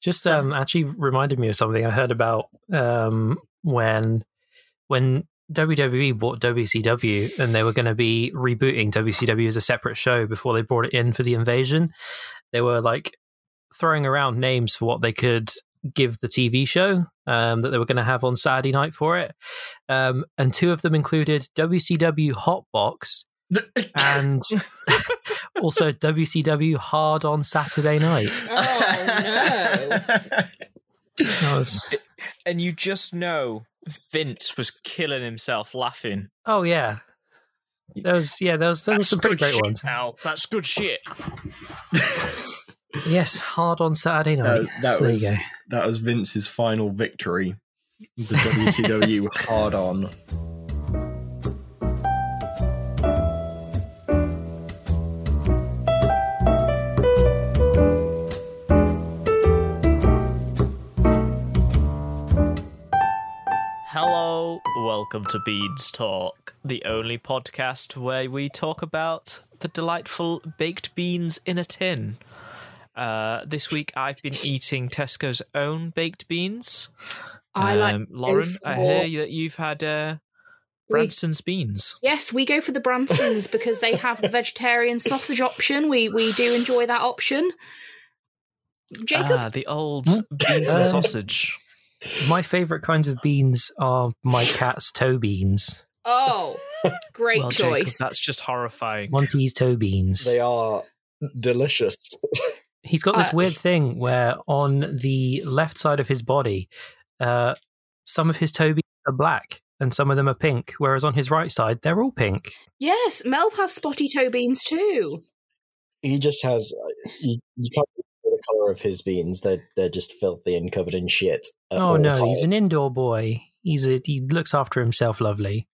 Just um, actually reminded me of something I heard about um, when when WWE bought WCW and they were going to be rebooting WCW as a separate show before they brought it in for the invasion. They were like throwing around names for what they could give the TV show um, that they were going to have on Saturday night for it. Um, and two of them included WCW Hotbox and also WCW Hard on Saturday Night. Oh no! Was, and you just know Vince was killing himself laughing. oh yeah, there was yeah there was there was some pretty great shit, ones. pal. That's good shit. Yes, Hard on Saturday Uh, night. that So there was you go. that was Vince's final victory. The WCW hard on. Hello, welcome to Beans Talk, the only podcast where we talk about the delightful baked beans in a tin. Uh, this week I've been eating Tesco's own baked beans. I like Um, Lauren, I hear that you've had uh, Branston's beans. Yes, we go for the Bransons because they have the vegetarian sausage option. We we do enjoy that option. Jacob, Ah, the old beans Uh, and sausage. My favorite kinds of beans are my cat's toe beans. oh, great well, Jacob, choice. that's just horrifying. Monty's toe beans. They are delicious. He's got this Uh, weird thing where on the left side of his body, uh, some of his toe beans are black and some of them are pink, whereas on his right side, they're all pink. yes, Mel has spotty toe beans too. he just has you, you can't see the color of his beans they're they're just filthy and covered in shit oh no, times. he's an indoor boy. He's a he looks after himself lovely.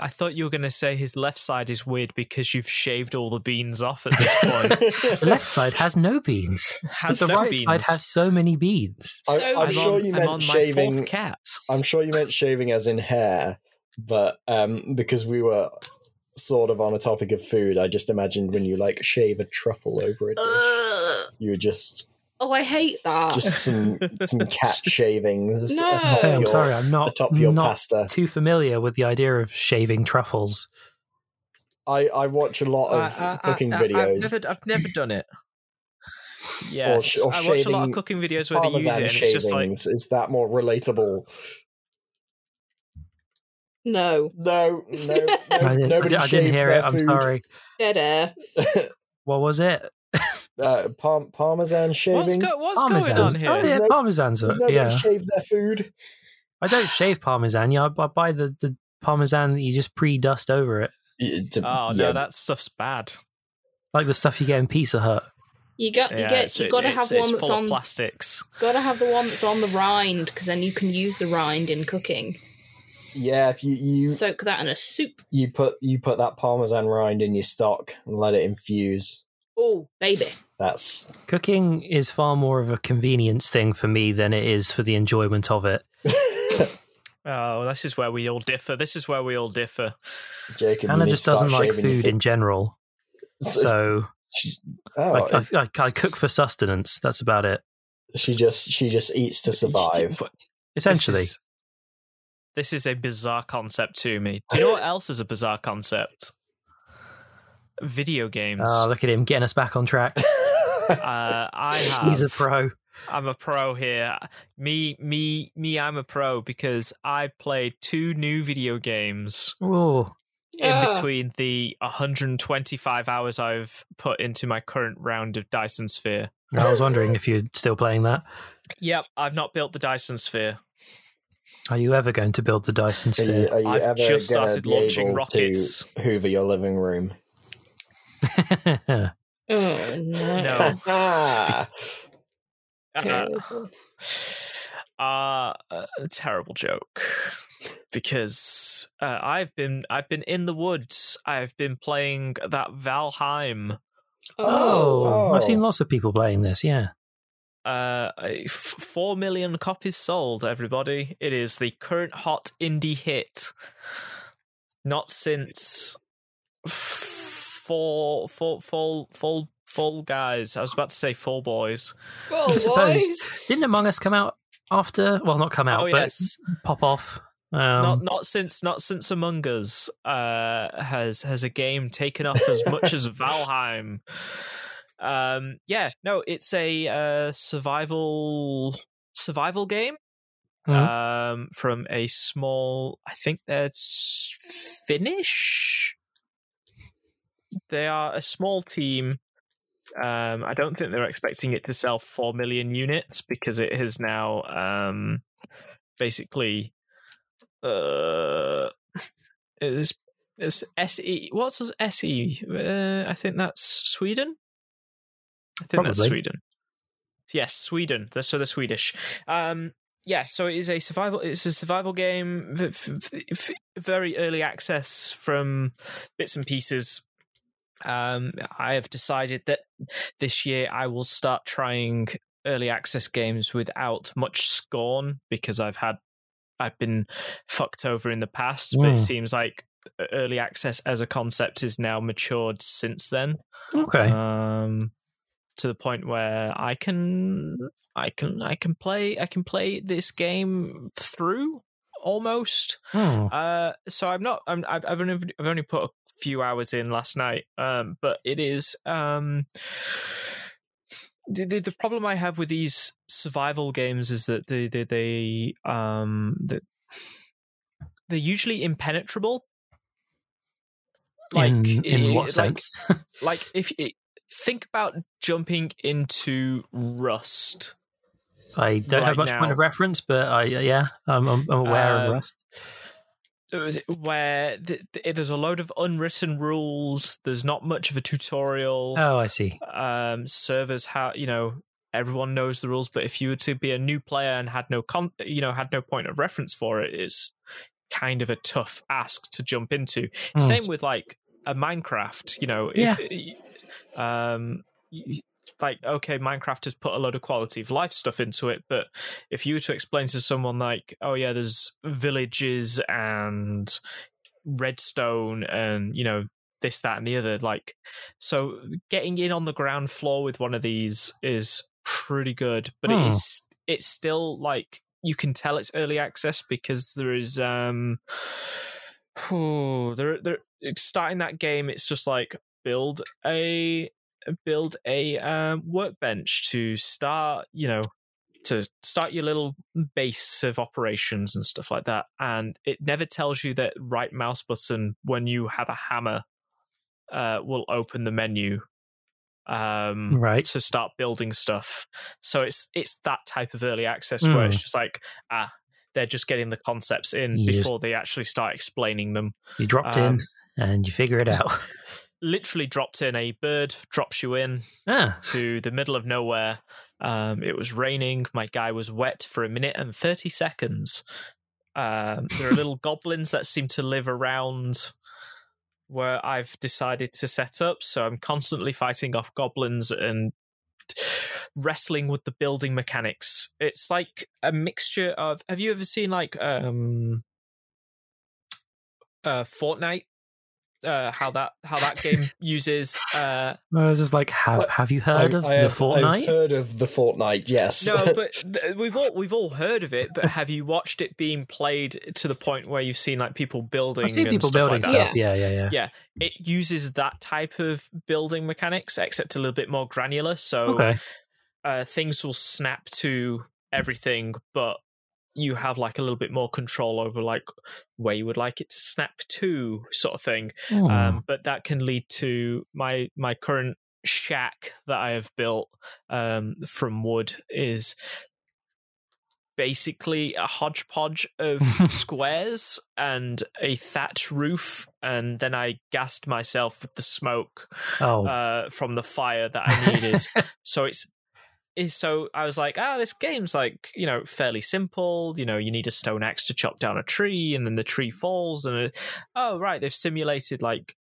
I thought you were going to say his left side is weird because you've shaved all the beans off at this point. The left side has no beans. Has but the no right beans. side has so many beans. I- So I'm I'm sure on, you I'm meant on shaving fourth cat. i'm sure you meant shaving as in hair but um because we were sort of on a topic of food i just imagined when you like shave a truffle over it, you would just Oh, I hate that. just some some cat shavings No. atop So I'm your- sorry, I'm not atop your not pasta too familiar with the idea of shaving truffles. i i watch a lot of I- I- cooking I- I- videos I've never, I've never done it. Yes, sh- or I watch a lot of cooking videos where they use it, parmesan and it's just like shavings is that more relatable no. no no, no I, didn't, I nobody I didn't hear their it. I'm sorry. Dead air. What was it? uh, parm- parmesan what's, shavings. go- what's Parmesans. going on here? Oh, yeah, no- parmesans. Does are- nobody Yeah, shave their food? I don't shave parmesan. Yeah, I, I buy the, the parmesan that you just pre-dust over it, Y- to- Oh no, yeah, that stuff's bad. like the stuff you get in Pizza Hut. You got you Yeah, get it's, you got to have one that's on plastics. got to have the one that's on the rind because then you can use the rind in cooking. Yeah. If you you Soak that in a soup. you put you put that parmesan rind in your stock and let it infuse. Oh, baby. That's Cooking is far more of a convenience thing for me than it is for the enjoyment of it. Oh, this is where we all differ. This is where we all differ. Jacob. you Hannah just doesn't like food in general, so oh, I, I, I, I cook for sustenance. That's about it. she just she just eats to survive. Essentially, This is, this is a bizarre concept to me. Do you know what else is a bizarre concept? Video games. oh, look at him getting us back on track. uh, I have. He's a pro. I'm a pro here. Me, me, me. I'm a pro because I played two new video games Oh, in Ah. between the 125 hours I've put into my current round of Dyson Sphere. I was wondering if you're still playing that. Yep, I've not built the Dyson Sphere. Are you ever going to build the Dyson Are you, Sphere? are you I've ever just started be launching able rockets. to hoover your living room? Oh no. No. Ah, Uh, Terrible. uh, a terrible joke because uh, I've been I've been in the woods. I've been playing that Valheim. oh, Oh. I've seen lots of people playing this. Yeah. Uh, f- four million copies sold. Everybody, it is the current hot indie hit. Not since f- fall fall fall fall Fall Guys. I was about to say Fall Boys. I suppose. boys. Didn't Among Us come out after? Well, not come out, oh but yes, pop off. Um, not not since not since Among Us uh, has has a game taken off as much as Valheim. Um, yeah, no, it's a uh, survival survival game Mhm. um, from a small, I think that's Finnish. They are a small team. Um, I don't think they're expecting it to sell four million units because it has now um, basically uh, it's it's SE. What's SE? Uh, I think that's Sweden. I think that's Sweden. Yes, Sweden. They're- So they're Swedish. Um, yeah, so it is a survival. It's a survival game. v- f- f- Very early access from bits and pieces. Um, I have decided that this year I will start trying early access games without much scorn because I've had I've been fucked over in the past, but it seems like early access as a concept is now matured since then okay. um to the point where i can i can i can play i can play this game through almost Hmm. uh so i'm not i'm i've I've only, I've only put a few hours in last night um but it is um the, the, the problem I have with these survival games is that they they, they um that they're usually impenetrable. in, in i- what like- sense? like if it, think about jumping into Rust. I don't have right much point of reference, but I yeah, I'm, I'm, I'm aware Uh, of Rust. Where th- th- there's a load of unwritten rules. There's not much of a tutorial. Oh, I see. um, servers how you know everyone knows the rules, but if you were to be a new player and had no con, you know, had no point of reference for it, it's kind of a tough ask to jump into. Hmm. Same with like a Minecraft. You know, if um, like okay, Minecraft has put a lot of quality of life stuff into it, but if you were to explain to someone like, oh yeah, there's villages and redstone and you know this that and the other like so getting in on the ground floor with one of these is pretty good but Hmm. it is it's still like you can tell it's early access because there is um oh, they're they're starting that game it's just like build a build a um, workbench to start you know to start your little base of operations and stuff like that and it never tells you that right mouse button when you have a hammer uh, will open the menu um, Right. to start building stuff so it's it's that type of early access where it's Mm. just like ah they're just getting the concepts in You just- before they actually start explaining them You dropped um, in and you figure it out. literally dropped in a bird drops you in ah, to the middle of nowhere. Um, it was raining. My guy was wet for a minute and 30 seconds. Um, there are little goblins that seem to live around where I've decided to set up. So I'm constantly fighting off goblins and wrestling with the building mechanics. It's like a mixture of. Have you ever seen like um, uh, Fortnite? Uh, how that how that game uses uh, I was just like, have What? have you heard I- of I the have, Fortnite? I've heard of the Fortnite. Yes. No, but th- we've all we've all heard of it, but have you watched it being played to the point where you've seen like people building? I've seen and people stuff building like that? stuff. Yeah, yeah, yeah. Yeah, it uses that type of building mechanics, except a little bit more granular. So Okay. uh, things will snap to everything, but you have like a little bit more control over like where you would like it to snap to, sort of thing. Hmm. Um, but that can lead to my my current shack that I have built um, from wood is basically a hodgepodge of squares and a thatch roof, and then I gassed myself with the smoke oh, uh, from the fire that I needed. so it's so I was like, ah, this game's like you know fairly simple. You know, you need a stone axe to chop down a tree, and then the tree falls, and it, oh right, they've simulated like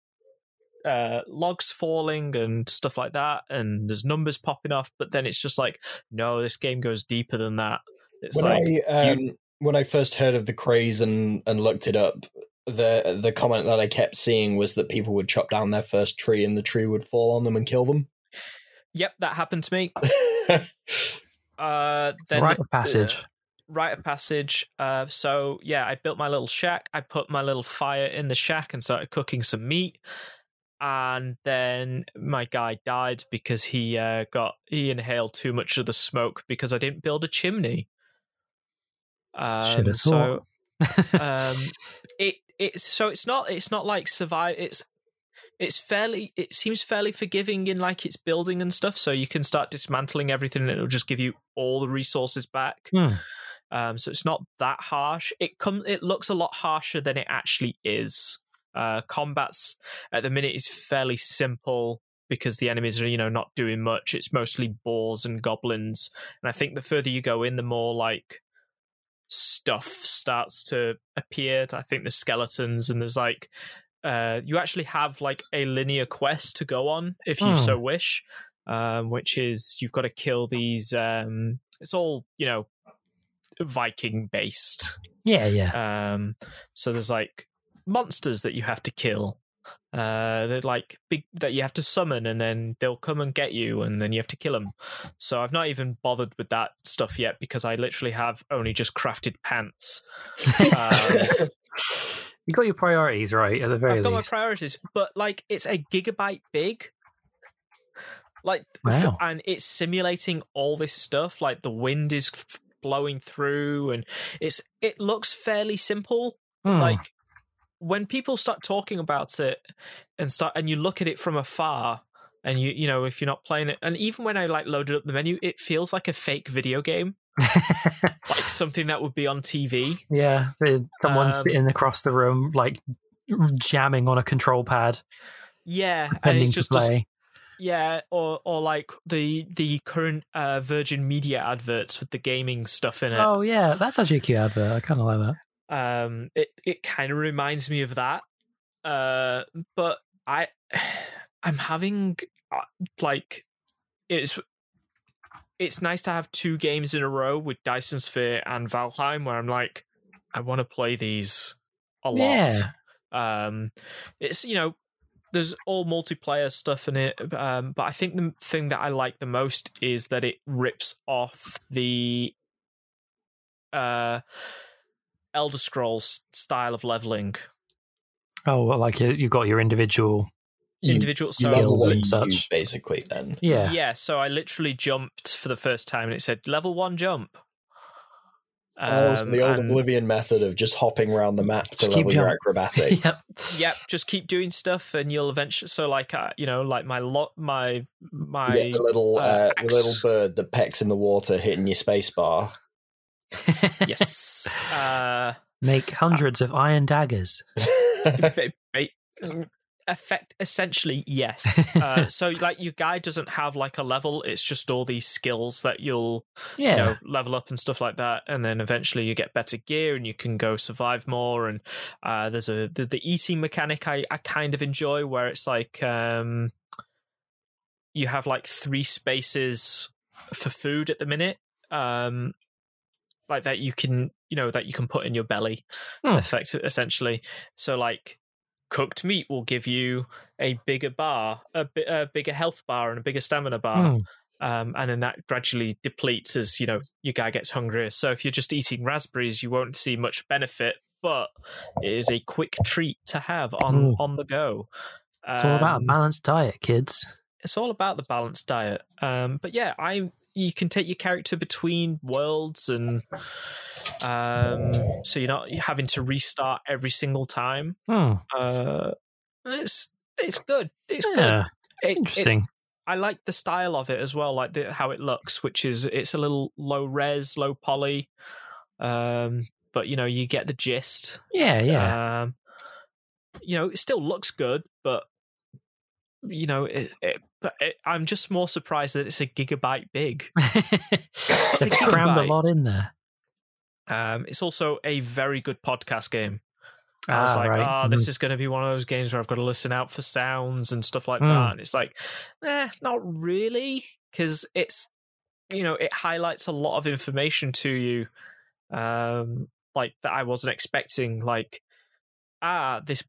uh logs falling and stuff like that, and there's numbers popping off. But then it's just like, no, this game goes deeper than that. It's when like I um, when I first heard of the craze and and looked it up, the the comment that I kept seeing was that people would chop down their first tree and the tree would fall on them and kill them. Yep, that happened to me. Uh, then Rite the- of passage. uh, rite of passage. Uh, so yeah, I built my little shack. I put my little fire in the shack and started cooking some meat. And then my guy died because he uh, got he inhaled too much of the smoke because I didn't build a chimney. Should Um, have so thought. um it it's so it's not it's not like survive it's it's fairly it seems fairly forgiving in like its building and stuff so you can start dismantling everything and it'll just give you all the resources back Hmm. um so it's not that harsh it come it looks a lot harsher than it actually is uh combats at the minute is fairly simple because the enemies are you know not doing much it's mostly boars and goblins and i think the further you go in the more like stuff starts to appear. I think there's skeletons and there's like uh you actually have like a linear quest to go on if you Hmm. so wish. Um which is you've got to kill these um it's all, you know, Viking based. yeah, yeah. Um so there's like monsters that you have to kill. Uh, they're like big that you have to summon, and then they'll come and get you, and then you have to kill them. So I've not even bothered with that stuff yet because I literally have only just crafted pants. You got your priorities right at the very least. I've got my priorities, but like it's a gigabyte big. Like, Wow. and it's simulating all this stuff. Like the wind is blowing through, and it's it looks fairly simple. Hmm. Like when people start talking about it and start and you look at it from afar, and you you know if you're not playing it, and even when I like loaded up the menu, it feels like a fake video game, like something that would be on TV. yeah, someone's Um, sitting across the room, like jamming on a control pad, Yeah, and it's just, just. Yeah, or or like the the current uh, Virgin Media adverts with the gaming stuff in it. Oh yeah, that's actually a cute advert. I kind of like that. Um, it it kind of reminds me of that. Uh, but I I'm having uh, like it's it's nice to have two games in a row with Dyson Sphere and Valheim where I'm like I want to play these a lot. Yeah. Um, it's you know there's all multiplayer stuff in it, um, but I think the thing that I like the most is that it rips off the uh Elder Scrolls style of leveling. Oh, well, like you, you've got your individual. You- Individual you so level skills and such. use, basically. Then Yeah. yeah, so I literally jumped for the first time and it said level one jump. oh, so Um, the old and- Oblivion method of just hopping around the map to keep level your jump- acrobatics. yep. Yep, just keep doing stuff, and you'll eventually. So, like, uh, you know, like my lot, my my. The little uh, uh, the little bird that pecks in the water, hitting your space bar. yes. Uh, Make hundreds of iron daggers. effect essentially yes. Uh, so, like, your guy doesn't have like a level; it's just all these skills that you'll Yeah. you know level up and stuff like that and then eventually you get better gear and you can go survive more and uh there's a the, the eating mechanic I, I kind of enjoy where it's like um you have like three spaces for food at the minute um like that you can you know that you can put in your belly Hmm. effect essentially so like cooked meat will give you a bigger bar a, bi- a bigger health bar and a bigger stamina bar Hmm. um, and then that gradually depletes as you know your guy gets hungrier. So if you're just eating raspberries, you won't see much benefit, but it is a quick treat to have on Mm. on the go. It's all about a Um, balanced diet, kids. It's all about the balanced diet. Um, but yeah, I you can take your character between worlds, and um, so you're not having to restart every single time. Hmm. Uh, it's it's good. It's good. Yeah. It- it- Interesting. I like the style of it as well, like the, how it looks, which is it's a little low res, low poly, um, but you know you get the gist. yeah, yeah. Um, you know, it still looks good, but you know, it, it, but I'm just more surprised that it's a gigabyte big. They a crammed a lot in there. Um, it's also a very good podcast game. I was Ah, like, right. oh, this Mhm. is going to be one of those games where I've got to listen out for sounds and stuff like Hmm. that. And it's like, eh, not really, because it's, you know, it highlights a lot of information to you, um, like that I wasn't expecting. Like, ah, this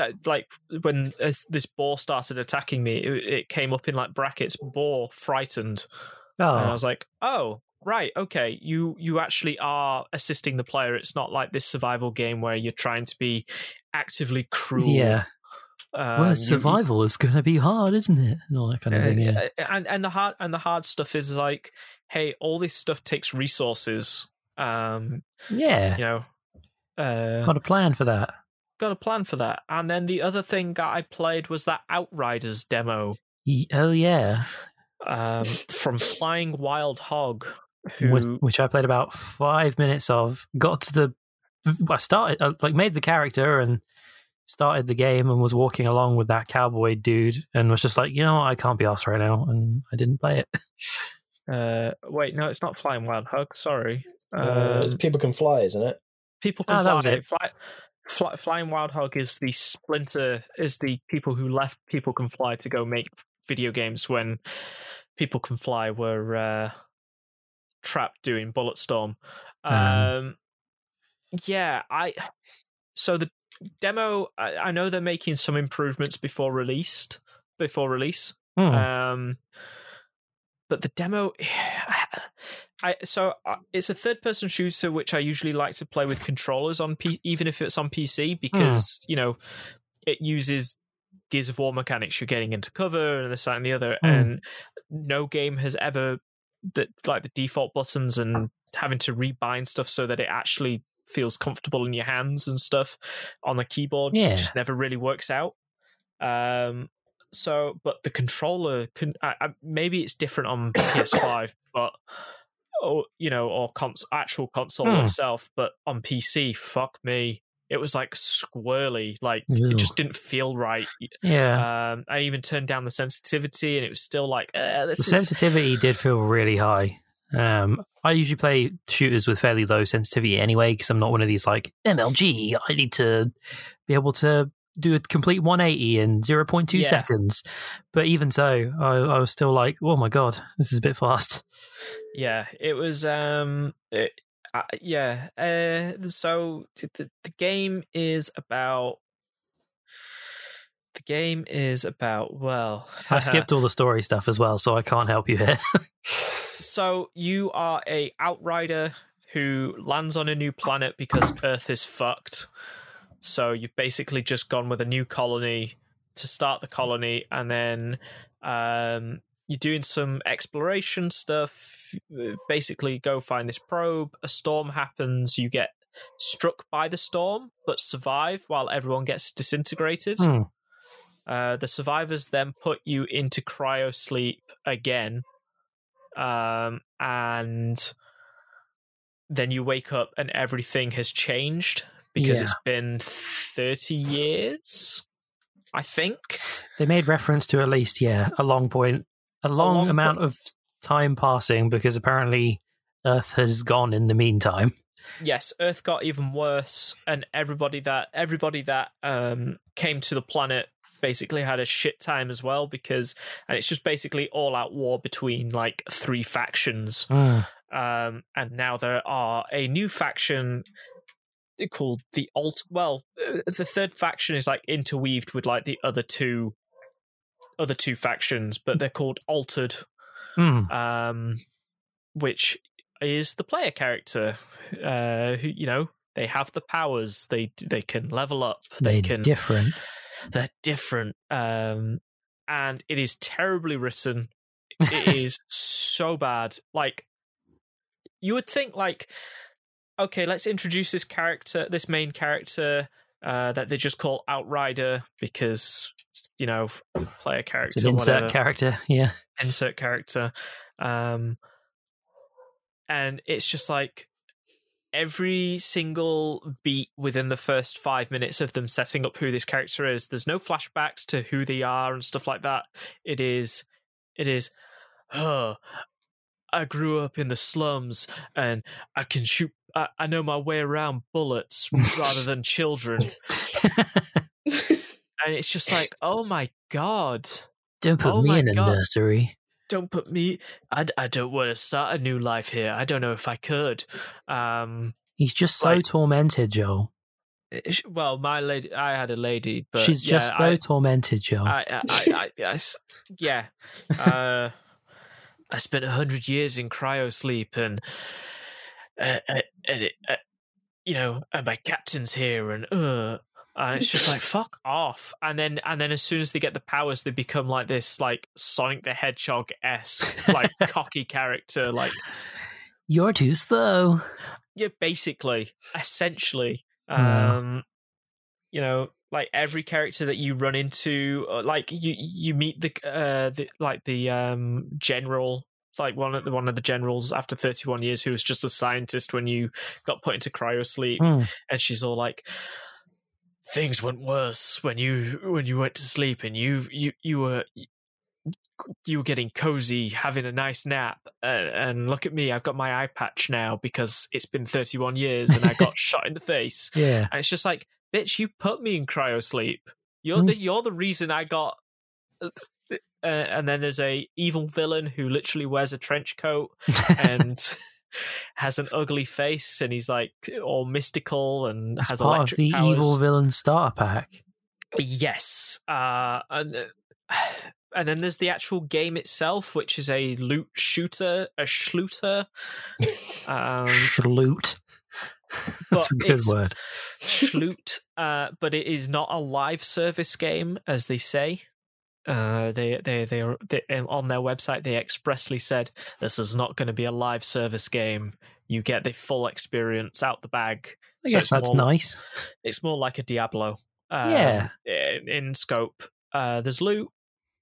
uh, like when uh, this boar started attacking me, it, it came up in like brackets boar frightened, oh. and I Oh, was like, oh. Right, okay. You you actually are assisting the player. It's not like this survival game where you're trying to be actively cruel. yeah. Um, well, you- survival is going to be hard, isn't it? And all that kind of thing. Yeah. uh, and and the hard and the hard stuff is like, hey, all this stuff takes resources. Um, Yeah. you know, uh, Got a plan for that. Got a plan for that. And then the other thing that I played was that Outriders demo Y- Oh yeah, um, from Flying Wild Hog. which, Who, which I played about five minutes of. Got to the, I started uh, like made the character and started the game and was walking along with that cowboy dude and was just like, you know, what, I can't be asked right now, and I didn't play it. uh, wait, no, it's not Flying Wild Hog. Sorry, Uh, people can fly, isn't it? people Ah, can that was fly. it. fly. Fly, Flying Wild Hog is the splinter, is the people who left People Can Fly to go make video games when People Can Fly were uh, trapped doing Bulletstorm. Um, Um. yeah, I. So the demo, I, I know they're making some improvements before released, before release. Hmm. Um, but the demo, I so uh, it's a third-person shooter which I usually like to play with controllers on, P, even if it's on PC, because you know it uses Gears of War mechanics. You're getting into cover and this that, and the other, Hmm. and no game has ever that like the default buttons and having to rebind stuff so that it actually feels comfortable in your hands and stuff on the keyboard Yeah. just never really works out. Um, so, but the controller can I, I, maybe it's different on PS5, but or you know, or cons- actual console Hmm. itself, but on PC, fuck me, it was like squirrely, like Ew. it just didn't feel right. yeah. Um, I even turned down the sensitivity, and it was still like, uh, this the is sensitivity did feel really high. Um, I usually play shooters with fairly low sensitivity anyway, because I'm not one of these like MLG. I need to be able to do a complete 180 in 0.2 Yeah. seconds. But even so, I, I was still like, oh my god, this is a bit fast. yeah it was um it, uh, yeah uh so the, the game is about the game is about well I skipped all the story stuff as well, so I can't help you here. so you are a outrider who lands on a new planet because earth is fucked so you've basically just gone with a new colony to start the colony and then um, you're doing some exploration stuff. Basically go find this probe a storm happens you get struck by the storm but survive while everyone gets disintegrated. Hmm. uh, the survivors then put you into cryo sleep again, um, and then you wake up and everything has changed because Yeah. it's been thirty years, I think. They made reference to at least, yeah, a long point, a long, long amount po- of time passing because apparently Earth has gone in the meantime. Yes, Earth got even worse, and everybody that everybody that um, came to the planet basically had a shit time as well because, and it's just basically all out war between like three factions. Hmm. um, and now there are a new faction called the alt. Well, uh, the third faction is like interweaved with like the other two, other two factions, but they're called altered, Hmm. um, which is the player character, uh, who you know they have the powers. They they can level up. They They're can different. they're different um and it is terribly written it is so bad like you would think like okay let's introduce this character this main character uh that they just call outrider because you know player It's character an insert whatever character. Yeah. insert character um and it's just like every single beat within the first five minutes of them setting up who this character is there's no flashbacks to who they are and stuff like that it is it is oh i grew up in the slums and i can shoot i, I know my way around bullets rather than children and it's just like oh my god Don't put Oh me in a God. nursery. don't put me I, I don't want to start a new life here i don't know if i could um He's just so Like- tormented, Joel. Well, my lady, I had a lady, but She's yeah, just so I, tormented, Joe. I, I, I, I- I s- yeah. Uh, I spent a hundred years in cryo sleep, and uh, uh, and it, uh, you know, and my captain's here, and uh, and it's just like fuck off. And then and then as soon as they get the powers, they become like this, like Sonic the Hedgehog esque, like cocky character, like You're too slow. yeah, basically, essentially, um, you know, like every character that you run into, uh, like you you meet the uh the like the um general. Like one of the one of the generals after 31 years who was just a scientist when you got put into cryo sleep, Hmm. and she's all like, "Things went worse when you when you went to sleep, and you you you were you were getting cozy, having a nice nap, uh, and look at me, I've got my eye patch now because it's been 31 years and I got shot in the face. Yeah. And it's just like, bitch, you put me in cryo sleep. You're Mm. the you're the reason I got. Uh, and then there's a evil villain who literally wears a trench coat and has an ugly face, and he's like all mystical and It's has part of the powers. evil villain starter pack. Yes, uh, and uh, and then there's the actual game itself, which is a loot shooter, a shluter. Um, Schloot. That's a good word. Schloot, uh, but it is not a live service game, as they say. Uh, they they they are they, on their website. They expressly said this is not going to be a live service game. You get the full experience out the bag. I So guess that's more- nice. It's more like a Diablo. Um, Yeah. in, in scope. Uh, there's loot.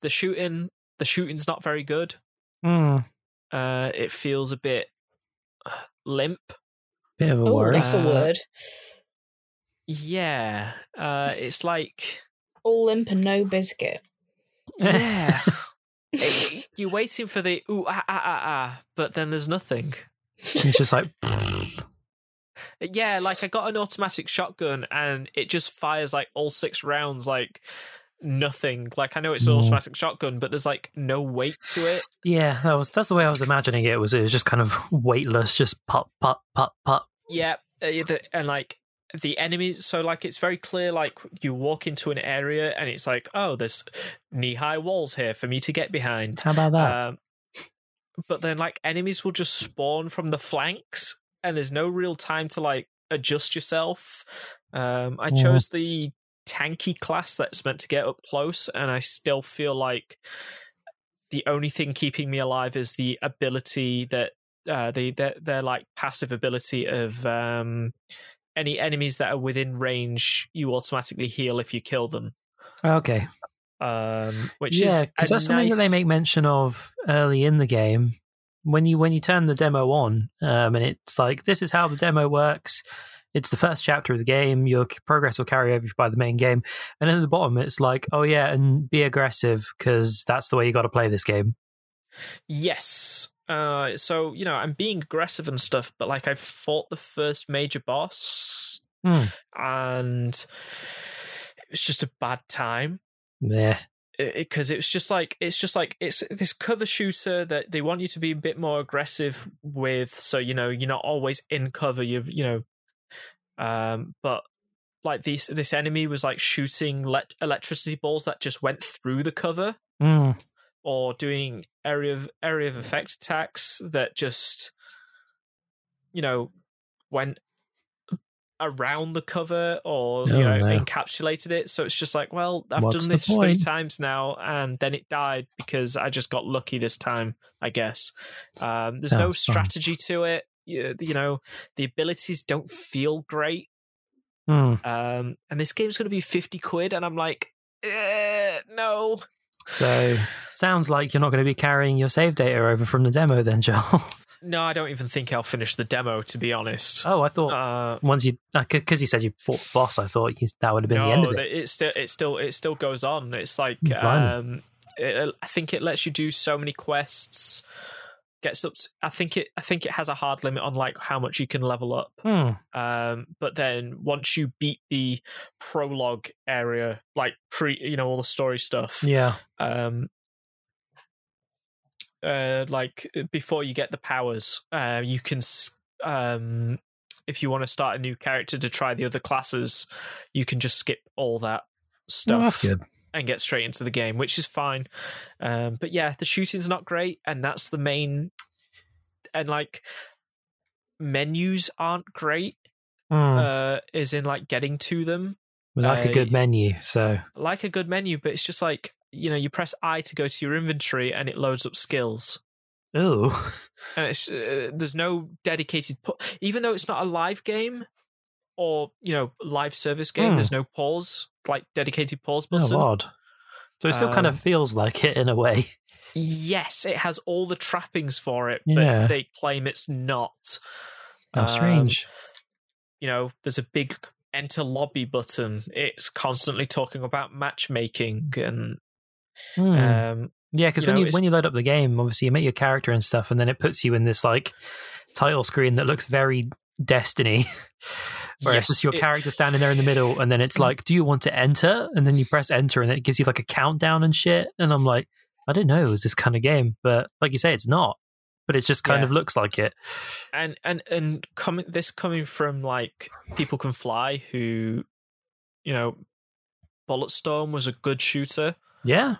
The shooting. The shooting's not very good. Hmm. Uh, it feels a bit limp. Bit of a Oh, worry. that's a Uh, word. Yeah. Uh, it's like All limp and no biscuit. yeah. It- you're waiting for the ooh ah ah ah ah, but then there's nothing. it's just like, Yeah, like I got an automatic shotgun and it just fires like all six rounds like nothing. Like I know it's an automatic shotgun, but there's like no weight to it. yeah, that was that's the way I was imagining it. Was it was just kind of weightless, just pop, pop, pop, pop. Yeah, uh, and like the enemy. So like it's very clear. Like you walk into an area and it's like, oh, there's knee high walls here for me to get behind. How about that? Um, but then like enemies will just spawn from the flanks, and there's no real time to like adjust yourself. Um, I Mhm. chose the tanky class that's meant to get up close, and I still feel like the only thing keeping me alive is the ability that uh, the their, their like passive ability of um, any enemies that are within range, you automatically heal if you kill them. okay, Um, which yeah, is that's something that they make mention of early in the game. When you when you turn the demo on, um, and it's like this is how the demo works. It's the first chapter of the game. Your progress will carry over by the main game, and then at the bottom, it's like, oh yeah, and be aggressive because that's the way you got to play this game. Yes. Uh, so you know, I'm being aggressive and stuff, but like I fought the first major boss, Hmm. and it was just a bad time Yeah, because it, was just like it's just like it's this cover shooter that they want you to be a bit more aggressive with. So you know, you're not always in cover. You you know, um, but like this this enemy was like shooting let- electricity balls that just went through the cover Mm. or doing area of area of effect attacks that just you know went around the cover or you Oh, know no. encapsulated it so it's just like well i've What's done this three times now and then it died because i just got lucky this time i guess um, there's no Sounds fun. strategy to it you, you know the abilities don't feel great Mm. um, and this game's going to be 50 quid and i'm like eh, no So sounds like you're not going to be carrying your save data over from the demo, then, Joel. No, I don't even think I'll finish the demo, to be honest. oh, I thought Uh, once you because you said you fought the boss, I thought that would have been the end of it. it still it still it still goes on. It's like um, it, I think it lets you do so many quests. Gets up. I think it. I think it has a hard limit on like how much you can level up. Hmm. Um, but then once you beat the prologue area, like pre, you know, all the story stuff. Yeah. um uh like before you get the powers uh you can s- um if you want to start a new character to try the other classes, you can just skip all that Oh, stuff that's good. And get straight into the game, which is fine. Um, but yeah, the shooting's not great, and that's the main. And like, menus aren't great. Hmm. Uh, is in like getting to them we like a uh, good menu, so like a good menu, but it's just like you know you press I to go to your inventory and it loads up skills. oh, and it's uh, there's no dedicated pu- even though it's not a live game or you know live service game Hmm. there's no pause like dedicated pause button. oh, button odd. So it still kind Um, of feels like it in a way. yes it has all the trappings for it Yeah. but they claim it's not Oh, Um, strange. you know there's a big enter lobby button it's constantly talking about matchmaking and Hmm. um Yeah, because when know, you it's- when you load up the game, obviously you make your character and stuff, and then it puts you in this like title screen that looks very Destiny, where yes, it's just your it- character standing there in the middle, and then it's like, "Do you want to enter?" And then you press enter, and it gives you like a countdown and shit. And I'm like, I don't know was this kind of game, but like you say, it's not. But it just kind Yeah. of looks like it. and and and coming this coming from like people can fly who you know bulletstorm was a good shooter Yeah,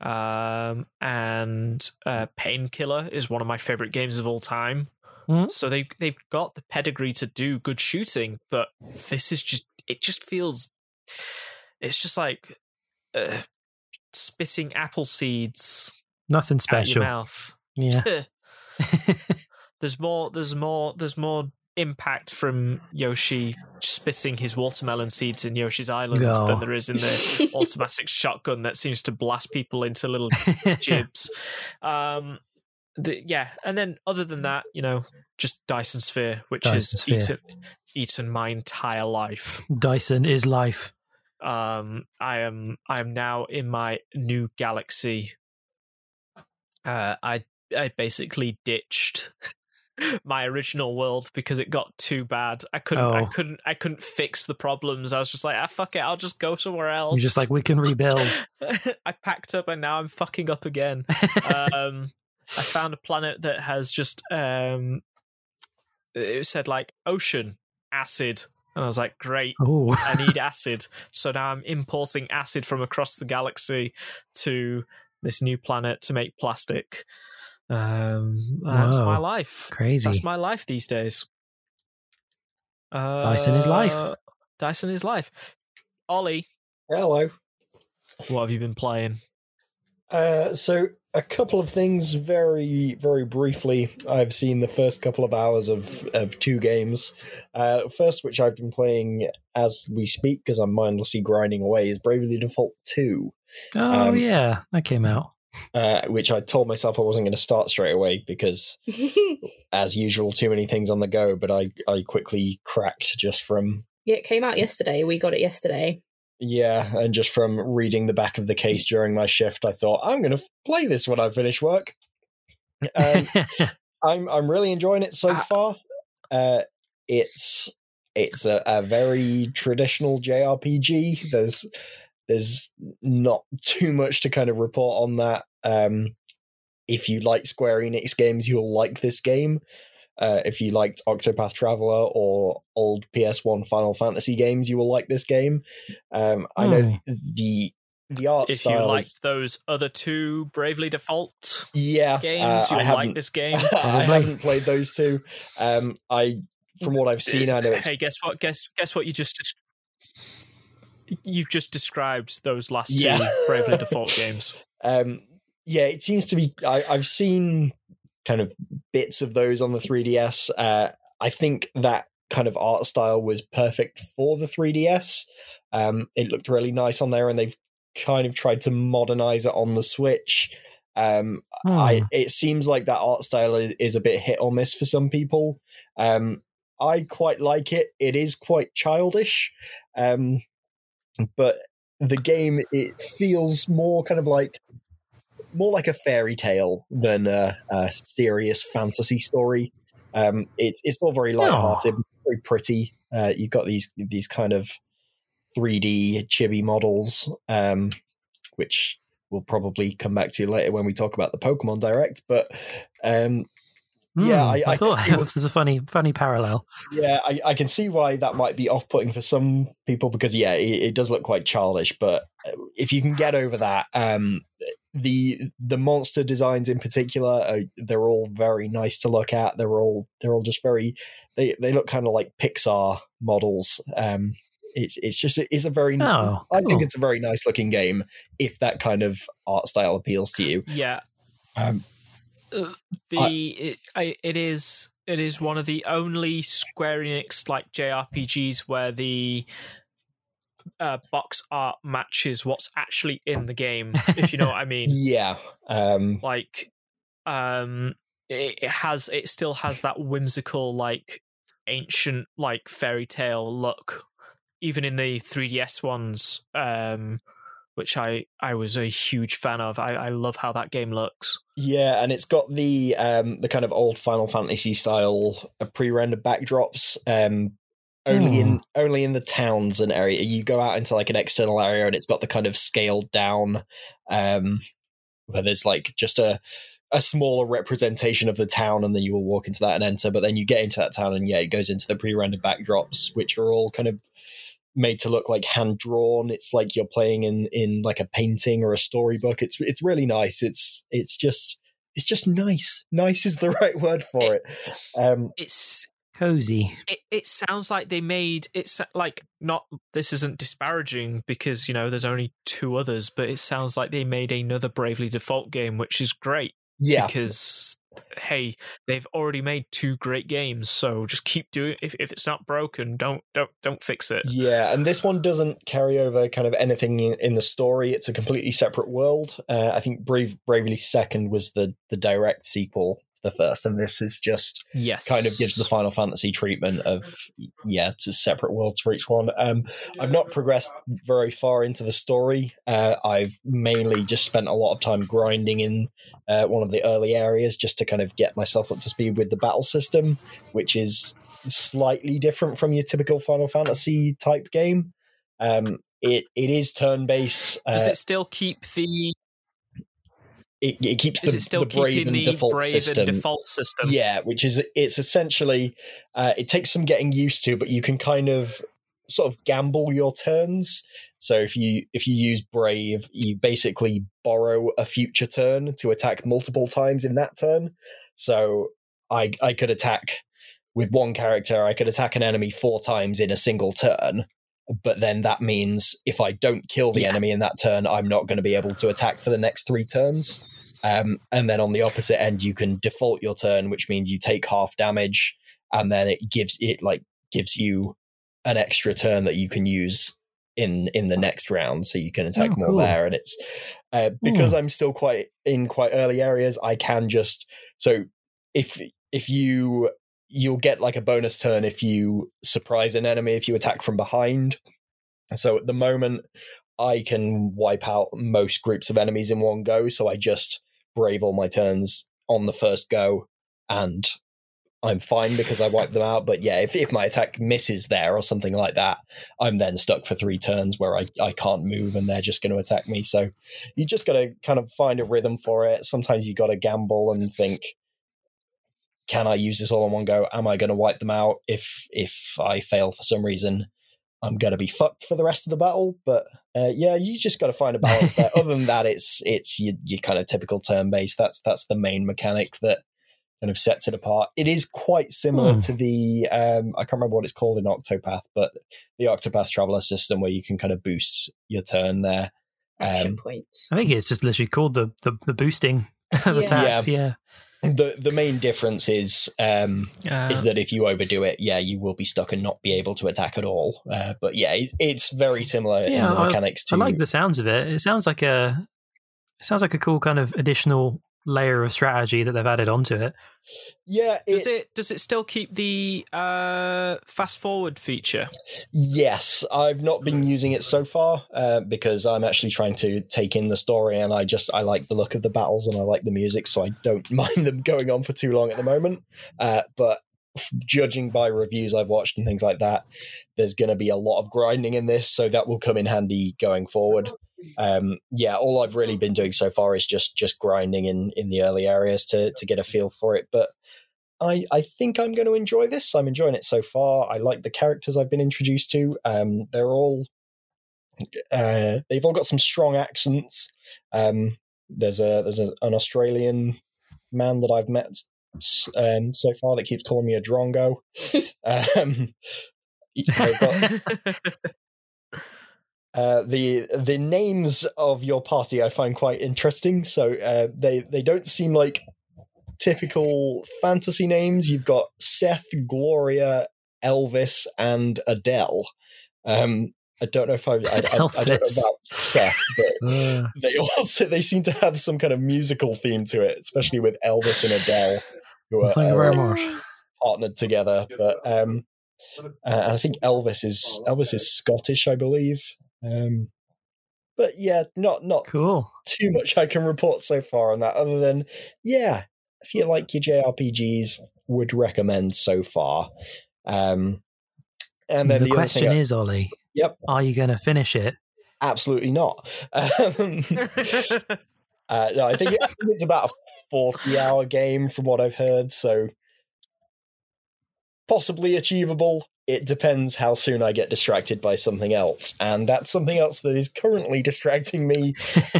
um and uh painkiller is one of my favorite games of all time Mhm. so they they've got the pedigree to do good shooting but this is just it just feels it's just like uh, spitting apple seeds nothing special. mouth Yeah, there's more there's more there's more impact from Yoshi spitting his watermelon seeds in Yoshi's Island Oh. than there is in the automatic shotgun that seems to blast people into little gibs. Um the, yeah, and then other than that, you know, just Dyson Sphere, which Dyson has Sphere. eaten eaten my entire life. Dyson is life. Um I am I am now in my new galaxy. Uh I I basically ditched my original world because it got too bad. I couldn't I Oh. couldn't I couldn't fix the problems. I was just like, ah fuck it, I'll just go somewhere else. You're just like we can rebuild. I packed up and now I'm fucking up again. um I found a planet that has just um it said like ocean acid and I was like, great, oh, I need acid. So now I'm importing acid from across the galaxy to this new planet to make plastic. Um, that's my life. crazy. That's my life these days. Uh, Dyson is life. Dyson is life. Ollie, Hello. what have you been playing? Uh, so a couple of things very very briefly i've seen the first couple of hours of of two games uh first which i've been playing as we speak because i'm mindlessly grinding away is bravely default 2 oh um, yeah, that came out. uh which i told myself i wasn't going to start straight away because as usual too many things on the go but i i quickly cracked just from yeah, it came out yesterday. We got it yesterday. Yeah, and just from reading the back of the case during my shift, I thought I'm going to play this when I finish work. Um, I'm I'm really enjoying it so Ah. far. Uh, it's it's a, a very traditional JRPG. There's there's not too much to kind of report on that. Um, if you like Square Enix games, you'll like this game. Uh, if you liked Octopath Traveler or old PS1 Final Fantasy games, you will like this game. Um, I know the the art If you liked is those other two Bravely Default yeah games, uh, you'll like this game. I haven't played those two. Um, I from what I've seen, I know it's Hey, guess what? Guess guess what? You just you've just described those last two Bravely Default games. um, yeah, it seems to be. I, I've seen kind of bits of those on the 3DS. Uh, I think that kind of art style was perfect for the 3DS. Um, it looked really nice on there, and they've kind of tried to modernize it on the Switch. Um, I Hmm. it seems like that art style is, is a bit hit or miss for some people. Um, I quite like it. It is quite childish, um, but the game it feels more kind of like more like a fairy tale than a, a serious fantasy story. Um, it's it's all very lighthearted, very pretty. Uh, you've got these these kind of 3D chibi models, um, which we'll probably come back to later when we talk about the Pokemon Direct. But um, Yeah, Hmm, I- I thought that was a funny, funny parallel. Yeah, I, I can see why that might be off-putting for some people because yeah, it, it does look quite childish. But if you can get over that, um, the the monster designs in particular, uh, they're all very nice to look at. They're all they're all just very they they look kind of like Pixar models. Um, it's it's just it's a very Oh, I think it's a very nice looking game if that kind of art style appeals to you. Yeah, Um, Uh, the it, I, it is it is one of the only Square Enix like JRPGs where the uh, box art matches what's actually in the game. if you know what I mean. yeah, um, Like, um, it, it has it still has that whimsical like ancient like fairy tale look, even in the 3DS ones. Um, which I, I was a huge fan of. I, I love how that game looks. Yeah, and it's got the um the kind of old Final Fantasy style uh, pre-rendered backdrops. Um, only in only in the towns and area. You go out into like an external area, and it's got the kind of scaled down, um, where there's like just a a smaller representation of the town, and then you will walk into that and enter. But then you get into that town, and yeah, it goes into the pre-rendered backdrops, which are all kind of made to look like hand drawn. It's like you're playing in in like a painting or a storybook. It's it's really nice. It's it's just it's just nice. Nice is the right word for it. Um, It's Cozy. it, it sounds like they made it's like not this isn't disparaging because you know there's only two others but it sounds like they made another bravely default game which is great yeah, because hey they've already made two great games so just keep doing if, if it's not broken don't don't don't fix it yeah, and this one doesn't carry over kind of anything in, in the story. It's a completely separate world. Uh, I think Brave Bravely Second was the the direct sequel the first, and this is just yes kind of gives the Final Fantasy treatment of yeah, it's a separate world for each one. Um, I've not progressed very far into the story. Uh, I've mainly just spent a lot of time grinding in uh, one of the early areas just to kind of get myself up to speed with the battle system, which is slightly different from your typical Final Fantasy type game. Um, it it is turn based. Uh, does it still keep the it, it keeps is the, it still the brave and the default brave system. and default system Yeah, which is it's essentially uh, it takes some getting used to, but you can kind of sort of gamble your turns. So if you if you use brave, you basically borrow a future turn to attack multiple times in that turn. So I I could attack with one character, I could attack an enemy four times in a single turn. But then that means if I don't kill the Yeah. enemy in that turn, I'm not going to be able to attack for the next three turns. Um, and then on the opposite end, you can default your turn, which means you take half damage, and then it gives it like gives you an extra turn that you can use in in the next round, so you can attack Oh, more cool. there. And it's uh, because I'm still quite in quite early areas, I can just so if if you you'll get like a bonus turn if you surprise an enemy if you attack from behind. So at the moment, I can wipe out most groups of enemies in one go. So I just brave all my turns on the first go, and I'm fine because I wipe them out. But yeah, if, if my attack misses there or something like that, I'm then stuck for three turns where I, I can't move and they're just going to attack me. So you just got to kind of find a rhythm for it. Sometimes you got to gamble and think, can I use this all in one go? Am I going to wipe them out? If if I fail for some reason, I'm going to be fucked for the rest of the battle. But uh, yeah, you just got to find a balance there. Other than that, it's it's your, your kind of typical turn based. That's that's the main mechanic that kind of sets it apart. It is quite similar Hmm. to the um, I can't remember what it's called in Octopath, but the Octopath Traveler system where you can kind of boost your turn there. Action Um, points. I think it's just literally called the the, the boosting of Yeah. attacks. Yeah. The the main difference is um, Uh, is that if you overdo it, yeah, you will be stuck and not be able to attack at all. Uh, but yeah, it, it's very similar in the mechanics to I like the sounds of it. It sounds like a it sounds like a cool kind of additional layer of strategy that they've added onto it. yeah. does it does it still keep the uh, fast forward feature? Yes, I've not been using it so far uh, because I'm actually trying to take in the story, and I just I like the look of the battles and I like the music, so I don't mind them going on for too long at the moment. Uh, but judging by reviews I've watched and things like that, there's going to be a lot of grinding in this, so that will come in handy going forward. Um, yeah, all I've really been doing so far is just just grinding in in the early areas to to get a feel for it, but. I, I think I'm going to enjoy this. I'm enjoying it so far. I like the characters I've been introduced to. Um, they're all uh, they've all got some strong accents. Um, there's a there's a, an Australian man that I've met um, so far that keeps calling me a drongo. um, uh, the the names of your party I find quite interesting. So uh, they they don't seem like typical fantasy names. You've got Seth, Gloria, Elvis, and Adele. Um, I don't know if I, I, I, I don't know about Seth, but they also they seem to have some kind of musical theme to it, especially with Elvis and Adele, who are thank you uh, very much. partnered together. But um, uh, I think Elvis is Elvis is Scottish, I believe. Um, but yeah, not not Cool. too much I can report so far on that, other than yeah, if you like your JRPGs, would recommend so far. Um, and then the, the, question I- is, Ollie. Yep. Are you going to finish it? absolutely not. Um, uh, no, I think, I think it's about a forty-hour game from what I've heard, so possibly achievable. It depends how soon I get distracted by something else, and that's something else that is currently distracting me.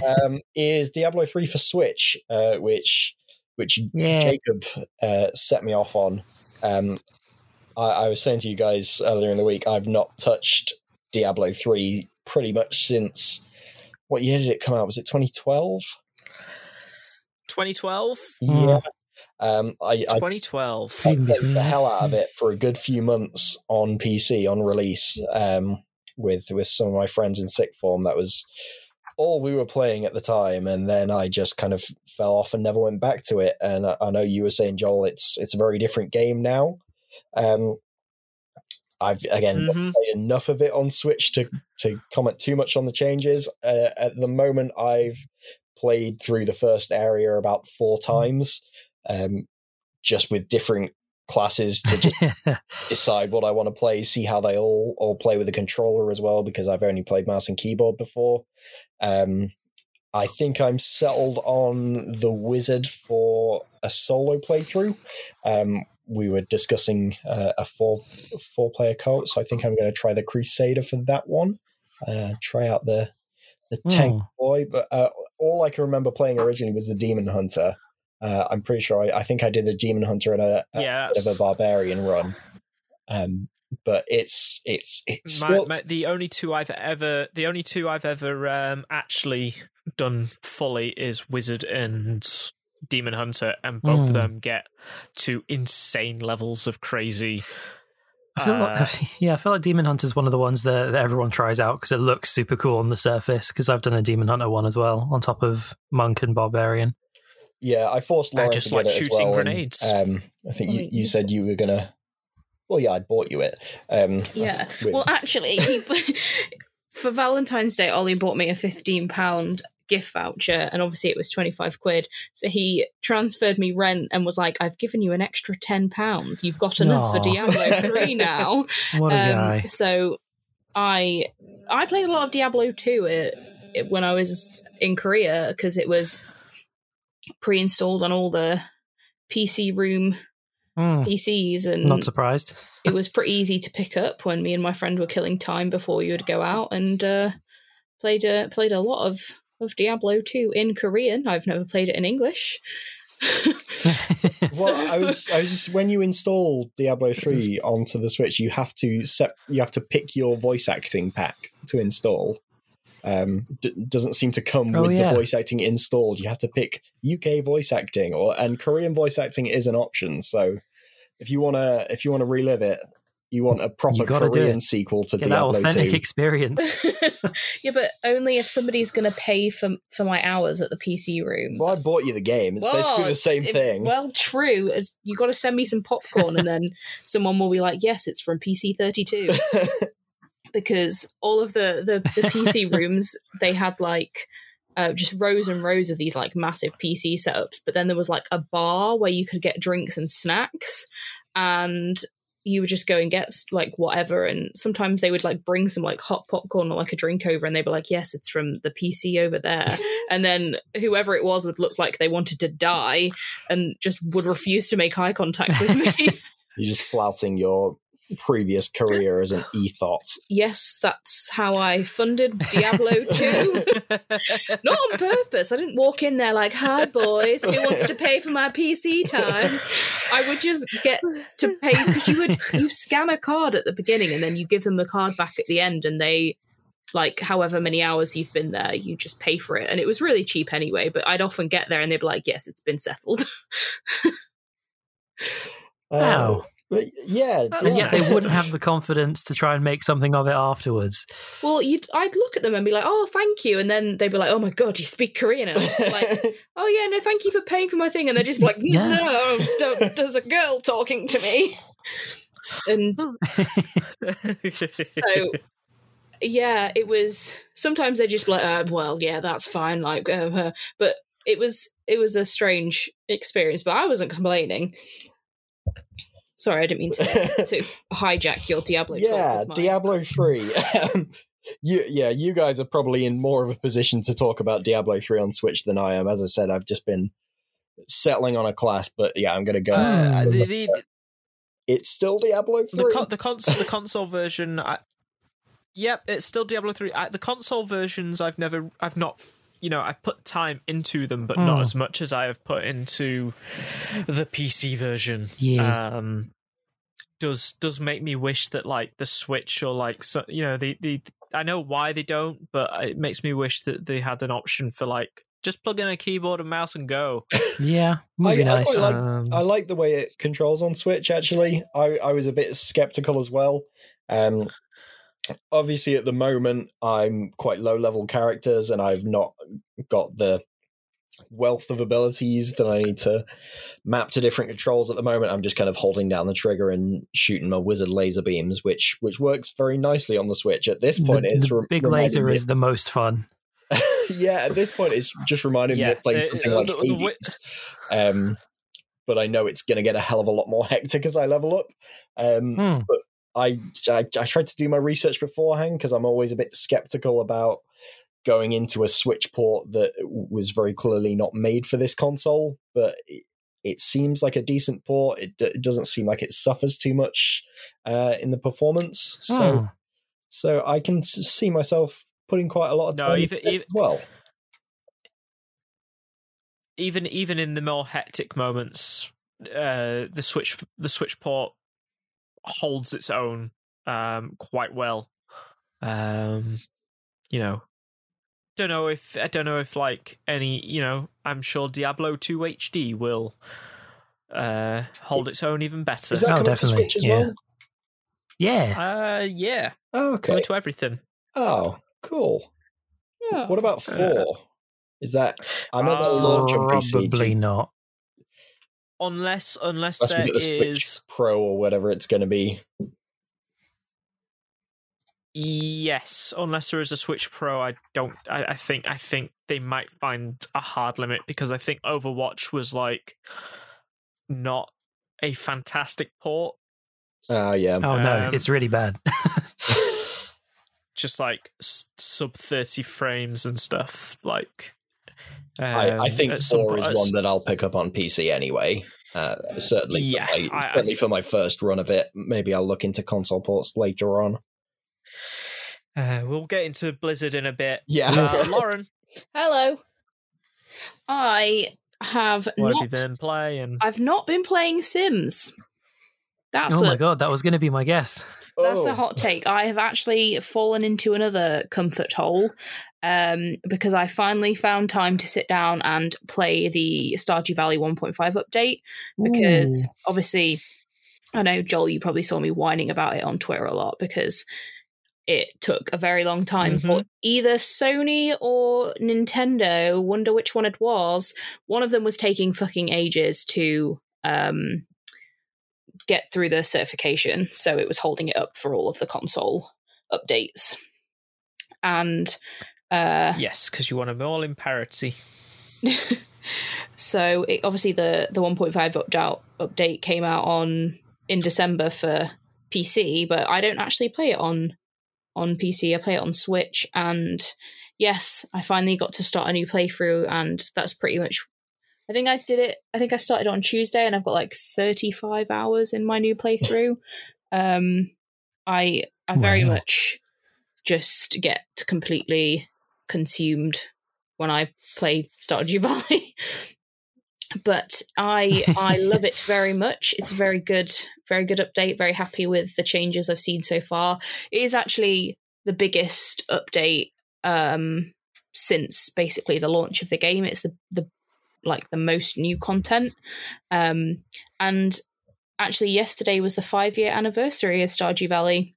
um, is Diablo three for Switch, uh, which which Yeah. Jacob uh, set me off on. Um, I, I was saying to you guys earlier in the week, I've not touched Diablo three pretty much since what year did it come out? Was it 2012? 2012? Hmm. Yeah. Um, I, I 2012. In played the hell out of it for a good few months on PC on release um, with with some of my friends in sick form. That was all we were playing at the time, and then I just kind of fell off and never went back to it. And I, I know you were saying, Joel, it's it's a very different game now. Um, I've again not Mhm. played enough of it on Switch to to comment too much on the changes. Uh, at the moment, I've played through the first area about four times, um, just with different classes to just decide what I want to play, see how they all all play with the controller as well, because I've only played mouse and keyboard before. Um, I think I'm settled on the wizard for a solo playthrough. Um, we were discussing uh, a four four player co-op, so I think I'm going to try the Crusader for that one. Uh, try out the the tank Hmm. boy, but uh, all I can remember playing originally was the Demon Hunter. Uh, I'm pretty sure I, I think I did the Demon Hunter and a, a Yeah, bit of a barbarian run. Um, but it's it's it's my, still my, the only two I've ever the only two I've ever um, actually done fully is Wizard and Demon Hunter, and both Hmm. of them get to insane levels of crazy. I feel Uh, like, yeah, I feel like Demon Hunter's one of the ones that, that everyone tries out because it looks super cool on the surface. Because I've done a Demon Hunter one as well, on top of Monk and Barbarian. Yeah. I forced I Lauren just to like get it as shooting well, and, grenades. um, I think you, you said you were gonna. Well, yeah, I bought you it. Um, Yeah. with- Well, actually, he, for Valentine's Day, Ollie bought me a fifteen pound gift voucher, and obviously it was twenty five quid. So he transferred me rent and was like, "I've given you an extra ten pounds. You've got enough for Diablo three now." What a Um, guy! So I I played a lot of Diablo 2 it, it- when I was in Korea because it was pre-installed on all the PC room Hmm, PCs and not surprised. it was pretty easy to pick up when me and my friend were killing time before we would go out and uh, played a played a lot of of Diablo 2 in Korean. I've never played it in English. Well, I was, I was just when you install Diablo three onto the Switch, you have to set, you have to pick your voice acting pack to install. Um, d- doesn't seem to come Oh, with yeah. the voice acting installed. You have to pick UK voice acting, or and Korean voice acting is an option. So if you wanna, if you wanna relive it, you want a proper Korean sequel to Get that authentic two. experience. yeah, but only if somebody's going to pay for for my hours at the PC room. Well, I bought you the game. It's basically the same it- thing. Well, true. As you got to send me some popcorn, and then someone will be like, "Yes, it's from PC thirty two. because all of the the, the PC rooms they had like uh, just rows and rows of these like massive PC setups, but then there was like a bar where you could get drinks and snacks, and you would just go and get like whatever and sometimes they would like bring some like hot popcorn or like a drink over and they'd be like yes it's from the pc over there. And then whoever it was would look like they wanted to die and just would refuse to make eye contact with me. You're just flouting your previous career as an e-thought. yes that's how i funded diablo 2 not on purpose. I didn't walk in there like hi boys who wants to pay for my pc time? I would just get to pay because you would you scan a card at the beginning and then you give them the card back at the end and they like however many hours you've been there you just pay for it. And it was really cheap anyway but i'd often get there and they'd be like yes it's been settled. Wow. Uh, but yeah, yeah, yet nice. they wouldn't have the confidence to try and make something of it afterwards. well you'd i'd look at them and be like oh thank you and then they'd be like oh my god you speak korean and i was like oh yeah no thank you for paying for my thing and they're just like Yeah. no don't, there's a girl talking to me and so yeah it was sometimes they just be like uh, well yeah that's fine like uh, uh, but it was it was a strange experience but i wasn't complaining sorry i didn't mean to, to hijack your diablo talk yeah, my- Diablo three. Um, you, yeah, you guys are probably in more of a position to talk about Diablo three on Switch than I am. As I said, I've just been settling on a class, but yeah, I'm gonna go. Uh, the, the- the, it's still Diablo the, three. the console the console version I, yep it's still diablo 3 I, the console versions i've never i've not you know i've put time into them but not Hmm. as much as i have put into the pc version Yes. um does does make me wish that like the switch or like so, you know the the i know why they don't but it makes me wish that they had an option for like just plug in a keyboard and mouse and go yeah, would be I- I nice. quite like- um, I like the way it controls on Switch. Actually, I, I was a bit skeptical as well. Um, obviously, at the moment, I'm quite low level characters, and I've not got the wealth of abilities that I need to map to different controls at the moment. I'm just kind of holding down the trigger and shooting my wizard laser beams, which which works very nicely on the Switch. At this point, the, it's the re- big laser me- is the most fun. yeah, at this point, it's just reminding me of playing the- something the- like the- the wi- Um, but I know it's going to get a hell of a lot more hectic as I level up. Um, Hmm. I, I I tried to do my research beforehand because I'm always a bit skeptical about going into a Switch port that was very clearly not made for this console. But it, it seems like a decent port. It, it doesn't seem like it suffers too much uh, in the performance. So Hmm. so I can see myself putting quite a lot of No, time even- into this even- as well. even even in the more hectic moments, uh, the switch the switch port holds its own um, quite well. Um, you know, don't know if I don't know if like any you know I'm sure Diablo two HD will uh, hold its own even better. Is that Oh, coming to definitely, Switch as yeah. well? Yeah. uh, yeah, Oh, okay. coming to everything. Oh, cool. Yeah. What about Uh, four? Is that I know that uh, launch on PC Probably not. Unless unless unless we there get the Switch Pro or whatever it's going to be. Yes, unless there is a Switch Pro, I don't. I, I think I think they might find a hard limit because I think Overwatch was like not a fantastic port, Ah, yeah. Oh no, Um, it's really bad. just like sub thirty frames and stuff. Like, I, I um, think at four po- is one that I'll pick up on PC anyway. Uh, certainly, Yeah, for my, I- I- certainly for my first run of it. Maybe I'll look into console ports later on. Uh, we'll get into Blizzard in a bit. Yeah. uh, Lauren, hello i have what not have you been playing? i've not been playing sims that's oh a my god, that was going to be my guess. That's Oh. a hot take. I have actually fallen into another comfort hole um, because I finally found time to sit down and play the Stardew Valley 1.5 update. Because Ooh. obviously, I know Joel, you probably saw me whining about it on Twitter a lot because it took a very long time for either Sony or Nintendo. Wonder which one it was. One of them was taking fucking ages to um, get through the certification, so it was holding it up for all of the console updates. And uh, yes, because you want them all in parity. so it, obviously the the 1.5 update update came out on in December for PC, but I don't actually play it on on PC. I play it on Switch, and yes, I finally got to start a new playthrough, and that's pretty much. I think I did it. I think I started on Tuesday, and I've got like thirty five hours in my new playthrough. um, I I very Wow. much just get completely consumed when I play Stardew Valley. but I I love it very much. It's a very good, very good update. Very happy with the changes I've seen so far. It is actually the biggest update um, since basically the launch of the game. It's the the like the most new content, um, and actually yesterday was the five year anniversary of Stardew Valley.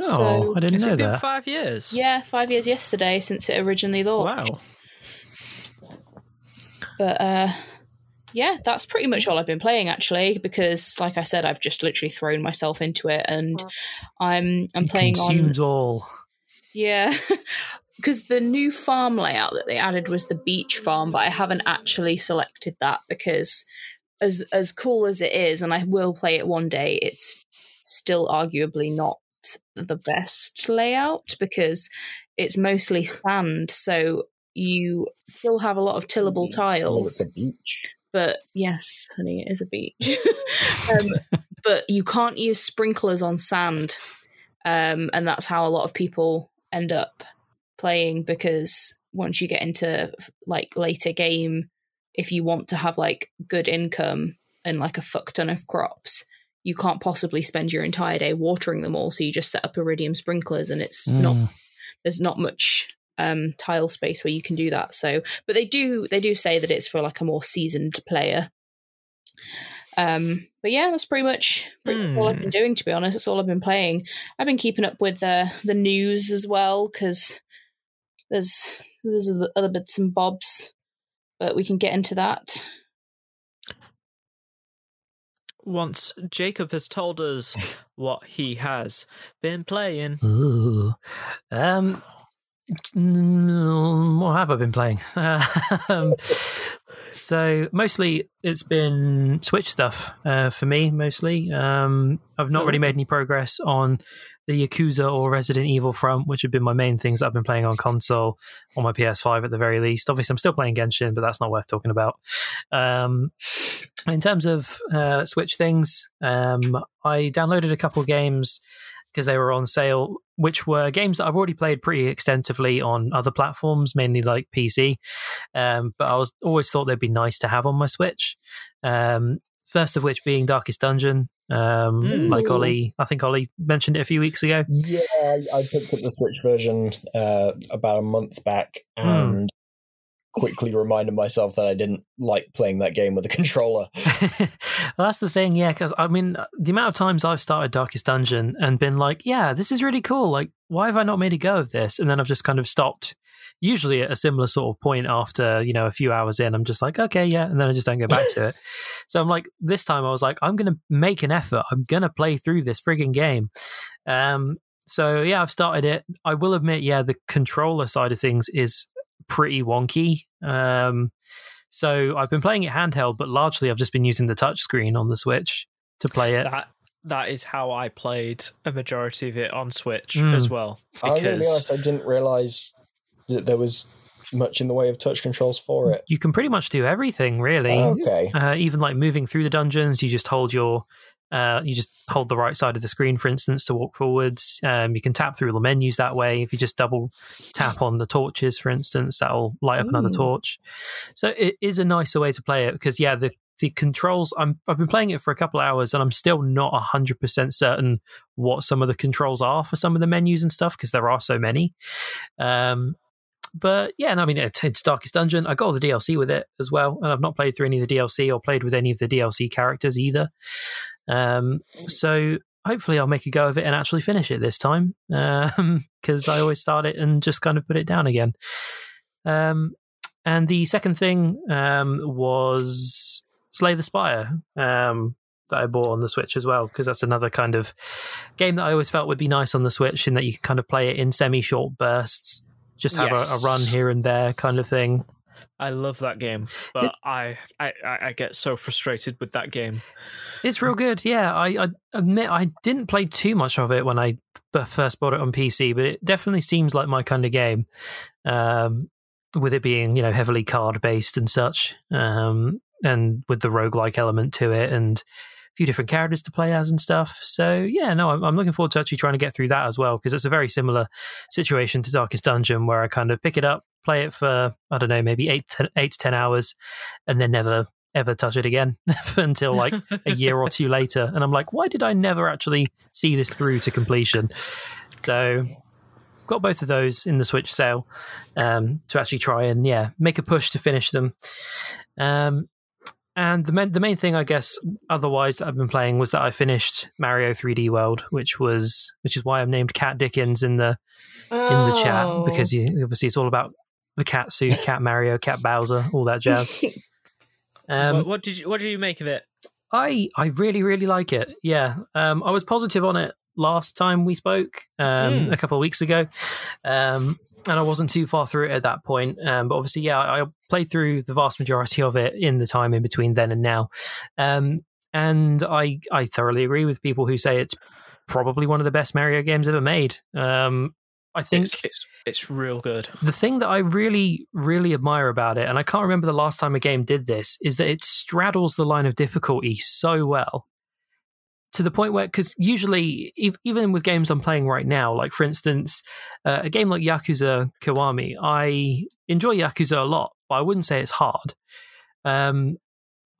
Oh, So- I didn't know it been that. five years? Yeah, five years yesterday since it originally launched. Wow. But uh yeah, that's pretty much all I've been playing actually, because like I said, I've just literally thrown myself into it and I'm I'm It playing on consumes all. Yeah. Because the new farm layout that they added was the beach farm, but I haven't actually selected that because as as cool as it is, and I will play it one day, it's still arguably not the best layout because it's mostly sand, so you still have a lot of tillable Oh, it's tiles a beach. but yes, honey, it is a beach. um, but you can't use sprinklers on sand, um, and that's how a lot of people end up playing because once you get into like later game, if you want to have like good income and like a fuck ton of crops, you can't possibly spend your entire day watering them all. So you just set up iridium sprinklers, and it's not Mm. there's not much um tile space where you can do that so but they do they do say that it's for like a more seasoned player um but yeah that's pretty much pretty much all i've Hmm. been doing to be honest that's all i've been playing i've been keeping up with uh, the news as well because there's there's other bits and bobs but we can get into that Once Jacob has told us what he has been playing. Ooh. Um, what have I been playing? um, so mostly it's been Switch stuff uh, for me. Mostly, um, I've not really made any progress on the Yakuza or Resident Evil front, which have been my main things that I've been playing on console on my PS5 at the very least. Obviously, I'm still playing Genshin, but that's not worth talking about. Um, in terms of uh, Switch things, um, I downloaded a couple games because they were on sale, which were games that I've already played pretty extensively on other platforms, mainly like PC. Um, but I was always thought they'd be nice to have on my Switch. Um, first of which being Darkest Dungeon. Um, Mm. like Ollie, I think Ollie mentioned it a few weeks ago. Yeah, I, I picked up the Switch version uh, about a month back Hmm. and quickly reminded myself that I didn't like playing that game with a controller. well, that's the thing, yeah. Because I mean, the amount of times I've started Darkest Dungeon and been like, "Yeah, this is really cool. Like, why have I not made a go of this?" And then I've just kind of stopped. Usually at a similar sort of point after you know a few hours in, I'm just like, "Okay, yeah," and then I just don't go back to it. So I'm like, this time I was like, I'm going to make an effort. I'm going to play through this frigging game. Um, so yeah, I've started it. I will admit, yeah, the controller side of things is pretty wonky. Um, so I've been playing it handheld, but largely I've just been using the touchscreen on the Switch to play it. That that is how I played a majority of it on Switch Mm. as well. I'm going to be Because honest, I didn't realize that there was much in the way of touch controls for it. You can pretty much do everything, really. Okay. Uh, even like moving through the dungeons, you just hold your, uh, you just hold the right side of the screen, for instance, to walk forwards. Um, you can tap through the menus that way. If you just double tap on the torches, for instance, that'll light up another torch. So it is a nicer way to play it because, yeah, the the controls. I'm I've been playing it for a couple of hours and I'm still not hundred percent certain what some of the controls are for some of the menus and stuff because there are so many. Um, but yeah, and I mean, it, it's Darkest Dungeon. I got all the DLC with it as well, and I've not played through any of the DLC or played with any of the DLC characters either. Um, so hopefully, I'll make a go of it and actually finish it this time because I always start it and just kind of put it down again. Um, and the second thing um, was Slay the Spire. Um, that I bought on the Switch as well, because that's another kind of game that I always felt would be nice on the Switch in that you can kind of play it in semi short bursts, just have a, a run here and there kind of thing. I love that game, but I, I I get so frustrated with that game. It's real good. Yeah, I, I admit I didn't play too much of it when I first bought it on PC, but it definitely seems like my kind of game. Um, with it being you know heavily card based and such, um, and with the roguelike element to it, and a few different characters to play as and stuff. So yeah, no, I'm, I'm looking forward to actually trying to get through that as well because it's a very similar situation to Darkest Dungeon where I kind of pick it up, play it for I don't know maybe eight to, eight to ten hours, and then never ever touch it again until like a year or two later. And I'm like, why did I never actually see this through to completion? So got both of those in the Switch sale um, to actually try and yeah make a push to finish them. Um, and the main, the main thing, I guess, otherwise that I've been playing was that I finished Mario 3D World, which was which is why I'm named Cat Dickens in the in the chat Oh. because you, obviously it's all about the cat suit, Cat Mario, Cat Bowser, all that jazz. Um, what, what did you What did you make of it? I I really really like it. Yeah, um, I was positive on it last time we spoke um, Hmm. a couple of weeks ago, um, and I wasn't too far through it at that point. Um, but obviously, yeah, I I played through the vast majority of it in the time in between then and now, um, and I I thoroughly agree with people who say it's probably one of the best Mario games ever made. Um, I think It's, it's it's real good. the thing that I really, really admire about it, and I can't remember the last time a game did this, is that it straddles the line of difficulty so well. To the point where, because usually, ev- even with games I'm playing right now, like for instance, uh, a game like Yakuza Kiwami, I enjoy Yakuza a lot, but I wouldn't say it's hard. Um,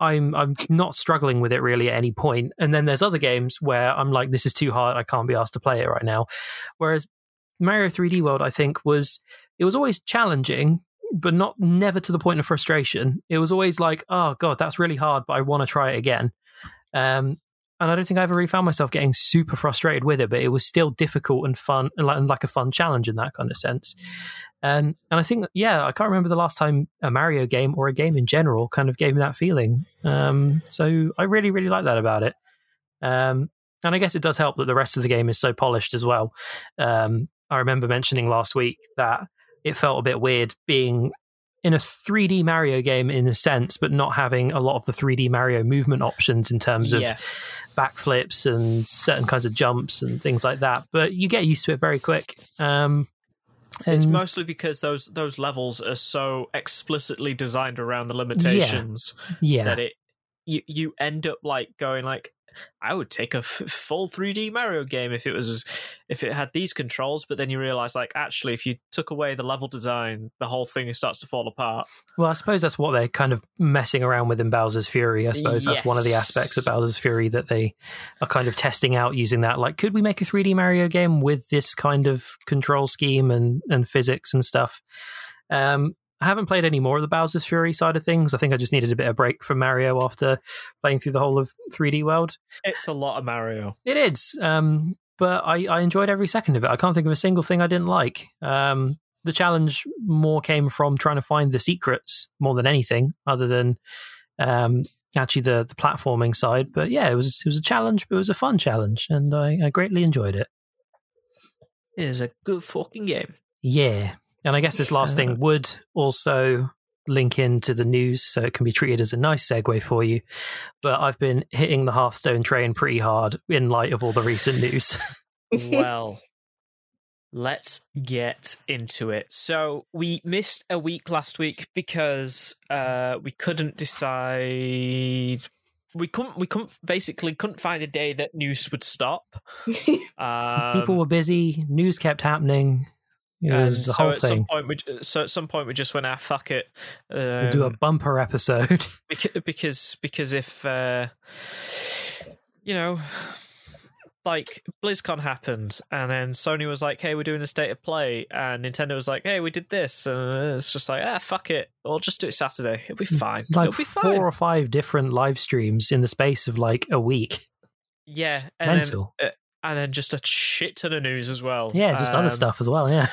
I'm I'm not struggling with it really at any point. And then there's other games where I'm like, this is too hard, I can't be asked to play it right now. Whereas Mario 3D World, I think, was it was always challenging, but not never to the point of frustration. It was always like, oh god, that's really hard, but I want to try it again. Um, and I don't think I ever really found myself getting super frustrated with it, but it was still difficult and fun, and like, and like a fun challenge in that kind of sense. Um, and I think, yeah, I can't remember the last time a Mario game or a game in general kind of gave me that feeling. Um, so I really, really like that about it. Um, and I guess it does help that the rest of the game is so polished as well. Um, I remember mentioning last week that it felt a bit weird being in a 3D Mario game in a sense, but not having a lot of the 3D Mario movement options in terms of yeah, backflips and certain kinds of jumps and things like that. But you get used to it very quick. Um, it's mostly because those those levels are so explicitly designed around the limitations yeah, that it you you end up like going like I would take a f- full 3D Mario game if it was if it had these controls, but then you realize like actually if you took away the level design, the whole thing starts to fall apart. Well, I suppose that's what they're kind of messing around with in Bowser's Fury. I suppose that's one of the aspects of Bowser's Fury that they are kind of testing out using that. Like, could we make a 3D Mario game with this kind of control scheme and, and physics and stuff? Um, I haven't played any more of the Bowser's Fury side of things. I think I just needed a bit of break from Mario after playing through the whole of 3D World. It's a lot of Mario. It is, um, but I, I enjoyed every second of it. I can't think of a single thing I didn't like. Um, the challenge more came from trying to find the secrets more than anything, other than um, actually the the platforming side. But yeah, it was it was a challenge, but it was a fun challenge, and I, I greatly enjoyed it. It is a good fucking game. Yeah, and I guess this last thing would also link into the news, so it can be treated as a nice segue for you. But I've been hitting the Hearthstone train pretty hard in light of all the recent news. well, let's get into it. So we missed a week last week because uh, we couldn't decide. We couldn't. We couldn't. Basically, couldn't find a day that news would stop. Um, People were busy. News kept happening. It and was the so whole at some point, we, so at some point, we just went, "Ah, fuck it." Um, We'll do a bumper episode. beca- because because if uh, you know like BlizzCon happened and then Sony was like hey we're doing a state of play and Nintendo was like hey we did this and it's just like ah fuck it we'll just do it Saturday it'll be fine like it'll be four fine or five different live streams in the space of like a week. yeah and Mental. then uh, and then just a shit ton of news as well Yeah, just other Um, stuff as well. Yeah.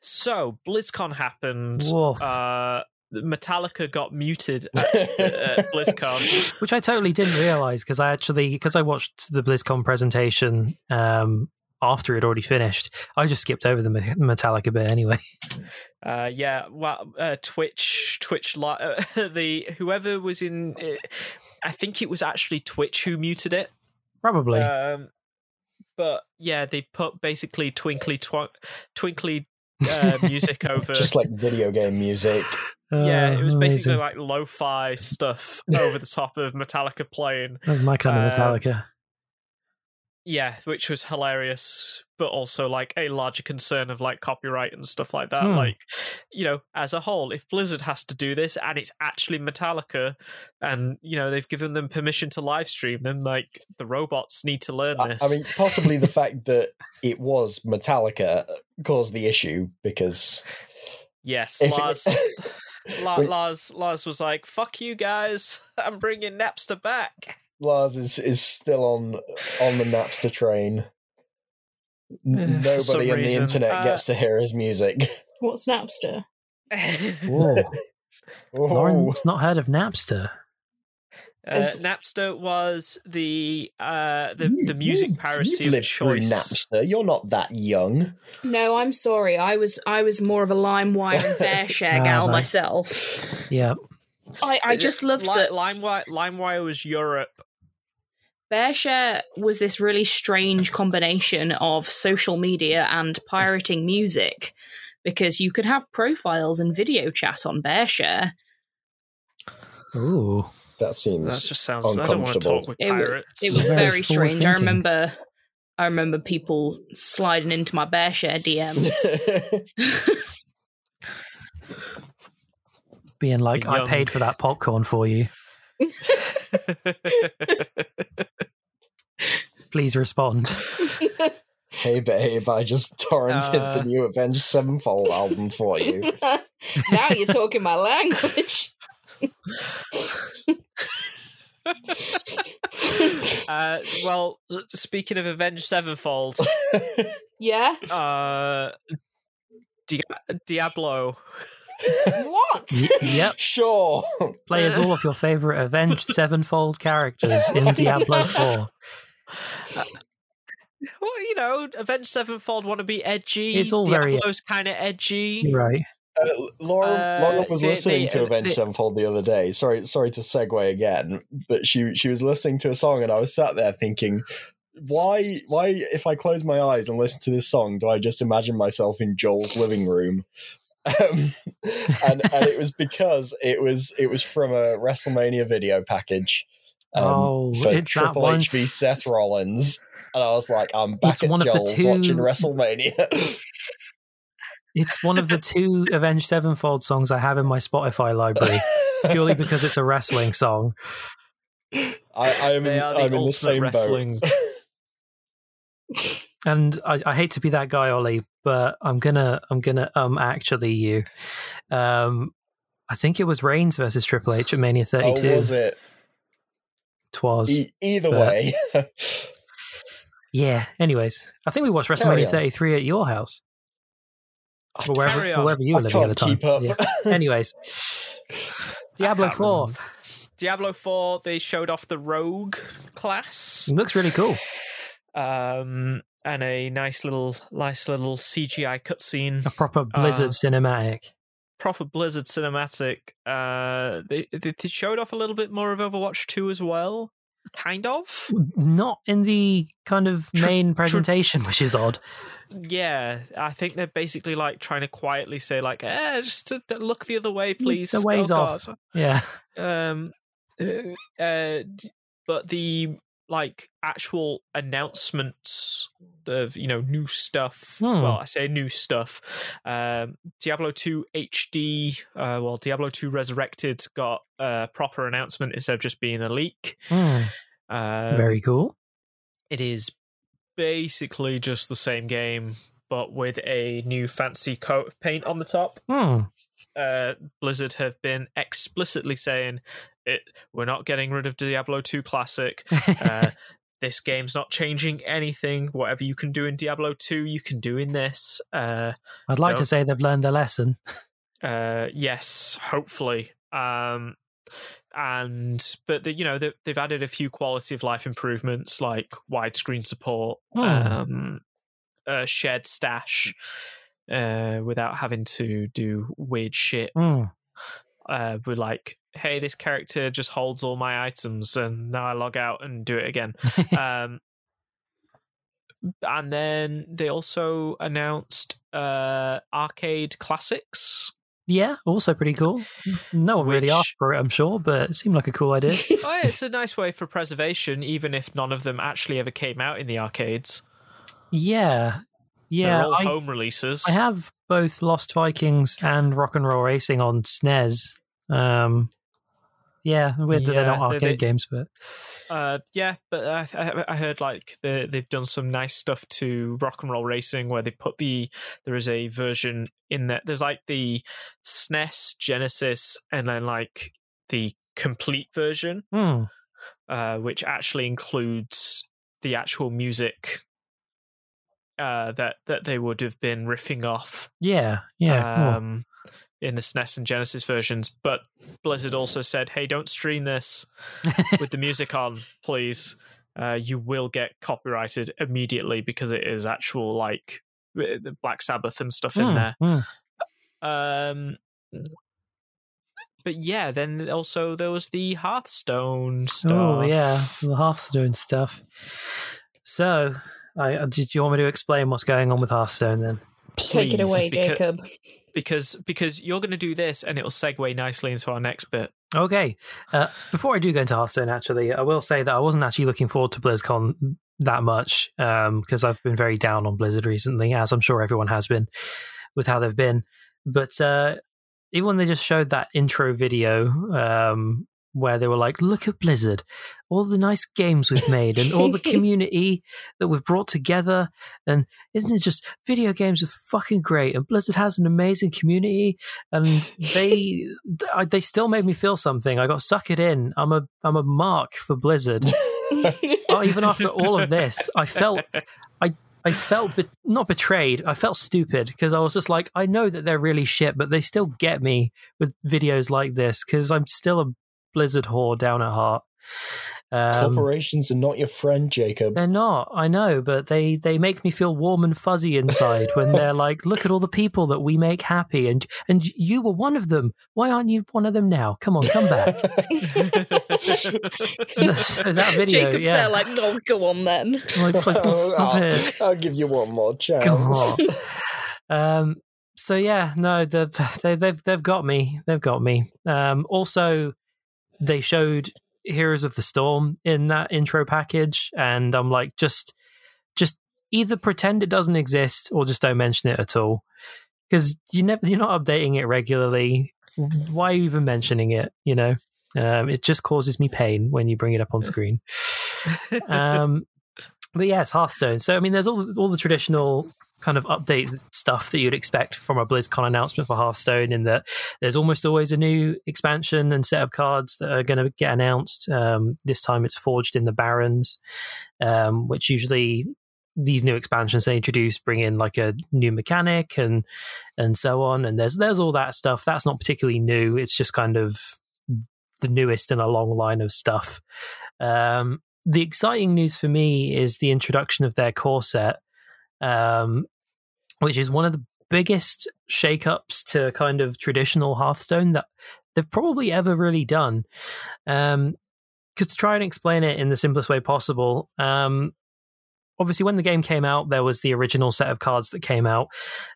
so BlizzCon happened Woof. uh Metallica got muted at, at BlizzCon Which I totally didn't realize because I actually because I watched the BlizzCon presentation um, after it already finished. I just skipped over the Metallica bit anyway. Uh, yeah, well, uh, Twitch, Twitch, li- uh, the whoever was in, uh, I think it was actually Twitch who muted it. Probably. Um, but yeah, they put basically twinkly tw- twinkly uh, music over. Just like video game music. yeah, it was basically amazing. like lo-fi stuff over the top of Metallica playing. That's my kind of uh, Metallica. Yeah, which was hilarious, but also like a larger concern of like copyright and stuff like that. Hmm. Like, you know, as a whole, if Blizzard has to do this and it's actually Metallica, and you know they've given them permission to live stream them, like the robots need to learn this. I mean, possibly the fact that it was Metallica caused the issue because yes, it- Lars. La- Lars, Lars was like, "Fuck you guys! I'm bringing Napster back." Lars is, is still on on the Napster train. N- Nobody on the reason. internet Uh, gets to hear his music. What's Napster? Whoa. Oh, Lauren's not heard of Napster. Uh, Is- Napster was the uh, the you- the music you- piracy You've of lived through choice. Napster. You're not that young. No, I'm sorry. I was I was more of a LimeWire and BearShare Ah, gal right. myself. Yeah. I, I just loved Li- that LimeWire. LimeWire was Europe. BearShare was this really strange combination of social media and pirating music because you could have profiles and video chat on BearShare. Ooh. That seems. That just sounds. I don't want to Uncomfortable. talk with It, wa- pirates. it was Very very strange. I remember I remember people sliding into my BearShare DMs. Being like, I paid for that popcorn for you. Please respond. hey babe, I just torrented Uh. the new Avenged Sevenfold album for you. now you're talking my language. uh, well, speaking of Avenged Sevenfold, Yeah. uh, Di- Diablo. What? Y- yep. Sure. Play as all of your favorite Avenged Sevenfold characters in Diablo 4. Well, you know, Avenged Sevenfold want to be edgy. It's all very- kind of edgy. Right. Uh, Laura, Uh, Laura was they- listening they- to Avenged they- Sevenfold the other day. Sorry, sorry to segue again, but she she was listening to a song, and I was sat there thinking, why why if I close my eyes and listen to this song, do I just imagine myself in Joel's living room? Um, and and it was because it was it was from a WrestleMania video package. Um, Oh, for it's that Triple one- H v Seth Rollins. And I was like, I'm back It's at one of the two- watching WrestleMania. It's one of the two Avenged Sevenfold songs I have in my Spotify library, purely because it's a wrestling song. I, I am They in, are the I'm in the same wrestling. boat. And I, I hate to be that guy, Ollie, but I'm gonna I'm gonna um actually you. Um I think it was Reigns versus Triple H at Mania Oh, 32. was it? Twas. E- either But- way. Yeah. Anyways, I think we watched WrestleMania 33 at your house. I Or wherever, or wherever you were I living at the time. keep up. Yeah. Anyways, Diablo 4 remember. Diablo 4, they showed off the Rogue class. looks really cool. Um, and a nice little, nice little CGI cutscene. A proper Blizzard Uh, cinematic. Proper Blizzard cinematic. Uh, they, they showed off a little bit more of Overwatch 2 as well, kind of. Not in the kind of Tr- main presentation, which is odd. Yeah, I think they're basically like trying to quietly say like, eh, just look the other way, please. the way's oh, off. God." Yeah. Um, uh, but the like actual announcements of you know new stuff. Hmm. Well, I say new stuff. Um, Diablo 2 HD, uh, well, Diablo 2 Resurrected got a proper announcement instead of just being a leak. Hmm. Um, Very cool. it is basically just the same game, but with a new fancy coat of paint on the top. Hmm. Uh, Blizzard have been explicitly saying it. We're not getting rid of Diablo 2 Classic. Uh, this game's not changing anything. Whatever you can do in Diablo 2, you can do in this. Uh, I'd like to say they've learned their lesson. uh, yes, hopefully. Um, and but the, you know they, they've added a few quality of life improvements like widescreen support, Hmm. um, uh, shared stash uh, without having to do weird shit. Uh, we're like, hey, this character just holds all my items, and now I log out and do it again. um, and then they also announced uh, arcade classics. yeah, also pretty cool. No one really asked for it, I'm sure, but it seemed like a cool idea. oh, it's a nice way for preservation, even if none of them actually ever came out in the arcades. yeah, yeah. They're all I, home releases. I have both Lost Vikings and Rock and Roll Racing on SNES. Um, yeah, weird that they're not Yeah, arcade they- games, but Uh, yeah, but I, I, I heard like they they've done some nice stuff to Rock and Roll Racing, where they put the there is a version in there. There's like the SNES, Genesis, and then like the complete version, hmm, uh, which actually includes the actual music uh, that that they would have been riffing off yeah, yeah, cool. In the SNES and Genesis versions. But Blizzard also said, "Hey, don't stream this with the music on, please. Uh, you will get copyrighted immediately because it is actual like the Black Sabbath and stuff in Hmm, there." hmm. Um, but yeah, then also there was the Hearthstone stuff. Oh yeah, the Hearthstone stuff. So, I, uh, did you want me to explain what's going on with Hearthstone then? Take it away, becau- Jacob. Because because you're going to do this, and it'll segue nicely into our next bit. Okay. Uh, before I do go into Hearthstone, actually, I will say that I wasn't actually looking forward to BlizzCon that much because I've been very down on Blizzard recently, as I'm sure everyone has been with how they've been. But uh, even when they just showed that intro video um, where they were like, look at Blizzard, all the nice games we've made and all the community that we've brought together. And isn't it just video games are fucking great? And Blizzard has an amazing community and they they still made me feel something. I got suckered in. I'm a I'm a mark for Blizzard. oh, even after all of this, I felt I I felt be- not betrayed. I felt stupid because I was just like, I know that they're really shit, but they still get me with videos like this because I'm still a Blizzard whore down at heart. Um, Corporations are not your friend, Jacob. they're not, I know, but they they make me feel warm and fuzzy inside when they're like, "Look at all the people that we make happy, and and you were one of them. Why aren't you one of them now? Come on, come back." so that video, Jacob's yeah, there like, "No, go on then. I'm like, fucking stop I'll, it. I'll give you one more chance. Um, so yeah, no, they've they, they've they've got me. They've got me. Um, also, they showed Heroes of the Storm in that intro package, and I'm like, just just either pretend it doesn't exist or just don't mention it at all, because you never you're not updating it regularly. Why are you even mentioning it? You know, um, it just causes me pain when you bring it up on screen. um, but yes, Hearthstone. So I mean, there's all all the traditional kind of update stuff that you'd expect from a BlizzCon announcement for Hearthstone. In that there's almost always a new expansion and set of cards that are going to get announced. Um, this time it's Forged in the Barrens, um, which usually these new expansions they introduce bring in like a new mechanic and and so on. And there's there's all that stuff. That's not particularly new. It's just kind of the newest in a long line of stuff. Um, the exciting news for me is the introduction of their core set, um, which is one of the biggest shakeups to kind of traditional Hearthstone that they've probably ever really done. Um, because to try and explain it in the simplest way possible, um, obviously when the game came out, there was the original set of cards that came out.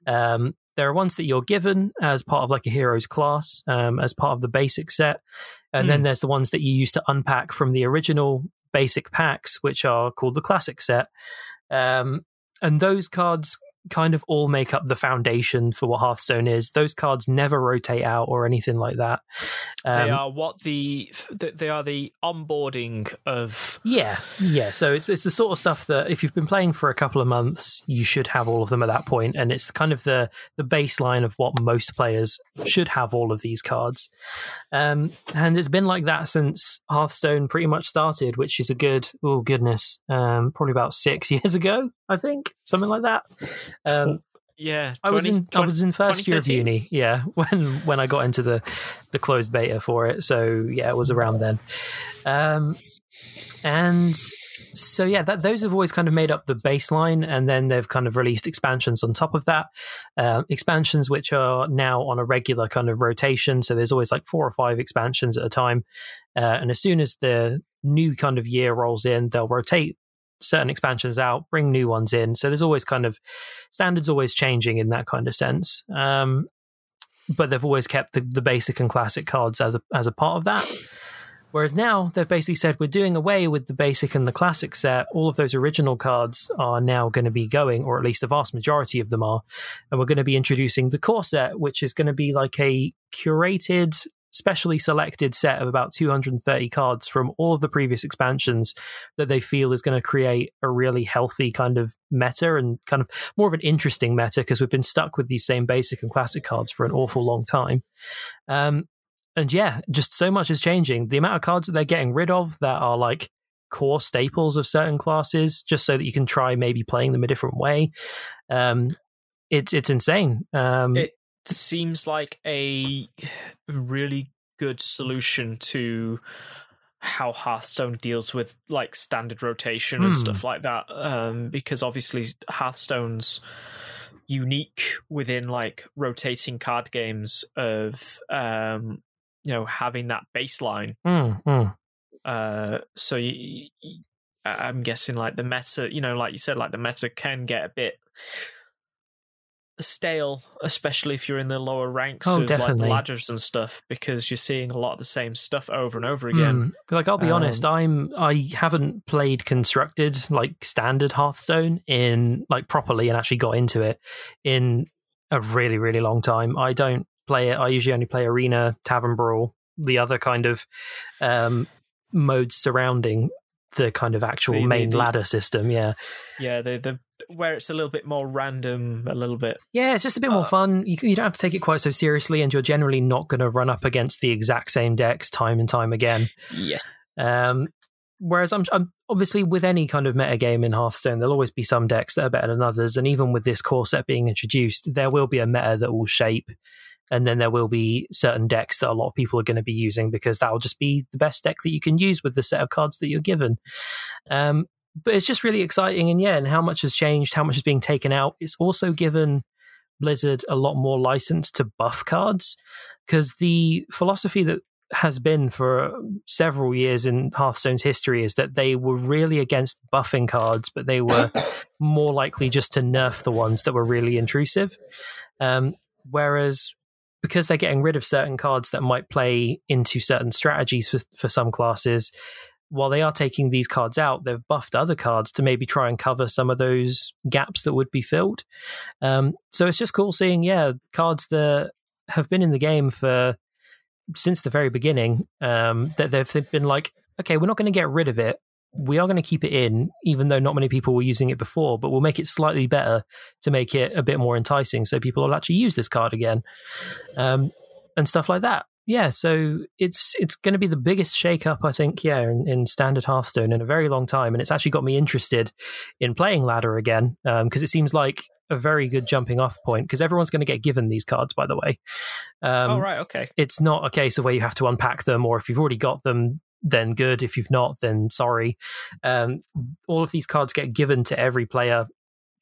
Um, there are ones that you're given as part of like a hero's class, um, as part of the basic set, and then there's the ones that you used to unpack from the original basic packs, which are called the classic set. Um, and those cards kind of all make up the foundation for what Hearthstone is. Those cards never rotate out or anything like that. Um, they are what the they are the onboarding of Yeah, yeah. So it's it's the sort of stuff that if you've been playing for a couple of months, you should have all of them at that point. and it's kind of the the baseline of what most players should have all of these cards. Um, and it's been like that since Hearthstone pretty much started, which is a good oh goodness, um, probably about six years ago, I think, something like that. Um, yeah. I was 20 in I was in first year of uni, yeah, when when I got into the the closed beta for it. So yeah, it was around then. Um, and so yeah, that those have always kind of made up the baseline, and then they've kind of released expansions on top of that. Uh, expansions which are now on a regular kind of rotation. So there's always like four or five expansions at a time, uh, and as soon as the new kind of year rolls in, they'll rotate certain expansions out, bring new ones in. So there's always kind of standards always changing in that kind of sense. Um, but they've always kept the, the basic and classic cards as a as a part of that. Whereas now they've basically said we're doing away with the basic and the classic set. All of those original cards are now going to be going, or at least the vast majority of them are. And we're going to be introducing the core set, which is going to be like a curated, specially selected set of about 230 cards from all of the previous expansions that they feel is going to create a really healthy kind of meta and kind of more of an interesting meta because we've been stuck with these same basic and classic cards for an awful long time. Um, and yeah, just so much is changing. The amount of cards that they're getting rid of that are like core staples of certain classes, just so that you can try maybe playing them a different way. Um, it's it's insane. Um, it seems like a really good solution to how Hearthstone deals with like standard rotation and Hmm. stuff like that. Um, because obviously Hearthstone's unique within like rotating card games of um, you know having that baseline. mm, mm. Uh, so you, I'm guessing like the meta, you know, like you said, like the meta can get a bit stale, especially if you're in the lower ranks Oh, of like definitely. the ladders and stuff, because you're seeing a lot of the same stuff over and over again. Mm. Like I'll be honest, Um, I'm I haven't played constructed like standard Hearthstone in like properly and actually got into it in a really really long time. I don't play it. I usually only play Arena, Tavern Brawl, the other kind of um, modes surrounding the kind of actual the- main the- ladder system. Yeah, Yeah, the the where it's a little bit more random, a little bit. yeah, it's just a bit more Uh, fun. You, you don't have to take it quite so seriously, and you're generally not going to run up against the exact same decks time and time again. Yes. Um, whereas I'm, I'm obviously with any kind of meta game in Hearthstone, there'll always be some decks that are better than others, and even with this core set being introduced, there will be a meta that will shape, and then there will be certain decks that a lot of people are going to be using because that will just be the best deck that you can use with the set of cards that you're given. Um, but it's just really exciting, and yeah, and how much has changed, how much is being taken out. It's also given Blizzard a lot more license to buff cards because the philosophy that has been for several years in Hearthstone's history is that they were really against buffing cards, but they were more likely just to nerf the ones that were really intrusive. Um, whereas because they're getting rid of certain cards that might play into certain strategies for, for some classes, while they are taking these cards out, they've buffed other cards to maybe try and cover some of those gaps that would be filled. Um, so it's just cool seeing, yeah, cards that have been in the game for since the very beginning um, that they've, been like, okay, we're not going to get rid of it. We are going to keep it in, even though not many people were using it before, but we'll make it slightly better to make it a bit more enticing so people will actually use this card again um, and stuff like that. Yeah, so it's it's going to be the biggest shake-up, I think, yeah, in, in standard Hearthstone in a very long time, and it's actually got me interested in playing ladder again because it seems like a very good jumping off point because everyone's going to get given these cards, by the way. Um, oh right, okay. it's not a case of where you have to unpack them, or if you've already got them, then good. If you've not, then sorry. Um, all of these cards get given to every player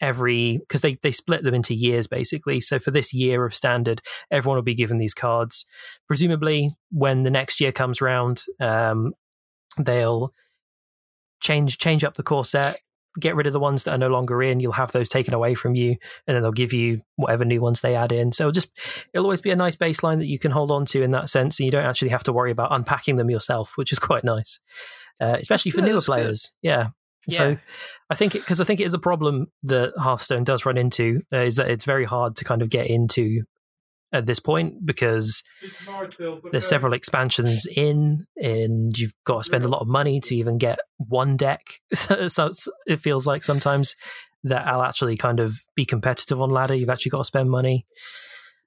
every because they, they split them into years basically. So for this year of standard everyone will be given these cards. Presumably when the next year comes round um, they'll change change up the core set get rid of the ones that are no longer in. You'll have those taken away from you and then they'll give you whatever new ones they add in. So it'll just it'll always be a nice baseline that you can hold on to in that sense and you don't actually have to worry about unpacking them yourself which is quite nice. Uh, especially for Yeah, newer that's good. players. Yeah Yeah. so I think because I think it is a problem that Hearthstone does run into uh, is that it's very hard to kind of get into at this point because there's several expansions in and you've got to spend a lot of money to even get one deck. so it's- it feels like sometimes that I'll actually kind of be competitive on ladder. You've actually got to spend money.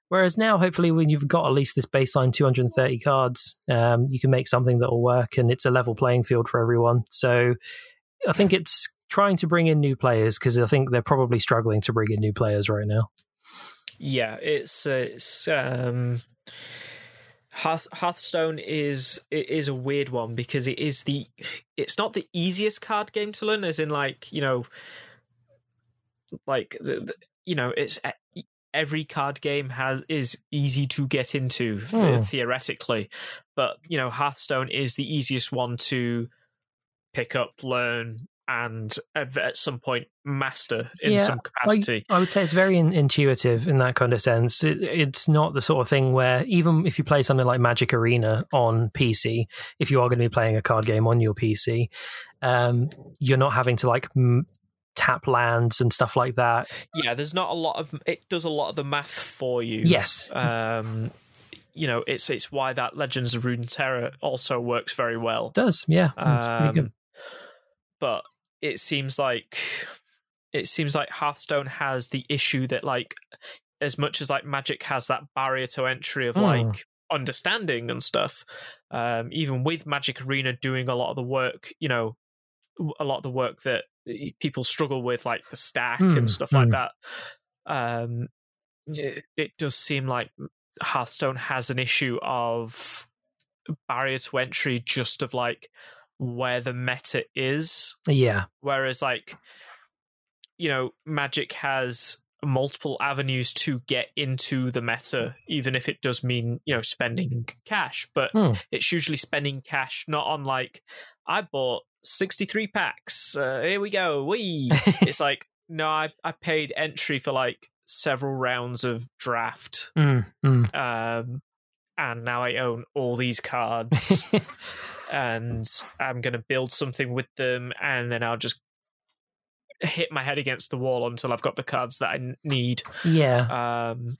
Whereas now, hopefully, when you've got at least this baseline 230 cards, um, you can make something that will work and it's a level playing field for everyone. So I think it's trying to bring in new players because I think they're probably struggling to bring in new players right now. Yeah, it's uh, it's um Hearth, Hearthstone is it is a weird one because it is the it's not the easiest card game to learn as in like you know like the, the, you know it's every card game has is easy to get into Hmm. theoretically but you know Hearthstone is the easiest one to pick up learn and at some point master in Yeah, some capacity I would say it's very in- intuitive in that kind of sense. It, it's not the sort of thing where even if you play something like Magic Arena on PC, if you are going to be playing a card game on your PC, um, you're not having to like m- tap lands and stuff like that. yeah there's not a lot of it does a lot of the math for you Yes, um you know it's it's why that legends of runeterra also works very well it does. Yeah, it's pretty good. um, but it seems like it seems like hearthstone has the issue that like as much as like magic has that barrier to entry of Hmm. like understanding and stuff um even with magic arena doing a lot of the work you know a lot of the work that people struggle with like the stack Hmm, and stuff like hmm. that um it, it does seem like hearthstone has an issue of barrier to entry just of like where the meta is. Yeah, whereas like you know magic has multiple avenues to get into the meta even if it does mean you know spending cash. But Hmm. it's usually spending cash not on like i bought 63 packs uh, here we go we it's like no I, I paid entry for like several rounds of draft Mm, mm. um and now i own all these cards and I'm going to build something with them, and then I'll just hit my head against the wall until I've got the cards that I need. yeah. Um,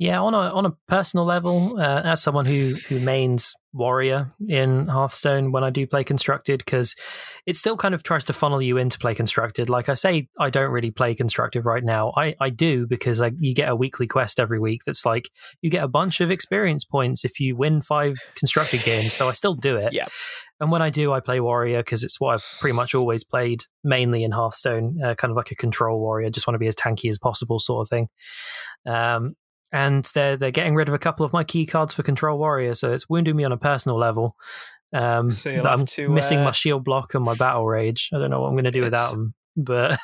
Yeah, on a on a personal level, uh, as someone who who mains warrior in Hearthstone when I do play constructed, because it still kind of tries to funnel you into play constructed. Like I say, I don't really play constructed right now. I I do because like you get a weekly quest every week that's like you get a bunch of experience points if you win five constructed games. So I still do it. Yeah. And when I do, I play warrior because it's what I've pretty much always played, mainly in Hearthstone, uh, kind of like a control warrior. Just want to be as tanky as possible, sort of thing. Um, and they're they're getting rid of a couple of my key cards for Control Warrior, so it's wounding me on a personal level. Um, So I'm to, missing uh, my shield block and my battle rage. I don't know what I'm going to do without them, but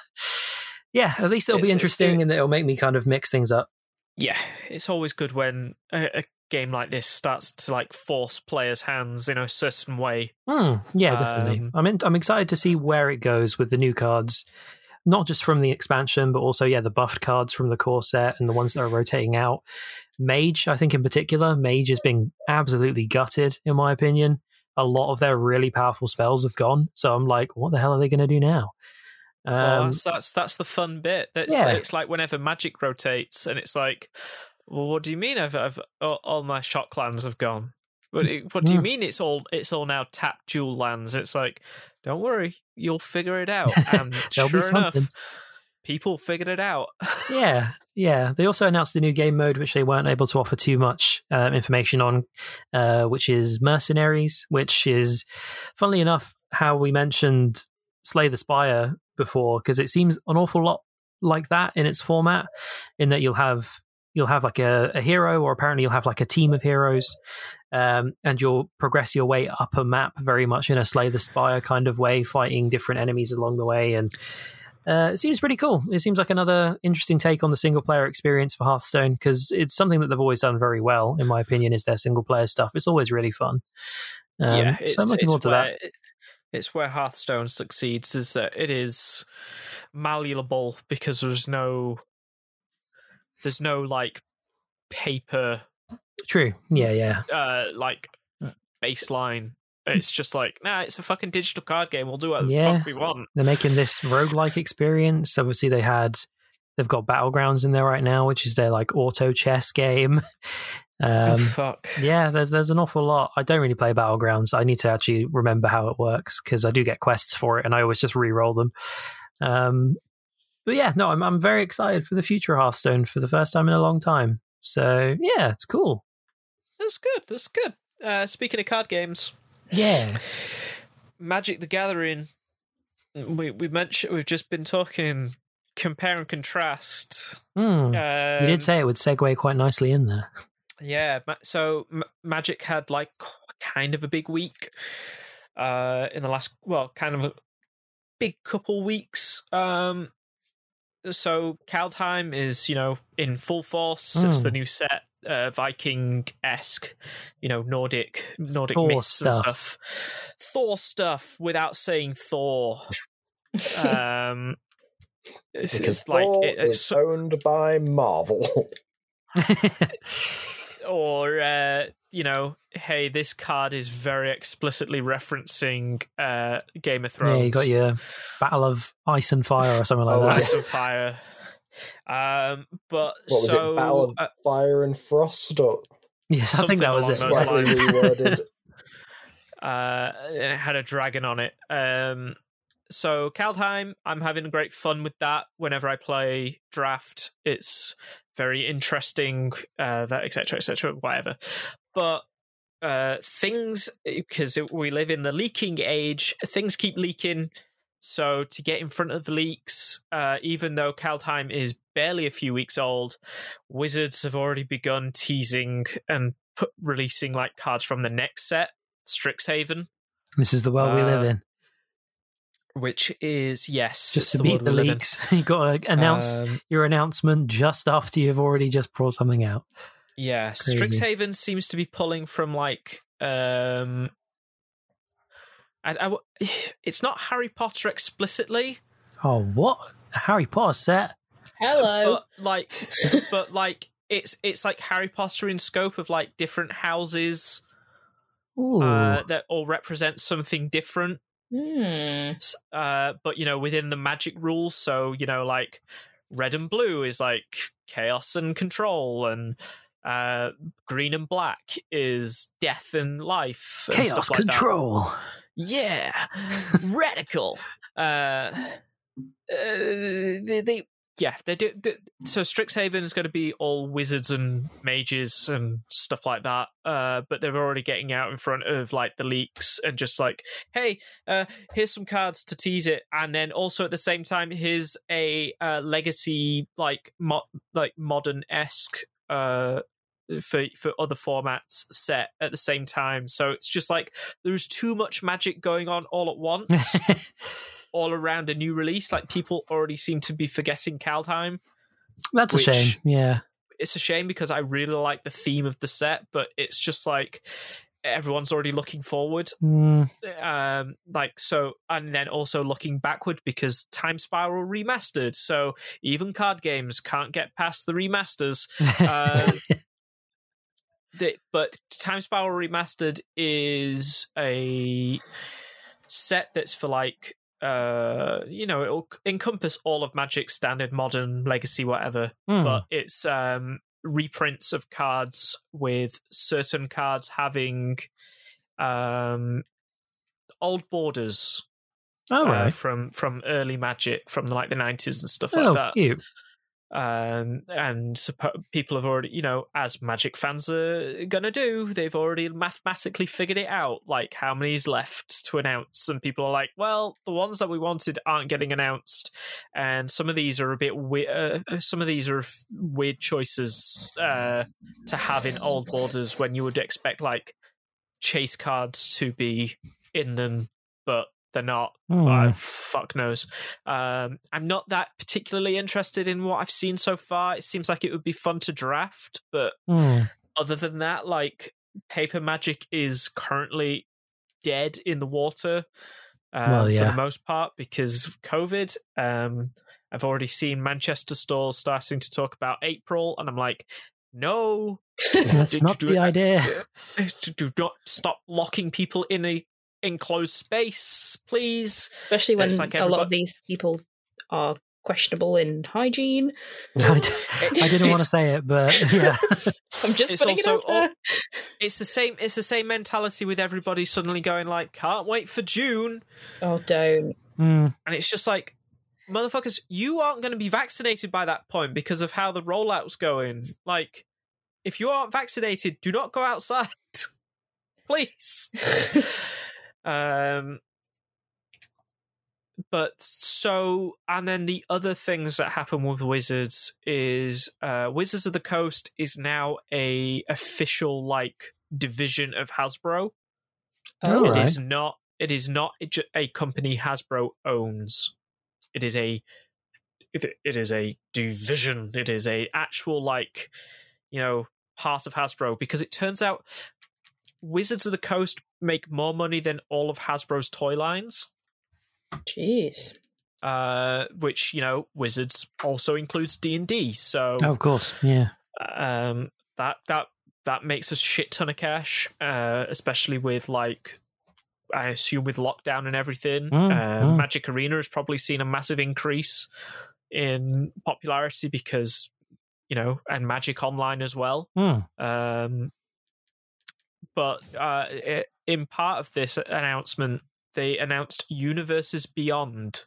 yeah, at least it'll be interesting, and it'll make me kind of mix things up. yeah, it's always good when a, a game like this starts to like force players' hands in a certain way. Hmm, yeah, definitely. Um, I'm in, I'm excited to see where it goes with the new cards, not just from the expansion, but also yeah, the buffed cards from the core set and the ones that are rotating out. Mage, I think in particular, Mage has been absolutely gutted in my opinion. A lot of their really powerful spells have gone, so I'm like, what the hell are they going to do now? well, Um, that's, that's that's the fun bit. That's yeah. it's like whenever magic rotates, and it's like, well, what do you mean? I've, I've all, my shock lands have gone. What, do- what do you Mm. mean? It's all it's all now tap dual lands. It's like, don't worry, you'll figure it out. And sure enough, people figured it out. yeah, yeah. They also announced the new game mode, which they weren't able to offer too much um, information on, uh, which is Mercenaries, which is, funnily enough, how we mentioned Slay the Spire before, because it seems an awful lot like that in its format, in that you'll have you'll have like a, a hero, or apparently you'll have like a team of heroes, um, and you'll progress your way up a map very much in a Slay the Spire kind of way, fighting different enemies along the way, and uh, it seems pretty cool. It seems like another interesting take on the single player experience for Hearthstone because it's something that they've always done very well, in my opinion, is their single player stuff. It's always really fun. Um, yeah, it's, so I'm looking forward to where, that. It's where Hearthstone succeeds is that it is malleable because there's no there's no like paper True. Yeah, yeah. uh like baseline. It's just like, nah, it's a fucking digital card game. We'll do what the Yeah. fuck we want. They're making this roguelike experience. Obviously, they had they've got Battlegrounds in there right now, which is their like auto chess game. Oh, Um, fuck. yeah, there's there's an awful lot. I don't really play Battlegrounds. I need to actually remember how it works because I do get quests for it, and I always just re-roll them. Um, but yeah, no, I'm I'm very excited for the future of Hearthstone for the first time in a long time. So yeah, it's cool. That's good. That's good. Uh, speaking of card games, Yeah, Magic the Gathering. We we mentioned we've just been talking compare and contrast. Hmm. Um, you did say it would segue quite nicely in there. Yeah, so M- Magic had like kind of a big week uh in the last well, kind of a big couple weeks. Um so Kaldheim is, you know, in full force. It's Hmm. the new set, uh, Viking esque, you know, Nordic Nordic Thor myths and stuff. stuff. Thor stuff without saying Thor. Um it's, Because it's like Thor it- it's is so- owned by Marvel. or uh, you know, hey, this card is very explicitly referencing uh, Game of yeah, Thrones. you got your Battle of Ice and Fire or something like Oh, that. Ice and Fire. Um, but What was so it? Battle of uh, Fire and Frost? Or Yes, I think that was it. something along yeah. those slightly reworded. uh, it had a dragon on it. Um, so Kaldheim, I'm having great fun with that. Whenever I play draft, it's very interesting. Uh, that etc. etc. whatever. But uh, things because we live in the leaking age, things keep leaking. So to get in front of the leaks, uh, even though Kaldheim is barely a few weeks old, Wizards have already begun teasing and put, releasing like cards from the next set, Strixhaven, This is the world we live Uh, in. Which is yes, Just to the beat world the we live in. leaks, you got to announce Um, your announcement just after you've already just brought something out. yeah, Crazy. Strixhaven seems to be pulling from like um, I, I w- it's not Harry Potter explicitly, Oh, what? A Harry Potter set? Hello. but like, but like it's it's like Harry Potter in scope of like different houses uh, that all represent something different. S- uh, but you know within the magic rules so you know like red and blue is like chaos and control and uh green and black is death and life and Chaos stuff like that. control. yeah radical uh, uh they, they yeah they do they, so strixhaven is going to be all wizards and mages and stuff like that uh but they're already getting out in front of like the leaks and just like hey uh here's some cards to tease it and then also at the same time here's a uh legacy like mo- like modern-esque uh for for other formats set at the same time. So it's just like there's too much magic going on all at once all around a new release like people already seem to be forgetting Kaldheim That's a shame. Yeah. it's a shame because I really like the theme of the set but it's just like everyone's already looking forward Mm, um like so and then also looking backward because time spiral remastered so even card games can't get past the remasters uh, the, but time spiral remastered is a set that's for like uh you know it'll encompass all of magic standard modern legacy whatever mm. but it's um reprints of cards with certain cards having um old borders uh, right. from from early magic from like the 90s and stuff oh, like that cute. Um and people have already you know as magic fans are gonna do they've already mathematically figured it out like how many's left to announce. And people are like well the ones that we wanted aren't getting announced. And some of these are a bit weird uh, some of these are f- weird choices uh to have in old borders when you would expect like chase cards to be in them. But they're not Hmm. uh, fuck knows. Um, I'm not that particularly interested in what I've seen so far. It seems like it would be fun to draft, but Mm. other than that, like paper magic is currently dead in the water um, Well, for the most part because of COVID. Um, I've already seen Manchester stores starting to talk about April, and I'm like, no, That's not do the idea. do not stop locking people in a enclosed space, please. Especially when It's like a lot of these people are questionable in hygiene. I, d- I didn't want to say it, but yeah. I'm just It's putting also it out there. it's the same it's the same mentality with everybody suddenly going like can't wait for june Oh, don't. Mm. and it's just like motherfuckers you aren't going to be vaccinated by that point because of how the rollout's going like if you aren't vaccinated do not go outside please um but so and then the other things that happen with Wizards is uh, Wizards of the Coast is now a official like division of Hasbro. Oh, It right. is not. It is not a company Hasbro owns. It is a. It, it is a division. It is a actual like, you know, part of Hasbro because it turns out Wizards of the Coast make more money than all of Hasbro's toy lines. Jeez. Uh, which you know, Wizards also includes D and D. So Oh, of course. Yeah. um that that that makes a shit ton of cash uh especially with like i assume with lockdown and everything Mm, uh, mm. magic arena has probably seen a massive increase in popularity because you know and magic online as well um but uh i in part of this announcement they announced universes beyond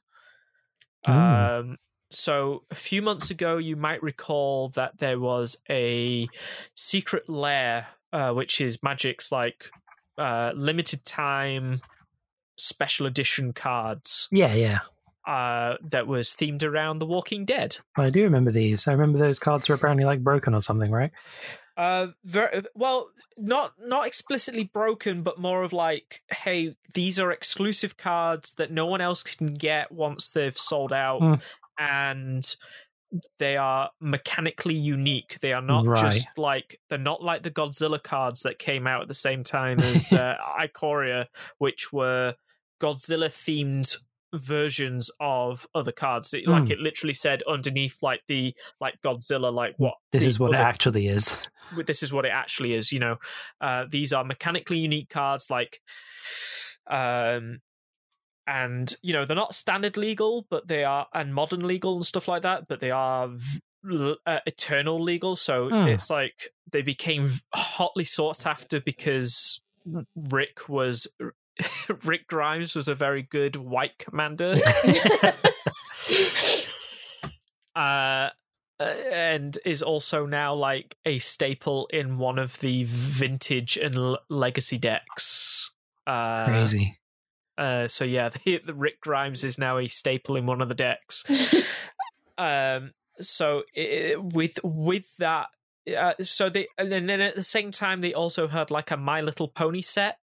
Ooh. um so a few months ago you might recall that there was a secret lair uh, which is magic's like uh limited time special edition cards Yeah, yeah. uh that was themed around the walking dead I do remember these. I remember those cards were apparently like broken or something, right? Uh, very well, not not explicitly broken, but more of like, hey, these are exclusive cards that no one else can get once they've sold out, Hmm. and they are mechanically unique. They are not Right. just like they're not like the Godzilla cards that came out at the same time as uh, Ikoria, which were Godzilla themed versions of other cards. It, Like Hmm. it literally said underneath, like the like Godzilla, like what This is what it actually is. this is what it actually is you know uh these are mechanically unique cards like um and you know they're not standard legal but they are and modern legal and stuff like that but they are v- uh, eternal legal so Hmm. it's like they became hotly sought after because rick was rick grimes was a very good white commander uh, and is also now like a staple in one of the vintage and l- legacy decks. Uh, Crazy. Uh, so yeah, the, the Rick Grimes is now a staple in one of the decks. um, so i with with that, uh, so they and then at the same time they also had like a My Little Pony set.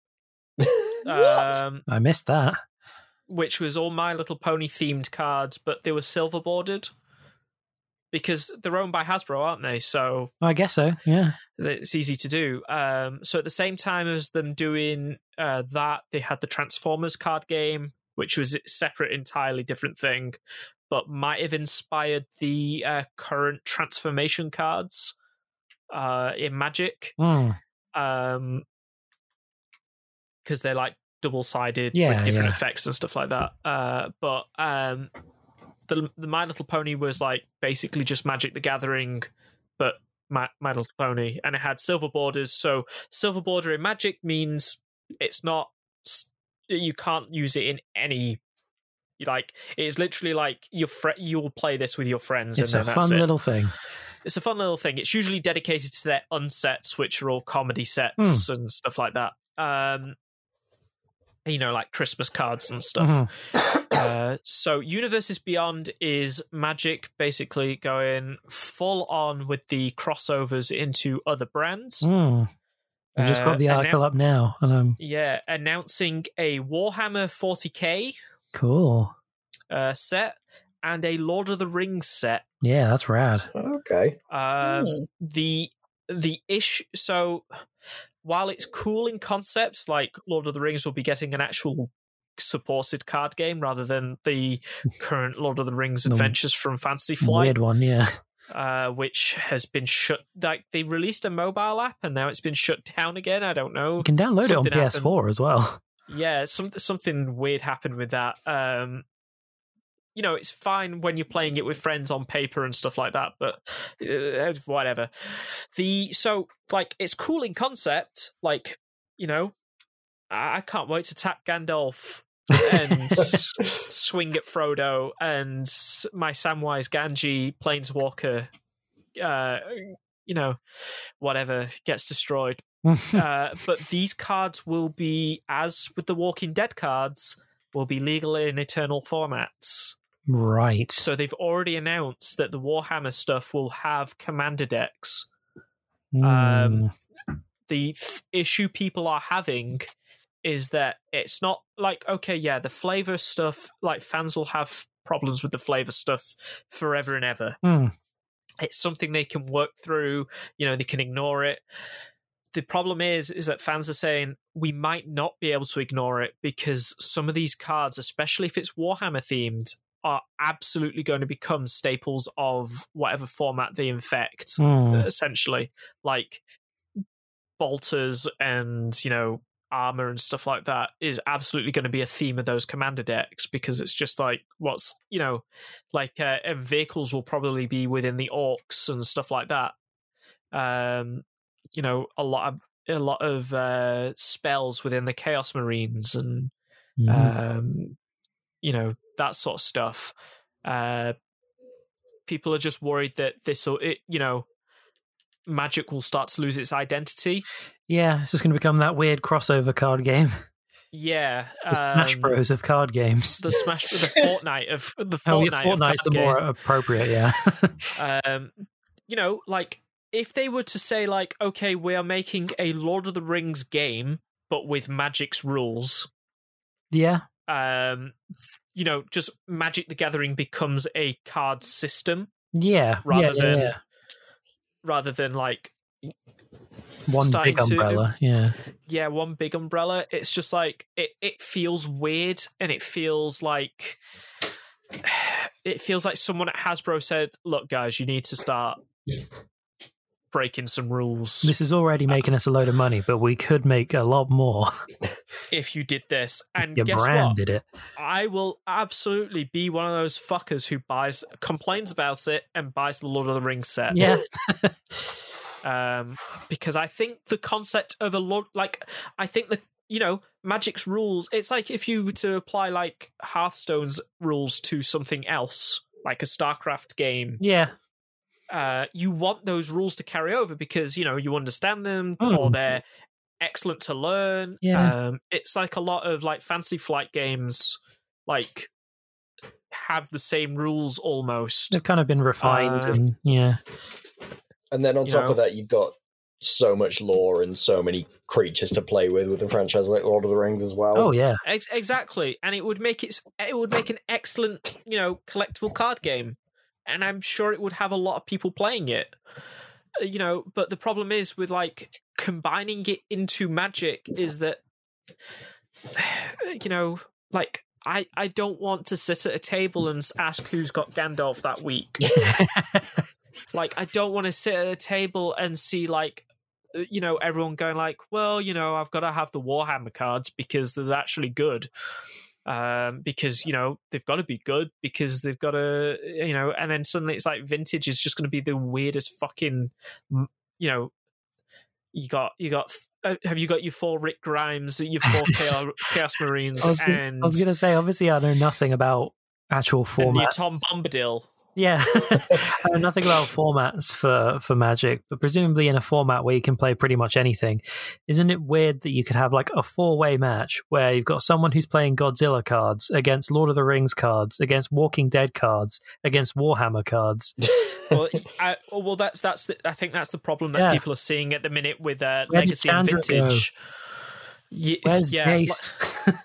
Um, I missed that. which was all My Little Pony themed cards, but they were silver bordered because they're owned by Hasbro, aren't they? So I guess so. Yeah. it's easy to do. Um, so at the same time as them doing uh, that, they had the Transformers card game, which was a separate, entirely different thing, but might have inspired the uh, current transformation cards uh, in Magic. Hmm. Um, because they're like double sided Yeah, with different yeah. effects and stuff like that. Uh, but um, the the My Little Pony was like basically just Magic the Gathering, but My, My Little Pony, and it had silver borders. So silver border in Magic means it's not you can't use it in any. Like it's literally like your fr- you will play this with your friends, It's a and then that's fun it. little thing. It's a fun little thing. It's usually dedicated to their unsets, which are all comedy sets and stuff like that. Um, you know, like Christmas cards and stuff. Mhm. Uh, so Universes Beyond is Magic basically going full on with the crossovers into other brands. Hmm. I've just Uh, got the and article now- up now, and I'm Yeah, announcing a Warhammer 40k cool. uh, set and a Lord of the Rings set. Yeah, that's rad. Okay. Um, Hmm. the the issue so while it's cool in concepts like lord of the rings will be getting an actual supported card game rather than the current lord of the rings adventures from fantasy flight Weird one, yeah. uh, which has been shut like they released a mobile app and now it's been shut down again i don't know You can download it on Something PS4 as well. yeah some, something weird happened with that um you know it's fine when you're playing it with friends on paper and stuff like that but uh, whatever the so like it's cool in concept like you know i, I can't wait to tap gandalf and swing at frodo and my samwise Gamgee planeswalker uh you know whatever gets destroyed uh, but these cards will be, as with the Walking Dead cards, will be legal in Eternal formats. Right. So they've already announced that the Warhammer stuff will have commander decks. Hmm. um, The th- issue people are having is that it's not like okay, yeah, the flavor stuff. Like fans will have problems with the flavor stuff forever and ever. Hmm. It's something they can work through. You know, they can ignore it. The problem is, is that fans are saying we might not be able to ignore it because some of these cards, especially if it's Warhammer themed, are absolutely going to become staples of whatever format they infect. Hmm. Essentially, like bolters and you know armor and stuff like that is absolutely going to be a theme of those commander decks because it's just like what's you know like uh, and vehicles will probably be within the orcs and stuff like that um you know a lot of a lot of uh spells within the chaos marines and Mhm. um you know that sort of stuff uh people are just worried that this will it you know magic will start to lose its identity yeah, it's just going to become that weird crossover card game. yeah The Smash um, Bros of card games. the smash the fortnite of the oh, fortnite, yeah, of Fortnite's the more appropriate, yeah. um you know like if they were to say like okay we are making a lord of the rings game but with magic's rules yeah. Um you know just magic the gathering becomes a card system Yeah. Rather yeah, yeah, than yeah. rather than like one big to- umbrella. Yeah. yeah one big umbrella it's just like it, it feels weird and it feels like it feels like someone at hasbro said look guys you need to start breaking some rules This is already making us a load of money, but we could make a lot more. if you did this and You guess what branded it. i will absolutely be one of those fuckers who buys complains about it and buys the lord of the rings set Yeah. um, because I think the concept of a lot, like I think the you know magic's rules. It's like if you were to apply like Hearthstone's rules to something else, like a StarCraft game. Yeah. Uh, you want those rules to carry over because you know you understand them Mm. or they're excellent to learn. Yeah. Um, it's like a lot of like Fantasy Flight games, like have the same rules almost. They've kind of been refined Uh, and yeah. And then on You top know? of that, you've got so much lore and so many creatures to play with with a franchise like Lord of the Rings as well. Oh yeah. Ex- exactly, and it would make it it would make an excellent you know collectible card game, and I'm sure it would have a lot of people playing it. Uh, You know, but the problem is with like combining it into Magic is that you know like. I, I don't want to sit at a table and ask who's got Gandalf that week. like I don't want to sit at a table and see like uh, you know everyone going like well you know I've got to have the Warhammer cards because they're actually good um because you know they've got to be good because they've got to you know and then suddenly it's like vintage is just going to be the weirdest fucking you know you got you got uh, have you got your four Rick Grimes your four Chaos, Chaos Marines I was, and I was gonna say, obviously, I know nothing about actual and your format. Tom Bombadil Yeah, I know nothing about formats for for Magic, but presumably in a format where you can play pretty much anything, isn't it weird that you could have like a four way match where you've got someone who's playing Godzilla cards against Lord of the Rings cards, against Walking Dead cards, against Warhammer cards? well, I, oh, well, that's that's the, I think that's the problem that Yeah. people are seeing at the minute with uh, legacy and go? vintage. Ye- Where's yeah, Jace?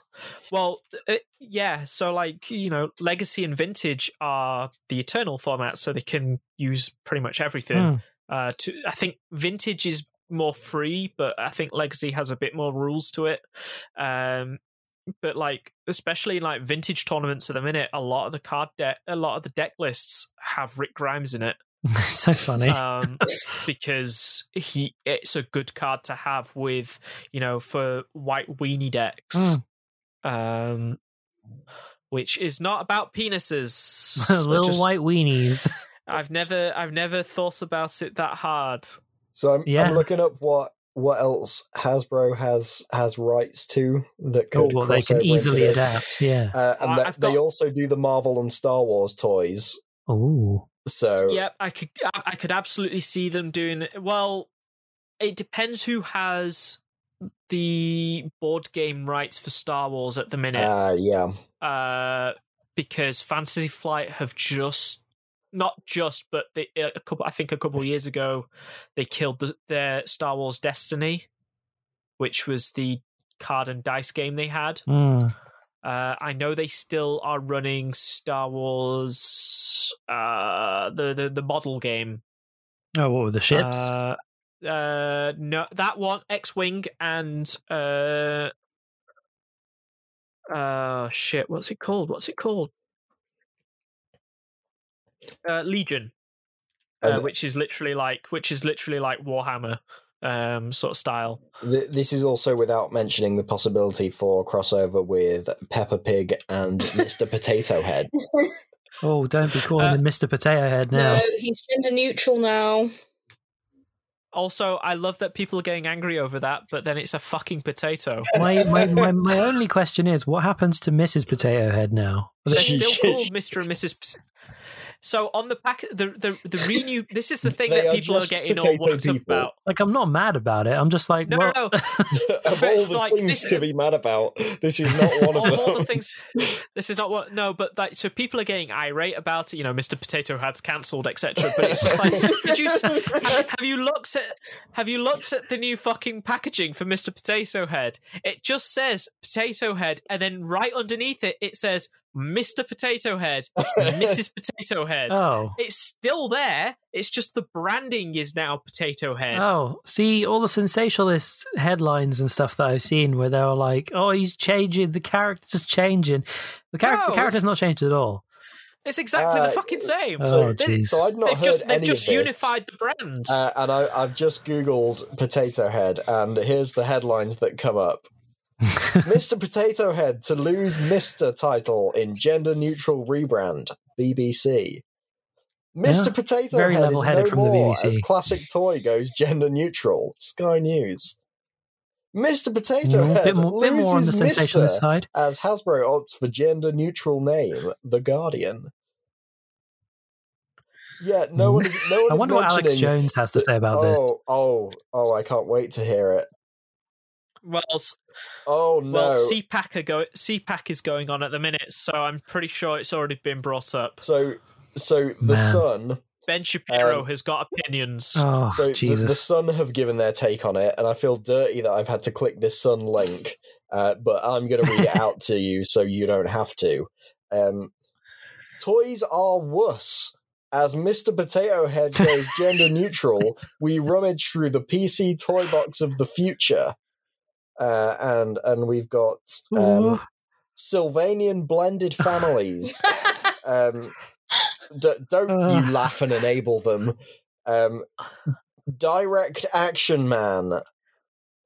well, uh, yeah. So, like you know, legacy and vintage are the eternal format, so they can use pretty much everything. Hmm. Uh, to I think vintage is more free, but I think legacy has a bit more rules to it. Um, but like especially in like vintage tournaments at the minute, a lot of the card deck, a lot of the deck lists have Rick Grimes in it so funny. um, because he it's a good card to have with you know for white weenie decks, um, which is not about penises. Little just- white weenies. I've never I've never thought about it that hard. So I'm, Yeah. I'm looking up what what else Hasbro has has rights to that could Cool, they cross can over into easily this. adapt. Yeah. Uh, and I- that- I've they also do the Marvel and Star Wars toys. Ooh. So Yep, I could I- I could absolutely see them doing well. It depends who has the board game rights for Star Wars at the minute. Uh, yeah. uh, because Fantasy Flight have just not just, but they, a couple. I think a couple of years ago, they killed the, their Star Wars Destiny, which was the card and dice game they had. Mm. Uh, I know they still are running Star Wars, uh, the the the model game. Oh, what were the ships? Uh, uh, no, that one X Wing and uh, uh, shit. What's it called? What's it called? Uh, Legion, uh, And which is literally like which is literally like Warhammer um sort of style. th- this is also without mentioning the possibility for crossover with Peppa Pig and Mr. Potato Head. oh, don't be calling uh, him Mr. Potato Head now. No, he's gender neutral now. Also, I love that people are getting angry over that, but then it's a fucking potato. My, my, my, my only question is, what happens to Mrs. Potato Head now? They're She- still she- called Mr. and Mrs. P- So on the pack, the the the renew. This is the thing that people are just getting all potato worked up about. Like, I'm not mad about it. I'm just like, No, well, no, of all the like, things this- to be mad about, this is not one of of them. all the things, this is not what. No, but like, so people are getting irate about it. You know, Mr. Potato Head's cancelled, etc. But it's just like, did you have, have you looked at have you looked at the new fucking packaging for Mr. Potato Head? It just says Potato Head, and then right underneath it, it says Mr. Potato Head, Mrs. Potato Head. oh. It's still there. It's just the branding is now Potato Head. Oh, see all the sensationalist headlines and stuff that I've seen where they're like, "Oh, he's changing. The character's changing." The, character, No, the character's not changed at all. It's exactly Uh, the fucking same. Oh, They- jeez. So I'd not they've heard just they've any just of this. unified the brand. Uh, and I, I've just googled Potato Head, and here's the headlines that come up: Mr. Potato Head to lose Mister title in gender neutral rebrand. BBC. Mr. Yeah, Potato very Head is no from the BBC. as classic toy goes gender neutral. Sky News. Mr. Potato Mm, Head bit more, bit more on the sensationalist side. as Hasbro opts for gender neutral name. The Guardian. Yeah, no one is. No one I is wonder what Alex Jones has to say about this. oh, oh, oh! I can't wait to hear it. Well, Oh no! well, CPAC are go CPAC is going on at the minute, so I'm pretty sure it's already been brought up. so, so the Man. Sun, Ben Shapiro Um, has got opinions. Oh, so the, the Sun have given their take on it, and I feel dirty that I've had to click this Sun link, uh, but I'm going to read it out to you so you don't have to. Um, toys are wuss. As Mr. Potato Head goes gender neutral, we rummage through the PC toy box of the future, uh, and and we've got um, Sylvanian blended families. um, d- don't Ugh. you laugh and enable them. Um, direct action man.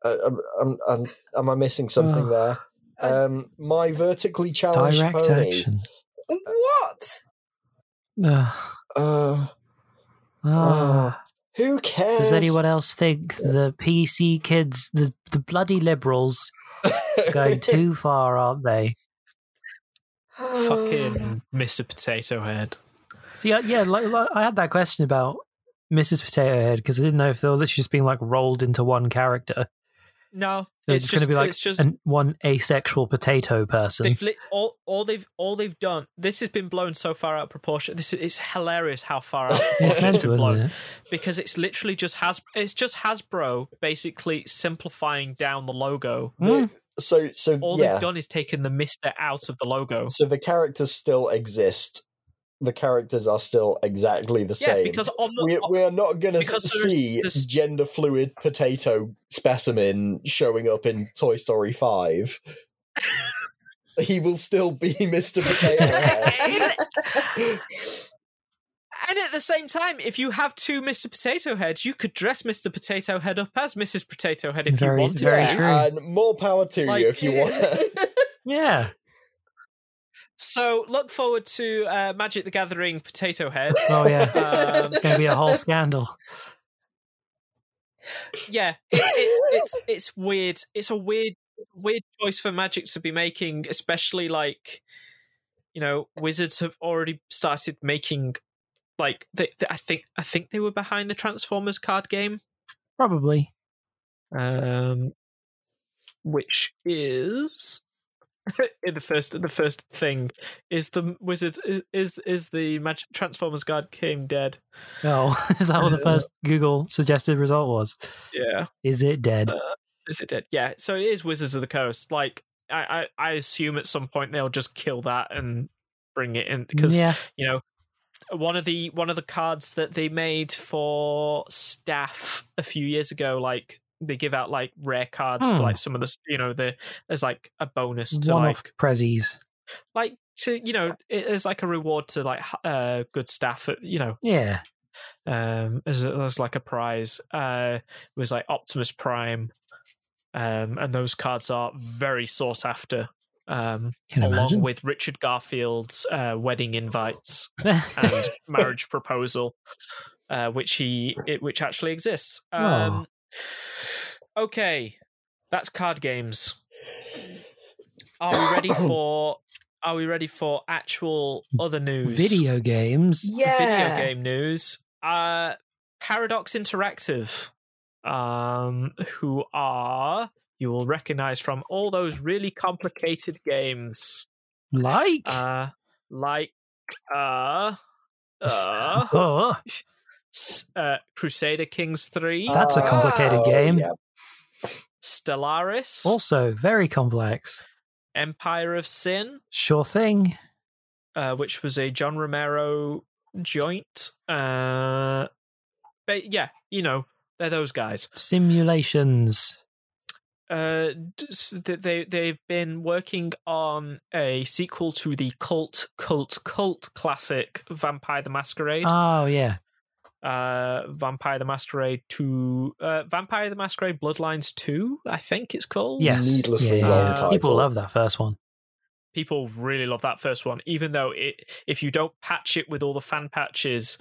Uh, um, um, um, am I missing something there? Um, my vertically challenged Direct pony. action. what? Ugh. Uh, Ah. Who cares? Does anyone else think the PC kids, the, the bloody liberals, are going too far, aren't they? Fucking Mr. Potato Head. See, I, yeah, like, like, I had that question about Mrs. Potato Head because I didn't know if they were literally just being like rolled into one character. No, They're it's just, just going to be like it's just an, one asexual potato person. they've lit, all all they've all they've done. This has been blown so far out of proportion. This is it's hilarious how far out of It's meant to, been blown it? because it's literally just has it's just Hasbro basically simplifying down the logo. Mm. so, so All yeah. they've done is taken the Mister out of the logo. So the characters still exist. The characters are still exactly the Yeah, same. because on the we, we are not going to see this- gender fluid potato specimen showing up in Toy Story 5. he will still be Mr. Potato Head. And at the same time, if you have two Mr. Potato Heads, you could dress Mr. Potato Head up as Mrs. Potato Head if Very- you wanted very to. true. and more power to Like- you if you want. Yeah. So look forward to uh, Magic the Gathering Potato Head. Oh, yeah. Um, Going to be a whole scandal. yeah, it, it's it's it's weird. It's a weird weird choice for Magic to be making, especially like you know Wizards have already started making like they, they- I think I think they were behind the Transformers card game. Probably. Um, which is in the first the first thing is the wizard is is, is the Magic Transformers card game dead? Oh, is that what the first Google suggested result was? Yeah, Is it dead? Uh, is it dead? Yeah, so it is Wizards of the Coast. Like I I, I assume at some point they'll just kill that and bring it in because yeah, you know one of the one of the cards that they made for staff a few years ago like they give out like rare cards Hmm. to like some of the you know the as like a bonus to one like prezzies. like to you know it- as like a reward to like uh good staff at, you know Yeah, um as, a, as like a prize uh it was like optimus prime um and those cards are very sought after um can along imagine. with richard garfield's uh wedding invites and marriage proposal, uh, which he it, which actually exists. Um, okay, that's card games. Are we ready for? Are we ready for actual other news? Video games. Yeah. video game news. Uh, Paradox Interactive, um, who are you will recognize from all those really complicated games, Like? uh, like uh, uh, uh, Crusader Kings 3, That's a complicated Oh, game. yeah. Stellaris, also very complex. Empire of Sin, Sure thing. uh, which was a John Romero joint. Uh, but yeah, you know, they're those guys. Simulations. Uh, d- s- th- they they've been working on a sequel to the cult cult cult classic Vampire the Masquerade. Oh yeah. Uh Vampire the Masquerade 2 uh Vampire the Masquerade Bloodlines 2 I think it's called Yes. Needlessly Yeah, long yeah. title. People love that first one. people really love that first one even though it if you don't patch it with all the fan patches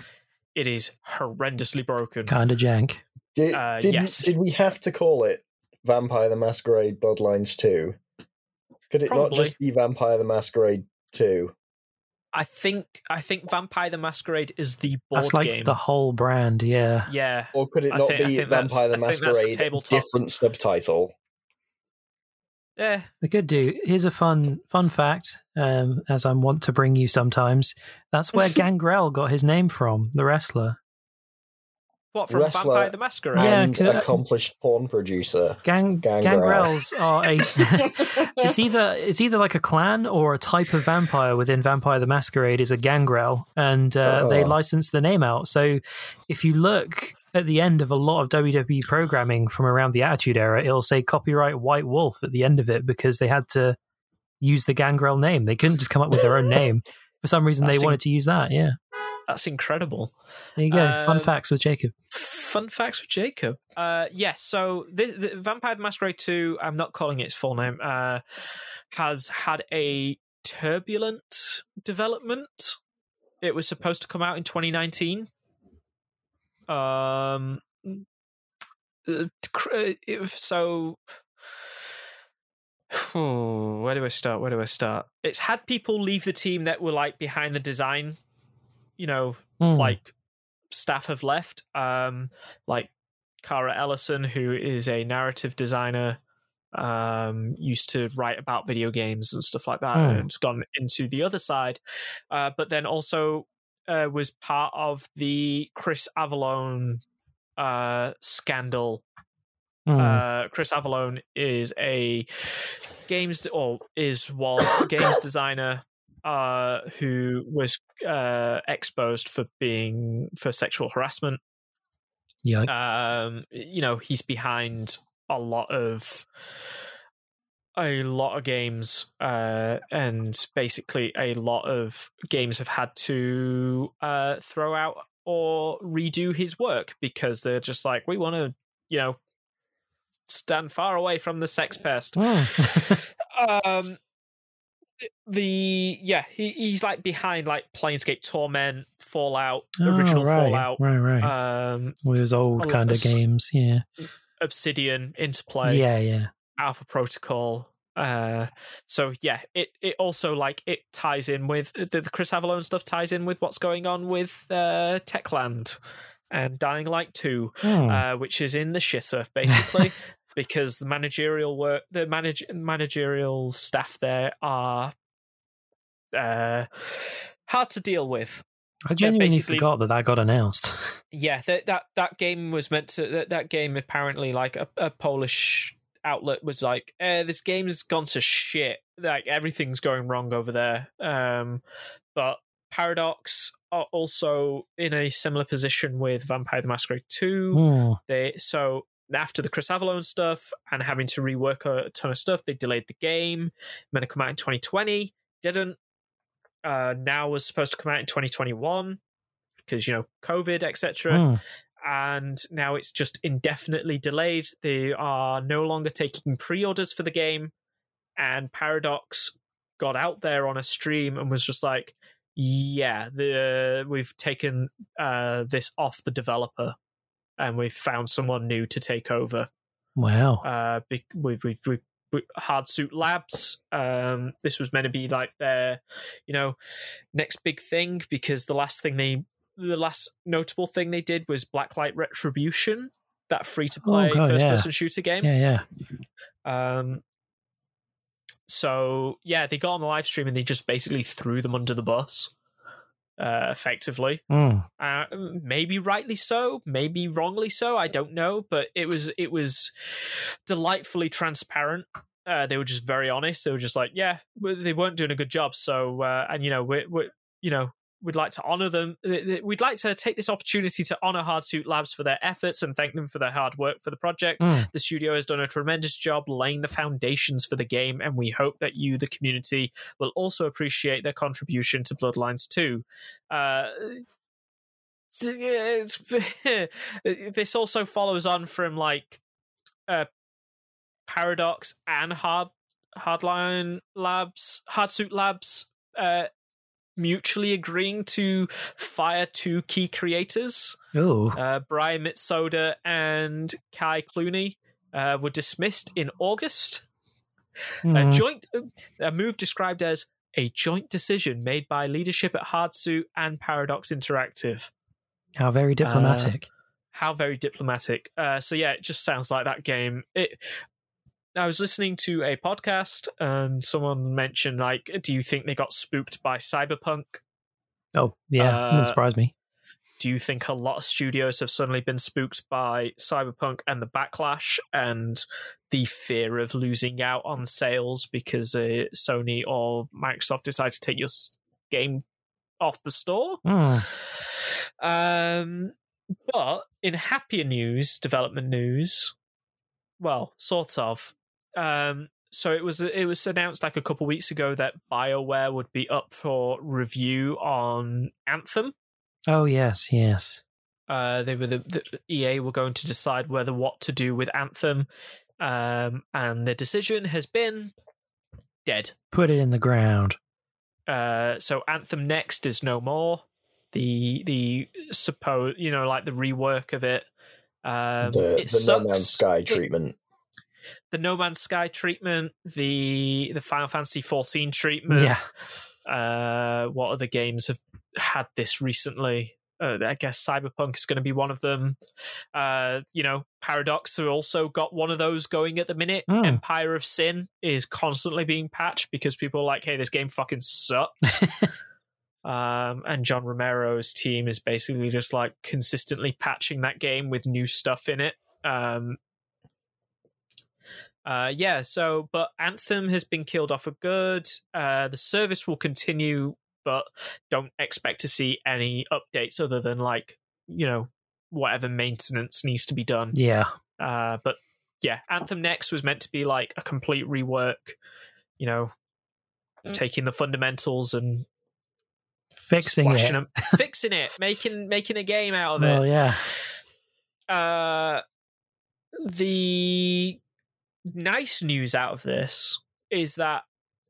it is horrendously broken Kinda jank. Did, Uh, did, yes. did we have to call it Vampire the Masquerade Bloodlines 2? Could it not just be Vampire the Masquerade 2? I think I think Vampire the Masquerade is the board That's like game the whole brand, yeah. yeah Or could it not think- be Vampire the I think that's the Masquerade, different subtitle? yeah They could do. Here's a fun fun fact, um, as I want to bring you sometimes. That's where Gangrel got his name from, the wrestler. What from Wrestler Vampire the Masquerade Yeah, and could- accomplished porn producer. Gang Gangrel. Gangrels are a it's either it's either like a clan or a type of vampire within Vampire the Masquerade is a gangrel, and uh, they Oh. license the name out. So if you look at the end of a lot of WWE programming from around the Attitude Era, it'll say copyright White Wolf at the end of it because they had to use the gangrel name. They couldn't just come up with their own name. For some reason, That's they in- wanted to use that. Yeah, that's incredible there you go. Fun Um, facts with Jacob. Fun facts with Jacob. Uh, yes, so this, the Vampire the Masquerade 2, I'm not calling it its full name, uh, has had a turbulent development. It was supposed to come out in 2019. Um, so. Where do I start? Where do I start? It's had people leave the team that were like behind the design, you know, Hmm. like staff have left. Um, like Cara Ellison, who is a narrative designer, um, used to write about video games and stuff like that, Hmm. and it's gone into the other side. Uh, but then also uh, was part of the Chris Avellone uh, scandal uh, Chris Avellone is a games or is was games designer uh, who was uh, exposed for being for sexual harassment. yeah, Um, you know, he's behind a lot of a lot of games, uh, and basically a lot of games have had to uh, throw out or redo his work because they're just like, we want to, you know, stand far away from the sex pest. Hmm. um, the yeah, he, he's like behind like Planescape Torment, Fallout, original Oh, right, Fallout, right, right. um, With those old kind of games, yeah, Obsidian, Interplay, yeah, yeah. Alpha Protocol. Uh, so yeah, it it also like it ties in with the, the Chris Avellone stuff ties in with what's going on with uh, Techland and Dying Light Two, Hmm. uh, which is in the shitter basically. because the managerial work, the manage, managerial staff there are uh, hard to deal with. I genuinely forgot that that got announced. Yeah, that that that game was meant to. That, that game apparently, like a, a Polish outlet was like, eh, "This game's gone to shit. Like everything's going wrong over there." Um, but Paradox are also in a similar position with Vampire the Masquerade Two. Hmm. They so after the Chris Avellone stuff and having to rework a ton of stuff, they delayed the game. Meant to come out in 2020, didn't. Uh, now was supposed to come out in 2021 because you know COVID, etc. Hmm. And now it's just indefinitely delayed. They are no longer taking pre-orders for the game, and Paradox got out there on a stream and was just like, "Yeah, the we've taken uh, this off the developer." And we've found someone new to take over. Wow. Uh, we've, we've, we've, we Hardsuit Labs. Um, this was meant to be like their, you know, next big thing because the last thing they, the last notable thing they did was Blacklight Retribution, that free to play Oh, first yeah. person shooter game. Yeah, yeah. Um, so yeah, they got on the live stream and they just basically threw them under the bus, uh, effectively. Hmm. Uh, maybe rightly so, maybe wrongly so. I don't know, but it was it was delightfully transparent. Uh, they were just very honest. They were just like, yeah, they weren't doing a good job. So, uh, and you know, we're, we're you know, we'd like to honor them. Th- th- We'd like to take this opportunity to honor Hardsuit Labs for their efforts and thank them for their hard work for the project. Hmm. The studio has done a tremendous job laying the foundations for the game, and we hope that you, the community, will also appreciate their contribution to Bloodlines 2. Uh, this also follows on from like uh, Paradox and Hard Hardline Labs, Hardsuit Labs, uh, mutually agreeing to fire two key creators Oh, uh, Brian Mitsoda and Ka'ai Cluney uh, were dismissed in August. A Hmm. joint a move described as a joint decision made by leadership at Hardsuit and Paradox Interactive. how very diplomatic. How very diplomatic. Uh, so yeah, it just sounds like that game. It. I was listening to a podcast and someone mentioned like, do you think they got spooked by Cyberpunk? oh, yeah. uh, wouldn't surprise me. do you think a lot of studios have suddenly been spooked by cyberpunk and the backlash and the fear of losing out on sales because uh, sony or microsoft decide to take your game off the store Hmm. um, but in happier news development news well sort of um, so it was it was announced like a couple weeks ago that bioware would be up for review on anthem Oh, yes, yes. uh, they were the, the EA were going to decide whether what to do with Anthem, um, and the decision has been dead. Put it in the ground. Uh, so Anthem Next is no more. The the suppose you know like the rework of it. Um, the it the No Man's sucks. Sky It- treatment. The No Man's Sky treatment, the the Final Fantasy 14 treatment. Yeah. Uh, what other games have had this recently? Uh, I guess Cyberpunk is going to be one of them. Uh, you know, Paradox have also got one of those going at the minute. Hmm. Empire of Sin is constantly being patched because people are like, "Hey, this game fucking sucks." um, and John Romero's team is basically just like consistently patching that game with new stuff in it. Um, uh, yeah, so but Anthem has been killed off for good. Uh, the service will continue, but don't expect to see any updates other than like you know whatever maintenance needs to be done. Yeah. Uh, but yeah, Anthem Next was meant to be like a complete rework. You know, taking the fundamentals and Fixing it. them, fixing it, making making a game out of it Well, yeah. uh, the nice news out of this is that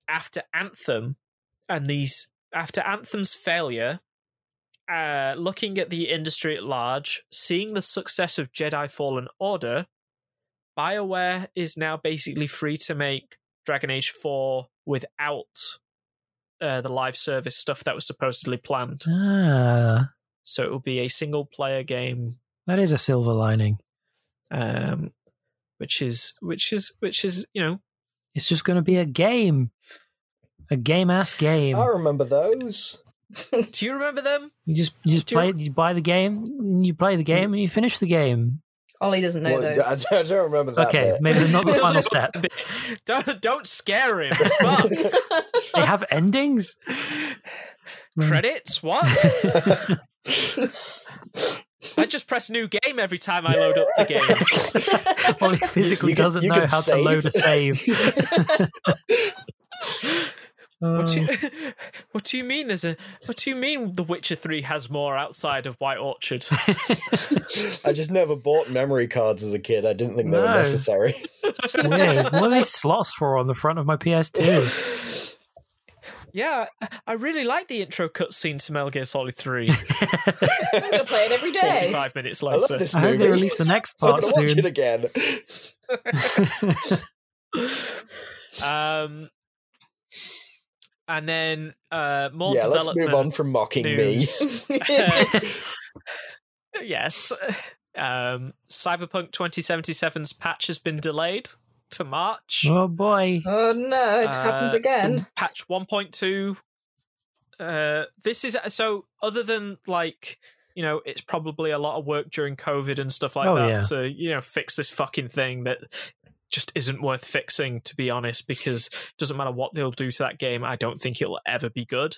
after Anthem and these after Anthem's failure, uh, looking at the industry at large, seeing the success of Jedi Fallen Order, BioWare is now basically free to make Dragon Age 4 without uh, the live service stuff that was supposedly planned. Ah, So it will be a single player game that is a silver lining. um, which is which is which is you know It's just going to be a game, a game ass game. I remember those. do you remember them? You just you just Do play. You buy the game, you play the game, mm. and you finish the game. Ollie doesn't know Well, those. I, don't- I don't remember that. Okay, bit. maybe not the Doesn't- final step. Don't don't scare him. Fuck. They have endings. Mm. Credits? What? I just press new game every time I load up the games. Well, he physically You could- doesn't you know could how to load a save. Oh. What do, you, what do you mean? There's a. What do you mean? The Witcher Three has more outside of White Orchard. I just never bought memory cards as a kid. I didn't think they were necessary. weird. What are these slots for on the front of my PS2? Yeah, I really like the intro cutscene to Metal Gear Solid Three. I'm gonna play it every day. Forty-five minutes later. I love later. this I hope they release the next I'm part gonna watch it again. um, and then uh, more yeah, let's move on from mocking news. me. yes. Um, Cyberpunk 2077's patch has been delayed to March. oh boy. oh no, it happens Uh, again. Patch 1.2. Uh, this is so other than like you know it's probably a lot of work during COVID and stuff like Oh, that yeah. to you know fix this fucking thing that just isn't worth fixing to be honest because it doesn't matter what they'll do to that game I don't think it'll ever be good.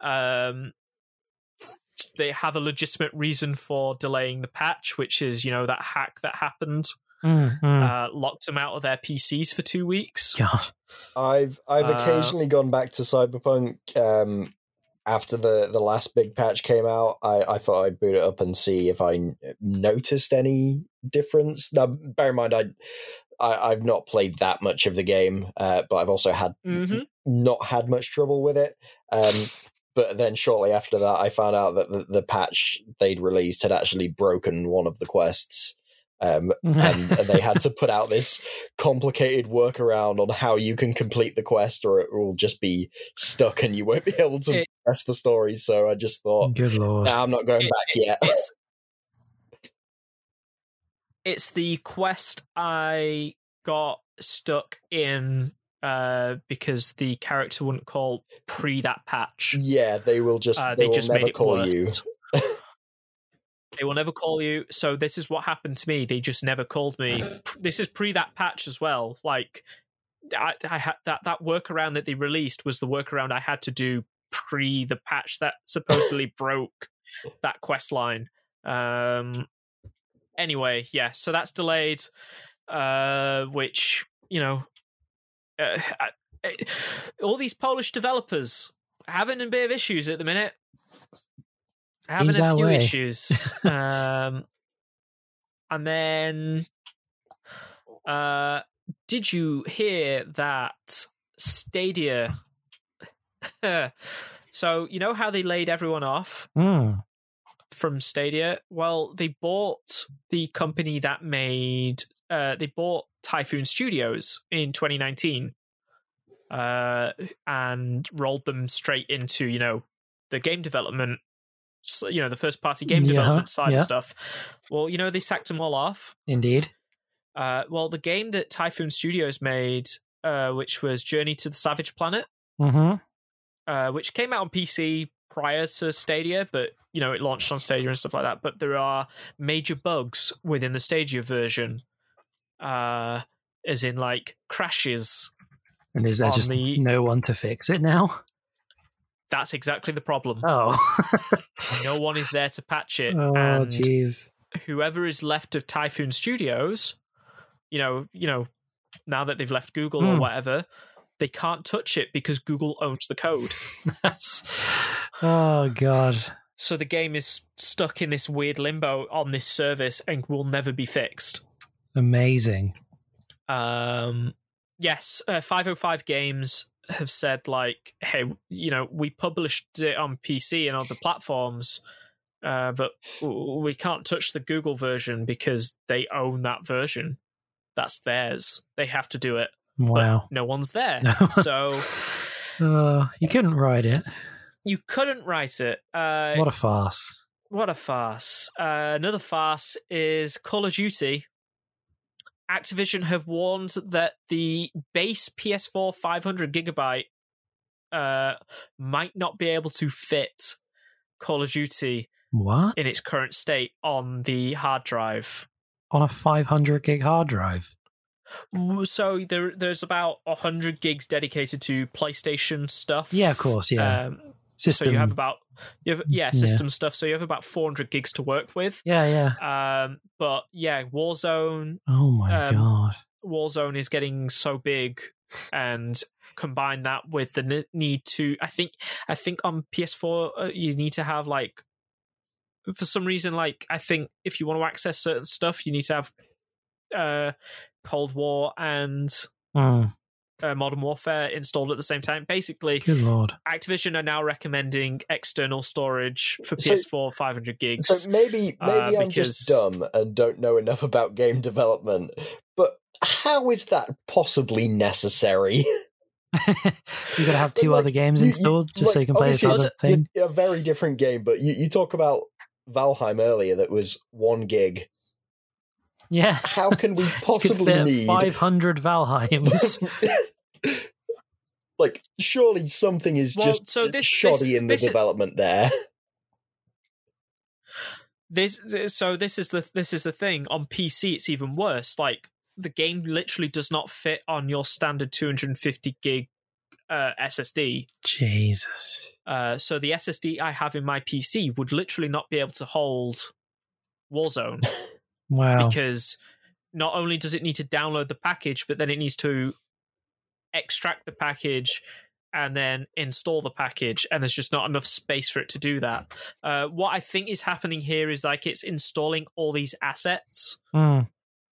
Um, they have a legitimate reason for delaying the patch, which is you know that hack that happened Mm, mm. uh, locked them out of their PCs for two weeks. God. I've I've Uh, occasionally gone back to Cyberpunk um, after the, the last big patch came out. I, I thought I'd boot it up and see if I n- noticed any difference. Now, bear in mind, I, I I've not played that much of the game, uh, but I've also had Mhm. not had much trouble with it. Um, but then shortly after that, I found out that the, the patch they'd released had actually broken one of the quests. Um, and they had to put out this complicated workaround on how you can complete the quest or it will just be stuck and you won't be able to It- press the story so i just thought Good lord. nah, i'm not going It- back it's, yet It's, it's the quest I got stuck in uh, because the character wouldn't call pre that patch. yeah they will just Uh, they, they will just never made it call worse. you They will never call you. So this is what happened to me. They just never called me. This is pre that patch as well. Like I, I had that that workaround that they released was the workaround I had to do pre the patch that supposedly broke that quest line. Um. Anyway, yeah. So that's delayed. Uh, which you know, uh, I, I- all these Polish developers having a bit of issues at the minute. Having a few way. issues. um, and then, uh, did you hear that Stadia? so you know how they laid everyone off Mm. from Stadia. Well, they bought the company that made. Uh, they bought Typhoon Studios in 2019, uh, and rolled them straight into you know the game development. You know the first party game Yeah, development side yeah. of stuff. Well, you know they sacked them all off. Indeed. Uh, well, the game that Typhoon Studios made, uh, which was Journey to the Savage Planet, Mm-hmm. uh, which came out on PC prior to Stadia, but you know it launched on Stadia and stuff like that. But there are major bugs within the Stadia version, uh, as in like crashes. And is there just the- no one to fix it now? That's exactly the problem. Oh. No one is there to patch it, oh, jeez. whoever is left of Typhoon Studios, you know, you know, now that they've left Google or Hmm. whatever, they can't touch it because Google owns the code. That's. Oh god. So the game is stuck in this weird limbo on this service and will never be fixed. Amazing. Um, yes, uh, 505 Games have said like, hey, you know, we published it on PC and other platforms, uh, but we can't touch the Google version because they own that version. That's theirs. They have to do it. But Wow. no one's there. No. so Oh, you couldn't write it. you couldn't write it. Uh, What a farce. What a farce. Uh, another farce is Call of Duty Activision have warned that the base PS4 500 gigabyte uh, might not be able to fit Call of Duty What? in its current state on the hard drive. On a 500 gig hard drive? So there, there's about hundred gigs dedicated to PlayStation stuff. Yeah, of course, yeah. Um, System. So you have about you have yeah Yeah. system stuff. So you have about 400 gigs to work with. yeah, yeah. Um, but yeah, Warzone Oh my um, god. Warzone is getting so big, and combine that with the need to, I think, I think on PS4 uh, you need to have like, for some reason, like I think if you want to access certain stuff, you need to have uh, Cold War and Mm, uh, Modern Warfare installed at the same time. Basically, good lord. Activision are now recommending external storage for So- PS4 500 gigs. So maybe uh, maybe I'm just dumb and don't know enough about game development, but how is that possibly necessary? you gotta have two Like, other games you- you- installed just so you can play this other it's- thing. A very different game, but you, you talk about Valheim earlier that was one gig. Yeah. How can we You could possibly fit need 500 Valheims. like surely something is Well, just so this- shoddy this- in the this is- development there. this so this is the this is the thing on PC it's even worse like the game literally does not fit on your standard 250 gig uh, SSD Jesus. uh, so the SSD I have in my PC would literally not be able to hold Warzone Wow. because not only does it need to download the package but then it needs to extract the package and then install the package and there's just not enough space for it to do that uh, what i think is happening here is like it's installing all these assets Mm,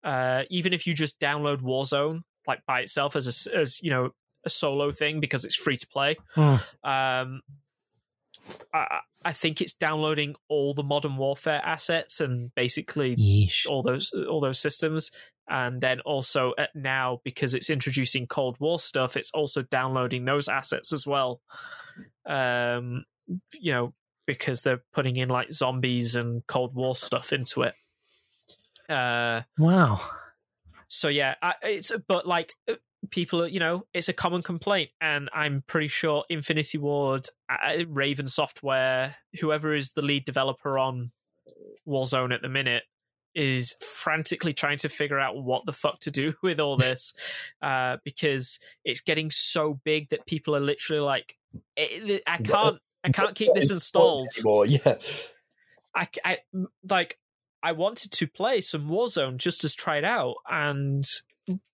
uh, even if you just download warzone like by itself as a as you know a solo thing because it's free to play mm. um, I, I think it's downloading all the modern warfare assets and basically Yeesh. all those all those systems and then also at now because it's introducing cold war stuff it's also downloading those assets as well um you know because they're putting in like zombies and cold war stuff into it uh Wow. so yeah I, it's but like uh, people are- you know it's a common complaint and i'm pretty sure infinity ward uh, raven software whoever is the lead developer on warzone at the minute is frantically trying to figure out what the fuck to do with all this uh, because it's getting so big that people are literally like "I- i can't i can't keep this installed Anymore, yeah. I, I like I wanted to play some Warzone just to try it out, and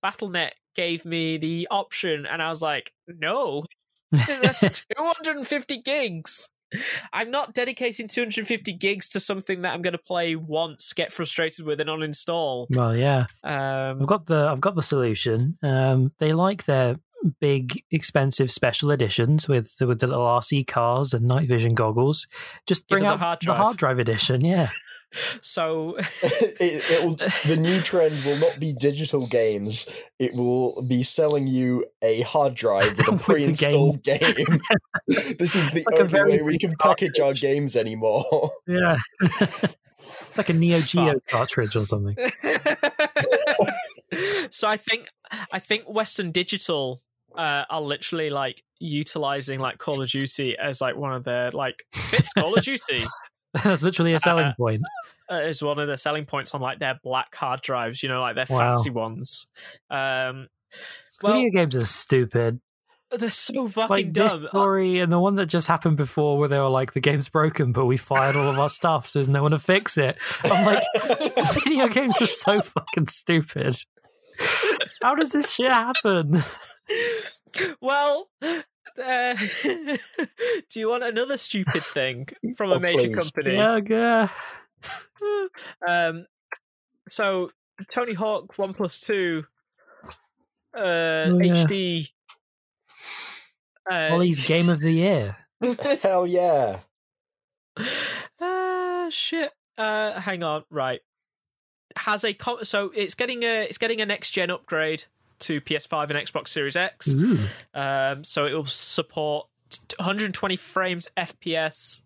BattleNet gave me the option, and I was like, no, that's 250 gigs. I'm not dedicating 250 gigs to something that I'm going to play once, get frustrated with, and uninstall. well, yeah. Um, I've got the I've got the solution. Um, they like their big, expensive special editions with with the little RC cars and night vision goggles. Just bring out hard the hard drive edition. Yeah, so it, it will, the new trend will not be digital games. It will be selling you a hard drive with a pre-installed game. this is the Like only way we can package our games anymore. yeah. it's like a Neo Geo Fuck. cartridge or something. so I think I think Western Digital uh, are literally like utilizing like Call of Duty as like one of their like fits Call of Duty That's literally a selling Uh, point. uh, is one of their selling points on like their black hard drives, you know, like their Wow. fancy ones. Um, well, Video games are stupid. they're so fucking Like this dumb. Uh, story and the one that just happened before, where they were like, "The game's broken, but we fired all of our stuff, so there's no one to fix it." I'm like, video games are so fucking stupid. How does this shit happen? well, uh, do you want another stupid thing from a Oh, major please. company? Yeah, yeah. um, so Tony Hawk One Plus Two uh, Oh, yeah. HD. Uh, Ollie's game of the year. Hell yeah! Ah, shit. Uh, hang on. Right. Has a com- so it's getting a it's getting a next gen upgrade to PS5 and Xbox Series X. Um, so it will support 120 frames FPS,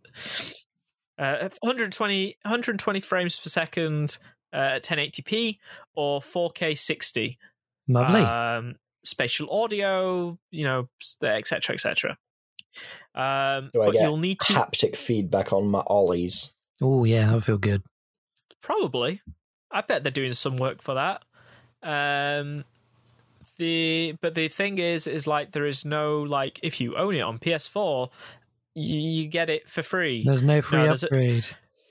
uh, 120 120 frames per second, uh, 1080p or 4K 60. Lovely. Um, spatial audio, you know, etc. etc. Um, Do I but get you'll need to Haptic feedback on my ollies. oh yeah, that would feel good. Probably. I bet they're doing some work for that. Um the but the thing is is like there is no like if you own it on PS4 you, you get it for free. There's no free there's a- upgrade.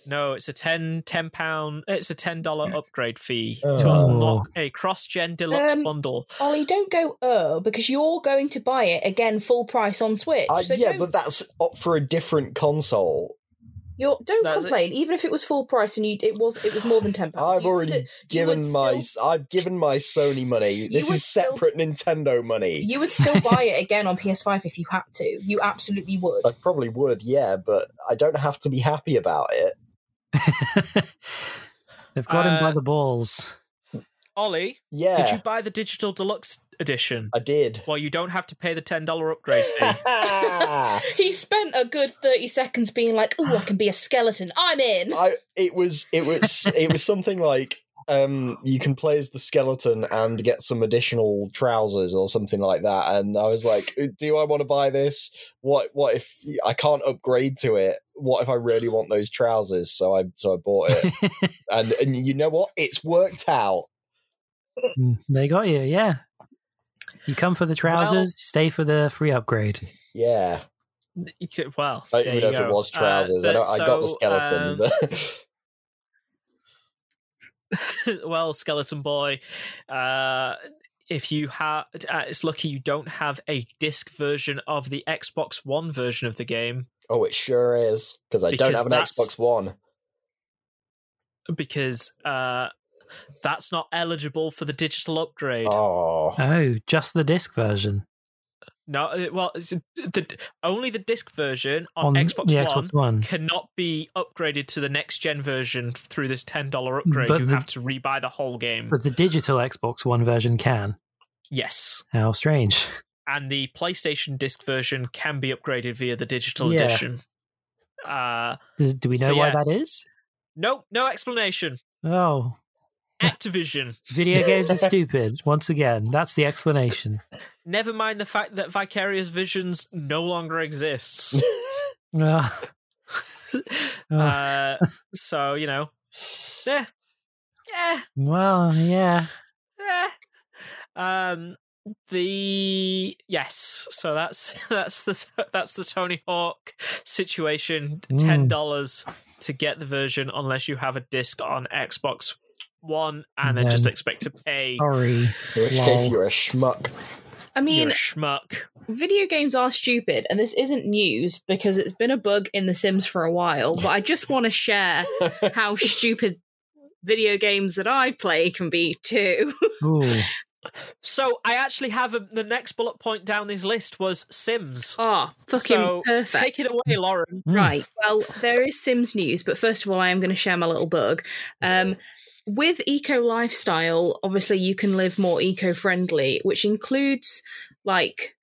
No, it's a 10 10 pound it's a $10 upgrade fee to Oh. unlock a cross-gen deluxe Um, bundle. Ollie, don't go uh because you're going to buy it again full price on Switch. Uh, so yeah, don't, but that's up for a different console. You're, don't That's it. complain. Even if it was full price and you it was it was more than ten pounds. I've already given my I've given my Sony money. This would is still- separate Nintendo money. You would still buy it again on PS5 if you had to. You absolutely would. I probably would, yeah, but I don't have to be happy about it. They've got him by Uh, the balls. Ollie, Yeah, did you buy the digital deluxe edition? I did. Well, you don't have to pay the $10 upgrade fee. He spent a good thirty seconds being like, "Oh, I can be a skeleton. I'm in." I it was it was it was something like um you can play as the skeleton and get some additional trousers or something like that and I was like do I want to buy this what what if I can't upgrade to it what if I really want those trousers so I so I bought it and and you know what it's worked out Mm, they got you, yeah. You come for the trousers, Well- stay for the free upgrade. yeah well, I don't even know you if it go. was Uh, trousers I, but don't, I got the skeleton um, but well, Skeleton Boy, uh, if you have, uh, it's lucky you don't have a disc version of the Xbox One version of the game oh it sure is because I don't have an Xbox One because uh, that's not eligible for the digital upgrade. oh Oh, just the disc version No, uh, well, it's, the only the disc version on, on Xbox the One Xbox One. cannot be upgraded to the next gen version through this ten dollar upgrade. But you the- have to rebuy the whole game. But the digital Xbox One version can. yes. How strange. and the PlayStation disc version can be upgraded via the digital Yeah. edition. Uh, Does, do we know So, why yeah. that is? no, no explanation. Oh, Activision. video games are stupid. Once again, that's the explanation. Never mind the fact that Vicarious Visions no longer exists. Ah, uh, so you know, yeah, yeah, well, yeah. yeah. Um, the yes, so that's that's the that's the Tony Hawk situation. Ten dollars to get the version, unless you have a disc on Xbox One, and then just expect to pay. Sorry. in which Lol. case you're a schmuck I You're mean, a schmuck. video games are stupid, and this isn't news because it's been a bug in The Sims for a while. But I just want to share how stupid video games that I play can be too. Ooh. So I actually have a, the next bullet point down this list was Sims. Ah, fucking so perfect. take it away, Lauren. Mm. Right. Well, there is Sims news, but first of all, I am going to share my little bug. Um, with eco lifestyle, obviously, you can live more eco friendly, which includes like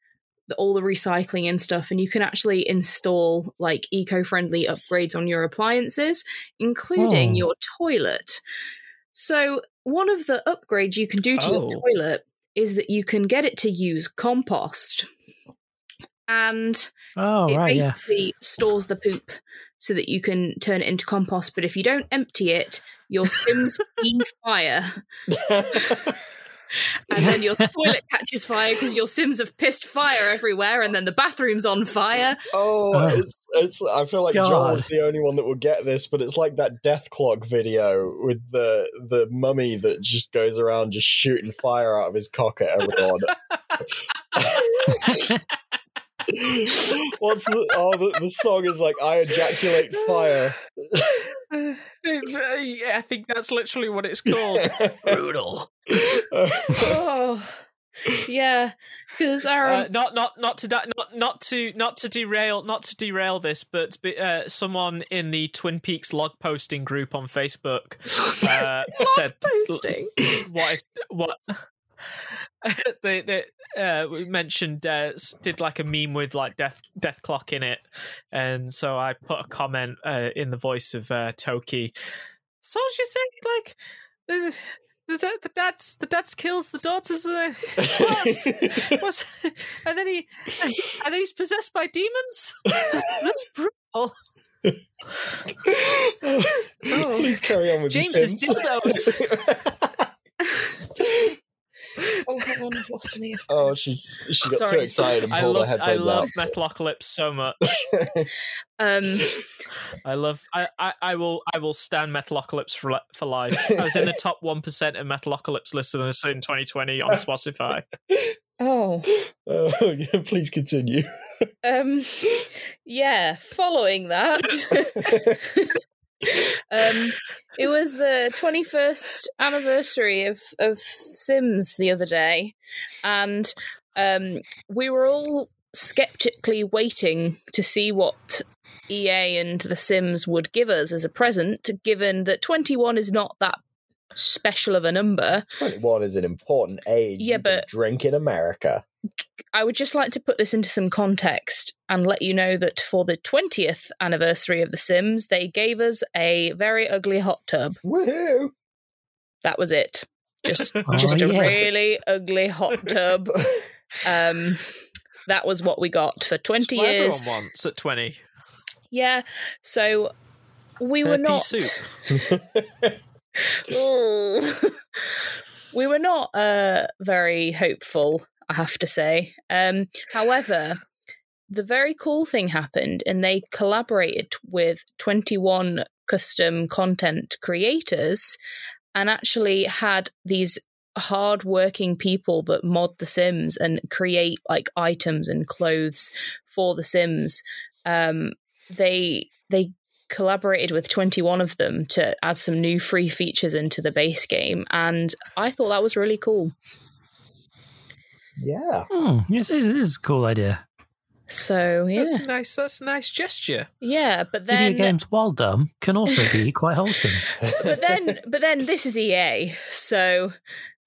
the, all the recycling and stuff, and you can actually install like eco friendly upgrades on your appliances, including Oh. your toilet. So, one of the upgrades you can do to your Oh. toilet is that you can get it to use compost. And Oh, it right, yeah. basically stores the poop so that you can turn it into compost. But if you don't empty it, your Sims breathe fire, and then your toilet catches fire because your Sims have pissed fire everywhere, and then the bathroom's on fire. Oh, Oh. it's it's. I feel like God. Joel is the only one that will get this, but it's like that Dethklok video with the the mummy that just goes around just shooting fire out of his cock at everyone. What's the oh the, the song is like I ejaculate fire. yeah, I think that's literally what it's called. Brutal. Oh, yeah, because our Uh, not not not to da- not not to not to derail not to derail this, but uh, someone in the Twin Peaks log posting group on Facebook uh, said posting. what if what they they uh, we mentioned uh, did like a meme with like death Dethklok in it, and so I put a comment uh, in the voice of uh, Toki. So you say like the, the, the dad's the dad's kills the daughters. Uh, what's, what's, and then he and then he's possessed by demons. That's brutal. Please carry on with James the is Sims. dildos. Oh, hang on, I've lost an ear. oh, she's she got too excited and I pulled her love I love out. Metalocalypse so much. Um, I love I, I, I will I will stand Metalocalypse for for life. I was in the top one percent of Metalocalypse listeners in 2020 on Spotify. oh, Oh, yeah, please continue. um, yeah. Following that, um, it was the 21st anniversary of of Sims the other day, and um, we were all skeptically waiting to see what EA and The Sims would give us as a present, given that 21 is not that special of a number. 21 is an important age. Yeah, but- drink in America. I would just like to put this into some context and let you know that for the 20th anniversary of The Sims, they gave us a very ugly hot tub. Woohoo! That was it. Just Oh, just a really ugly hot tub. Um that was what we got for 20 It's years. everyone wants at 20. Yeah. So we were not soup. Ugh. we were not uh, very hopeful, I have to say. Um, however, the very cool thing happened, and they collaborated with 21 custom content creators and actually had these hard-working people that mod the sims and create like items and clothes for the sims um they they collaborated with 21 of them to add some new free features into the base game and i thought that was really cool yeah. Hmm, yes, it is, it is a cool idea. so yeah That's a nice that's a nice gesture. yeah but Video then games, while dumb, can also be quite wholesome. but then but then this is ea so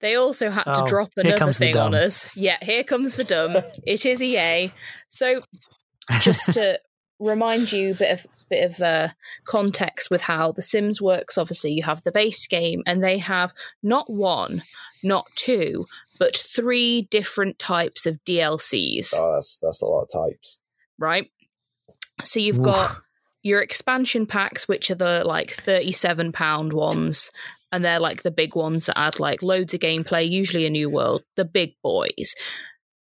they also had to Oh, drop another thing on us yeah here comes the dumb it is ea so just to remind you a bit of bit of uh, context with how the sims works obviously you have the base game and they have not one not two but three different types of dlcs Oh, that's that's a lot of types. right so you've Oof. got your expansion packs which are the like 37 pound ones and they're like the big ones that add like loads of gameplay usually a new world the big boys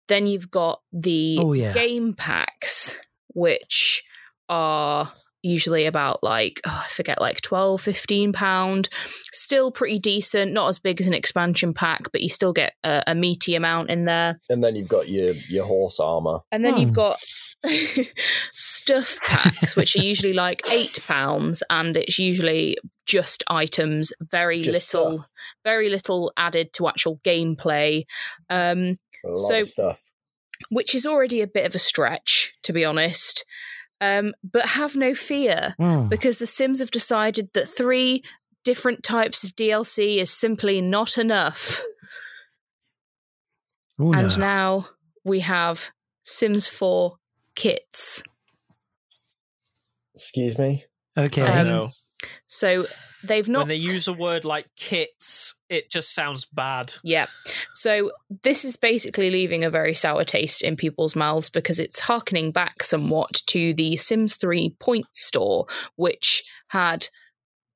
then you've got the Oh, yeah. game packs which are usually about like oh, i forget like 12 15 pound still pretty decent not as big as an expansion pack but you still get a, a meaty amount in there And then you've got your your horse armor. and then you've Hmm. got stuff packs, which are usually like eight pounds, and it's usually just items, very Just little, stuff. very little added to actual gameplay, um, A lot So- of stuff. which is already a bit of a stretch, to be honest. Um, but have no fear, Hmm. because the Sims have decided that three different types of DLC is simply not enough. Ooh, And no. now we have Sims 4 kits. Excuse me. Okay. Um, no. So they've not when they use a word like kits, it just sounds bad. Yeah. So this is basically leaving a very sour taste in people's mouths because it's harkening back somewhat to the Sims 3 point store, which had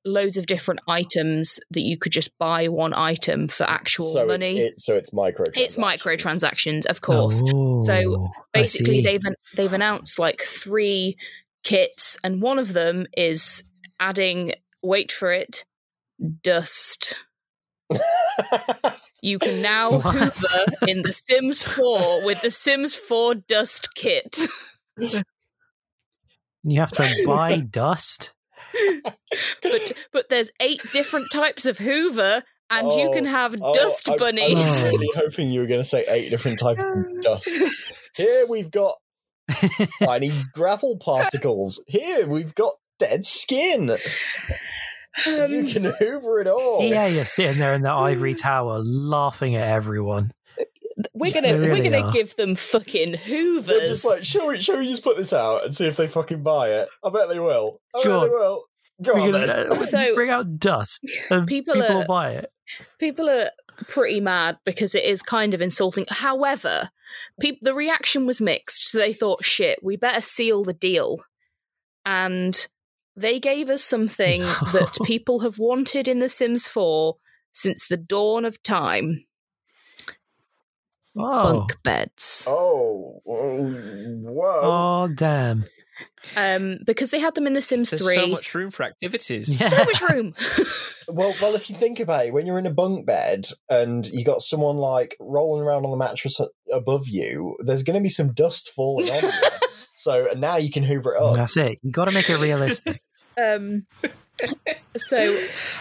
loads of different items that you could just buy one item for actual so money. It, it, so it's microtransactions. it's microtransactions, of course. Oh, So Basically, they've they've announced like three kits, and one of them is adding. Wait for it, dust. You can now What? Hoover in The Sims 4 with the Sims 4 Dust Kit. You have to buy dust. But but there's eight different types of Hoover, and you Oh, can have Oh, dust I- I, bunnies. was Oh. really hoping you were going to say eight different types of dust. Here we've got tiny gravel particles. Here we've got dead skin. you Um, can hoover it all. Yeah, you're sitting there in the ivory tower laughing at everyone. we're gonna really we're gonna are. give them fucking Hoovers. They're just like, shall we, shall we just put this out and see if they fucking buy it? I bet they will. I Sure. bet they will. Go on We're then. gonna- So- just bring out dust and People people, are- will buy it. people are pretty mad because it is kind of insulting. However, peop the reaction was mixed. So they thought, shit, we better seal the deal. And they gave us something that people have wanted in The Sims 4 since the dawn of time Oh, bunk beds. Oh, whoa! oh damn. Um, because they had them in The Sims There's 3. so much room for activities. Yeah. So much room. Well, well, if you think about it, when you're in a bunk bed and you got someone like rolling around on the mattress above you, there's going to be some dust falling on you. So now you can hoover it up. That's it. You got to make it realistic. Um, so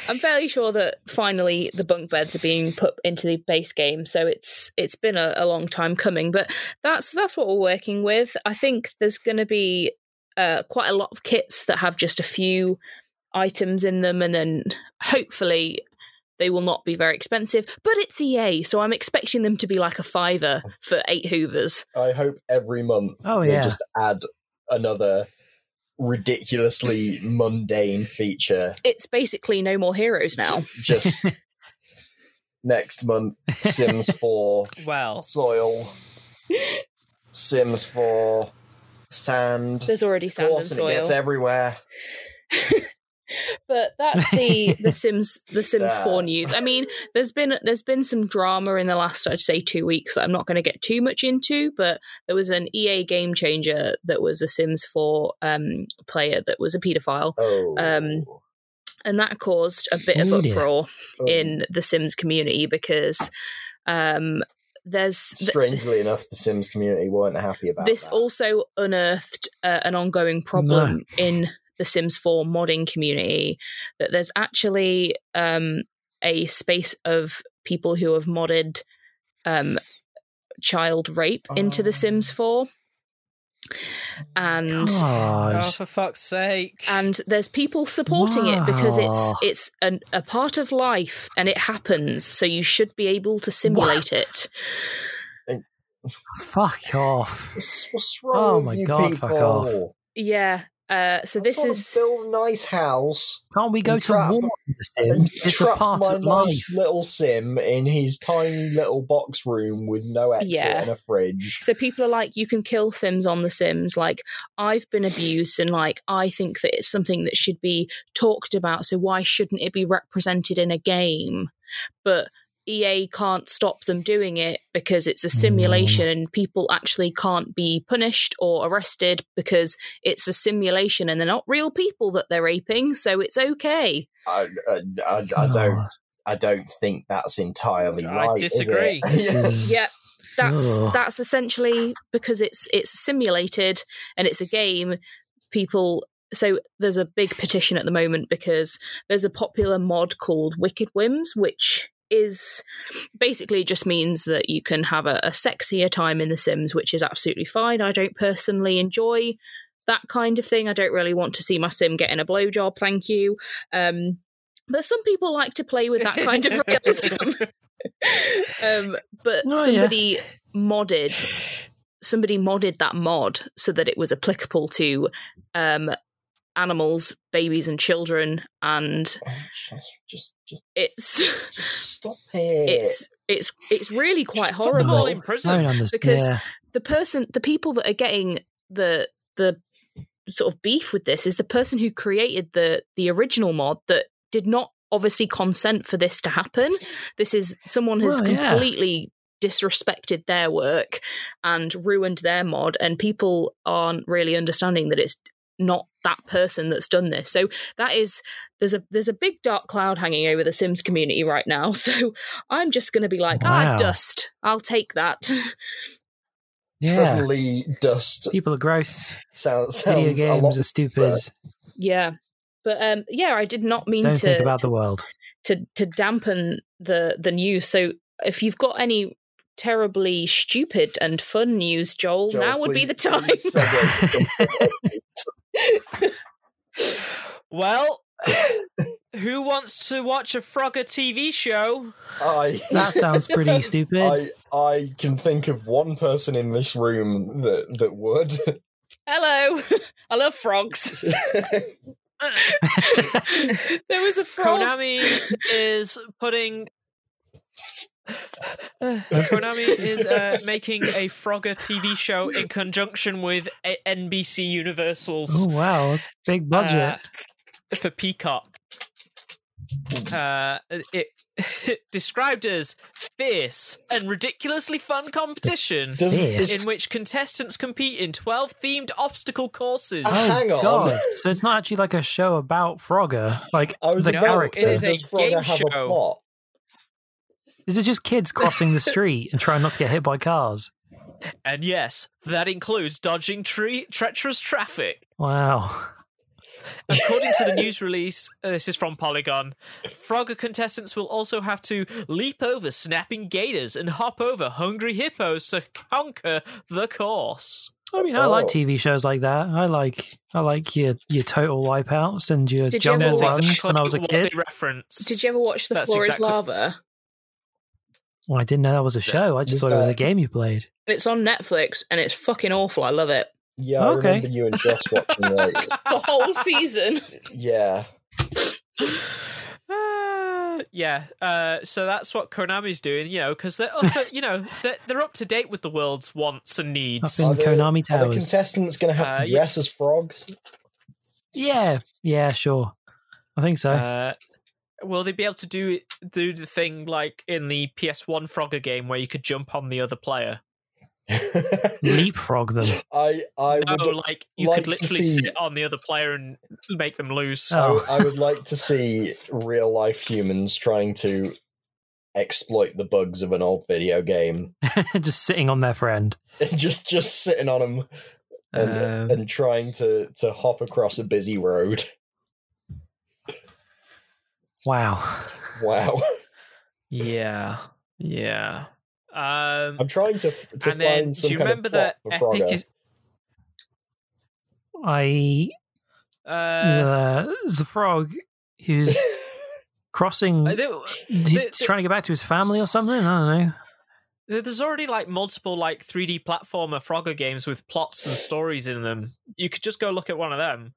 I'm fairly sure that finally the bunk beds are being put into the base game. So it's it's been a, a long time coming, but that's that's what we're working with. I think there's going to be uh, quite a lot of kits that have just a few items in them, and then hopefully they will not be very expensive. But it's EA, so I'm expecting them to be like a fiver for eight Hoovers. I hope every month Oh, they yeah. just add another ridiculously mundane feature. It's basically no more heroes now. Just next month, Sims 4 Well, soil, Sims 4 sand. There's already Of sand and course, and it gets everywhere. But that's the the Sims the Sims. 4 news. I mean, there's been there's been some drama in the last I'd say 2 weeks that I'm not going to get too much into, but there was an EA game changer that was a Sims 4 um player that was a pedophile Oh. Um, and that caused a bit of uproar Oh. in the Sims community because um there's th- Strangely enough, the Sims community weren't happy about this that. also unearthed uh, an ongoing problem in the Sims 4 modding community that there's actually um, a space of people who have modded um, child rape into the Oh. Sims 4. And oh, for fuck's sake. and there's people supporting it because it's it's an, a part of life and it happens so you should be able to simulate it Fuck off. What's, what's wrong Oh with my you God, people? fuck off. yeah uh, so I this is build a nice house. Can't we go to trap- war in The Sims? It's a part my of nice life. little sim in his tiny little box room with no exit Yeah. and a fridge. So people are like, you can kill Sims on The Sims. Like, I've been abused, and like, I think that it's something that should be talked about. So why shouldn't it be represented in a game? But EA can't stop them doing it because it's a simulation, and people actually can't be punished or arrested because it's a simulation, and they're not real people that they're raping. So it's okay. I, uh, I, I, I don't. I don't think that's entirely I right. is it? disagree. This is- Yeah. That's Ugh. that's essentially because it's it's simulated and it's a game. People so there's a big petition at the moment because there's a popular mod called Wicked Whims, which is basically just means that you can have a, a sexier time in The Sims, which is absolutely fine. I don't personally enjoy that kind of thing. I don't really want to see my sim getting a blowjob, thank you. Um, but some people like to play with that kind of realism. um, but Oh, yeah. somebody modded somebody modded that mod so that it was applicable to um, animals, babies, and children, and oh, Just, just, just, it's just stop it. it's it's it's really quite Just Put them all horrible. in I prison. don't understand. because- yeah. the person the people that are getting the the sort of beef with this is the person who created the the original mod that did not obviously consent for this to happen this is someone has Well, yeah. completely disrespected their work and ruined their mod and people aren't really understanding that it's not that person that's done this so that is there's a there's a big dark cloud hanging over the sims community right now so i'm just going to be like ah dust i'll take that Yeah. Suddenly, dust People are gross. sounds, Video sounds a lot games are stupid. Yeah. But um yeah, I did not mean Don't to, think about to the world. to to dampen the the news. So if you've got any terribly stupid and fun news, Joel, Joel, now would be the time. please segue. Well, who wants to watch a Frogger TV show? I, That sounds pretty stupid. I, I can think of one person in this room that that would. Hello. I love frogs. there was a frog. Konami is putting Konami is uh, making a Frogger TV show in conjunction with a- NBC Universal's Oh wow, that's big budget. uh, for Peacock. Uh, it described as fierce and ridiculously fun competition Does, does, in which contestants compete in 12 themed obstacle courses. Oh, hang on. God. So it's not actually like a show about Frogger, like I was the No, character. it is a does game have show. A? Is it just kids crossing the street and trying not to get hit by cars? And yes, that includes dodging tre- treacherous traffic. Wow. According to the news release, uh, this is from Polygon, Frogger contestants will also have to leap over snapping gators and hop over hungry hippos to conquer the course. I mean, I like Oh. TV shows like that. I like I like your your total wipeouts and your Did you ever jungle watch- runs when I was a kid. reference. Did you ever watch The That's Floor exactly- is Lava? Well, I didn't know that was a show. I just Was thought it was a game you played. It's on Netflix and it's fucking awful. I love it. Yeah, I Okay. remember you and Joss watching like The whole season. yeah. Uh, yeah, uh, so that's what Konami's doing, you know, because they're up, at- you know they're, they're up to date with the world's wants and needs. Up in Are the- Konami Are the Towers. contestants going to have Uh, to yeah. dress as frogs? Yeah, yeah, sure. I think so. Uh, will they be able to do do the thing like in the PS1 Frogger game where you could jump on the other player? Leapfrog them. I I would No, like you like could literally see- sit on the other player and make them lose. I, Oh. I would like to see real life humans trying to exploit the bugs of an old video game. just sitting on their friend. just just sitting on them and, Um, and trying to to hop across a busy road. Wow. Wow. yeah, yeah. Um, I'm trying to to and then some do you kind remember that Epic is? I Uh, the, the frog who's crossing. uh, there- he's the- trying to get back to his family or something. I don't know. There's already like multiple like 3D platformer Frogger games with plots and stories in them. You could just go look at one of them.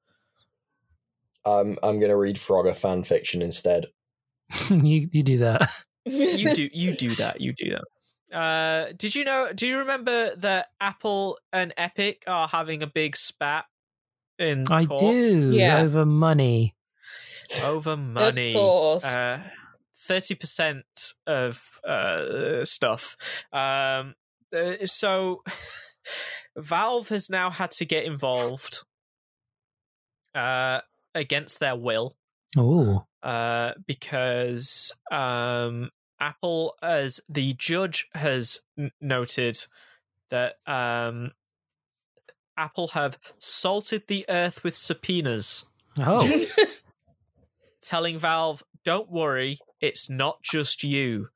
Um, I'm going to read Frogger fan fiction instead. you you do that. You do you do that. You do that. Uh, did you know? Do you remember that Apple and Epic are having a big spat in I court do Yeah. over money. over money? Of course. Uh, thirty percent of uh, stuff. Um, uh, so Valve has now had to get involved uh, against their will Oh, uh, because um, Apple, as the judge has n- noted, that um, Apple have salted the earth with subpoenas, oh, telling Valve, "Don't worry, it's not just you."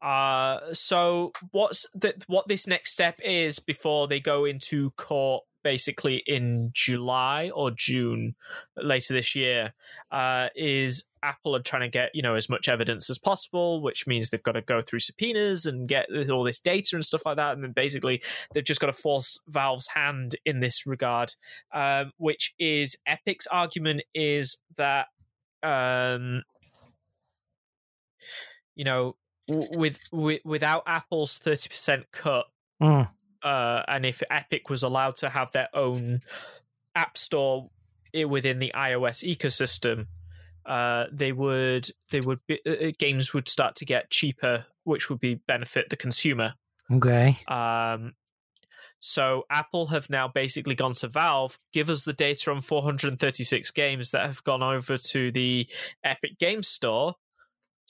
Uh, so what's the, what this next step is before they go into court basically in July or June later this year uh, is Apple are trying to get you know as much evidence as possible, which means they've got to go through subpoenas and get all this data and stuff like that, and then basically they've just got to force Valve's hand in this regard. Um, which is Epic's argument is that um, you know w- with, with without Apple's thirty percent cut Mm. Uh, and if Epic was allowed to have their own app store within the iOS ecosystem, uh, they would they would be, uh, uh, games would start to get cheaper, which would be benefit the consumer. okay. Um, so Apple have now basically gone to Valve, give us the data on 436 games that have gone over to the Epic Games Store,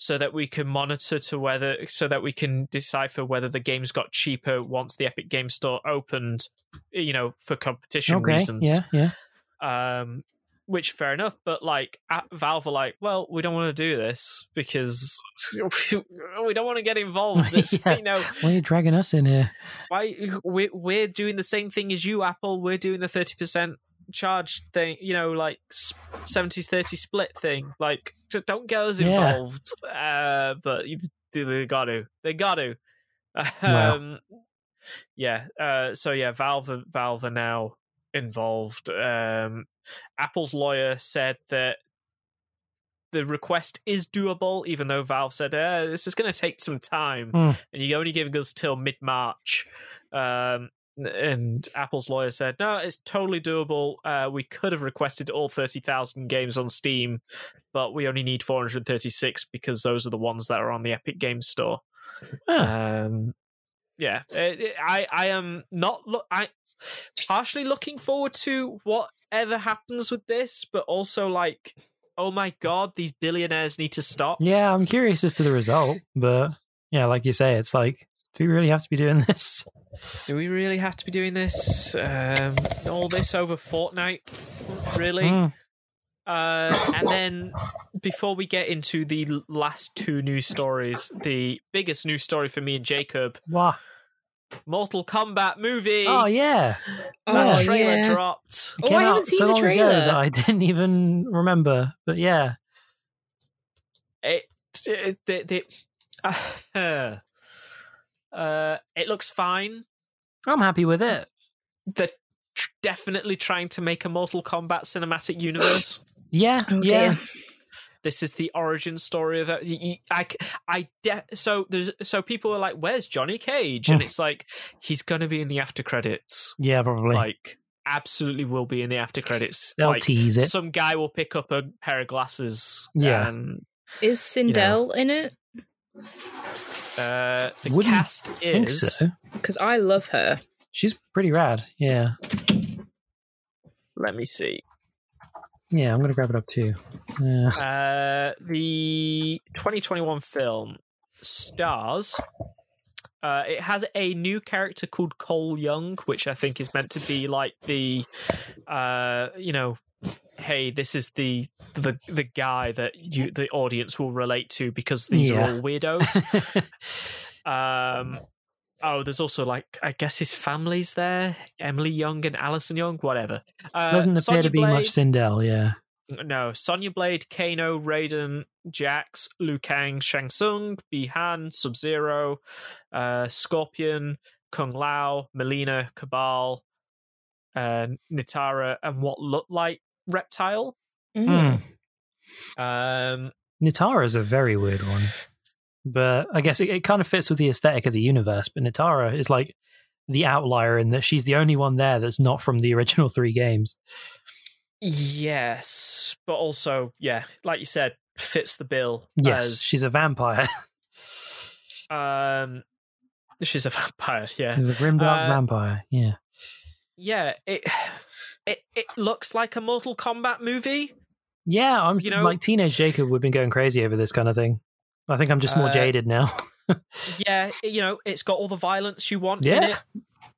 so that we can monitor to whether, so that we can decipher whether the games got cheaper once the Epic Game Store opened, you know, for competition Okay. reasons. Yeah, yeah. Um, which fair enough, but like at Valve are like, well, we don't want to do this because we don't want to get involved. Yeah. You know, Why are you dragging us in here? why we're, we're doing the same thing as you apple we're doing the 30% charge thing you know like 70-30 split thing like don't get us Yeah. involved uh but you they got to they got to Wow. um yeah uh so yeah valve valve are now involved um apple's lawyer said that the request is doable, even though Valve said uh, this is going to take some time, Hmm. and you're only giving us till mid March. Um, and Apple's lawyer said, "No, it's totally doable. Uh, we could have requested all thirty thousand games on Steam, but we only need four hundred thirty-six because those are the ones that are on the Epic Games Store." Ah, Um, yeah, it- it- I I am not look I partially looking forward to whatever happens with this, but also like, oh my god, these billionaires need to stop. yeah, I'm curious as to the result, but yeah, like you say, it's like, do we really have to be doing this? Do we really have to be doing this? Um, all this over Fortnite, really? Hmm. Uh, and then before we get into the last two news stories, the biggest news story for me and Jacob, Wah. Mortal Kombat movie. Oh yeah, That Oh, trailer yeah. dropped. it Oh, came I haven't out seen so the long ago trailer. that I didn't even remember. But yeah, it it the, the, uh, uh, it looks fine. I'm happy with it. They're tr- definitely trying to make a Mortal Kombat cinematic universe. Yeah, Oh, yeah. dear. this is the origin story of it. I, de- so there's so people are like, "Where's Johnny Cage?" And Hmm. it's like he's gonna be in the after credits. Yeah, probably. Like, absolutely will be in the after credits. They'll like, tease it. some guy will pick up a pair of glasses. Yeah. and Is Sindel in it? Uh, the Wouldn't cast I think is. so. Because I love her. She's pretty rad. Yeah, Let me see. yeah. I'm gonna grab it up too. Yeah. Uh, the 2021 film stars. Uh, it has a new character called Cole Young, which I think is meant to be like the, uh, you know, hey, this is the the the guy that you the audience will relate to because these Yeah. are all weirdos. um, oh, there's also like I guess his family's there, Emily Young and Alison Young, whatever. Uh, Doesn't appear Sonya to be much Blade- Sindel. Yeah. no, Sonya Blade, Kano, Raiden, Jax, Liu Kang, Shang Tsung, Bihan, Sub Zero, uh, Scorpion, Kung Lao, Melina, Cabal, uh, Nitara, and what looked like Reptile. Mm. Hmm. Um, Nitara is a very weird one, but I guess it, it kind of fits with the aesthetic of the universe. But Natara is like the outlier in that she's the only one there that's not from the original three games. yes, but also, yeah, like you said, fits the bill. Yes, as, she's a vampire. um, she's a vampire. Yeah, she's a grimdark Uh, vampire. Yeah. yeah. It it it looks like a Mortal Kombat movie. Yeah, I'm You know- like teenage Jacob. We've been going crazy over this kind of thing. I think I'm just more Uh, jaded now. yeah, you know, it's got all the violence you want in it.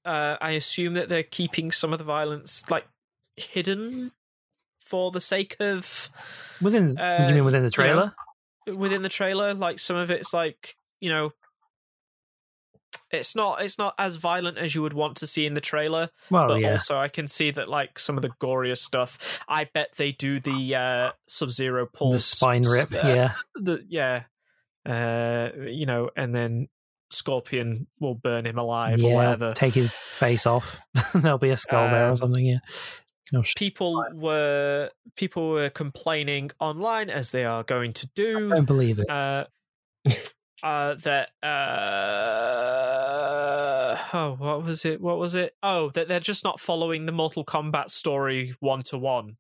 Uh, I assume that they're keeping some of the violence like hidden for the sake of Within, do uh, you mean within the you know, trailer? within the trailer. Like some of it's like you know, it's not it's not as violent as you would want to see in the trailer. well, but yeah. also I can see that like some of the gorier stuff. I bet they do the uh, Sub Zero pulse, the spine rip. uh, yeah. the yeah, uh, you know, and then Scorpion will burn him alive or Yeah. whatever. Take his face off. There'll be a skull there or Um, something. Yeah. Oh, sh- People were people were complaining online as they are going to I do don't believe it. uh, uh, that uh, oh what was it what was it oh that they're just not following the Mortal Kombat story one to one.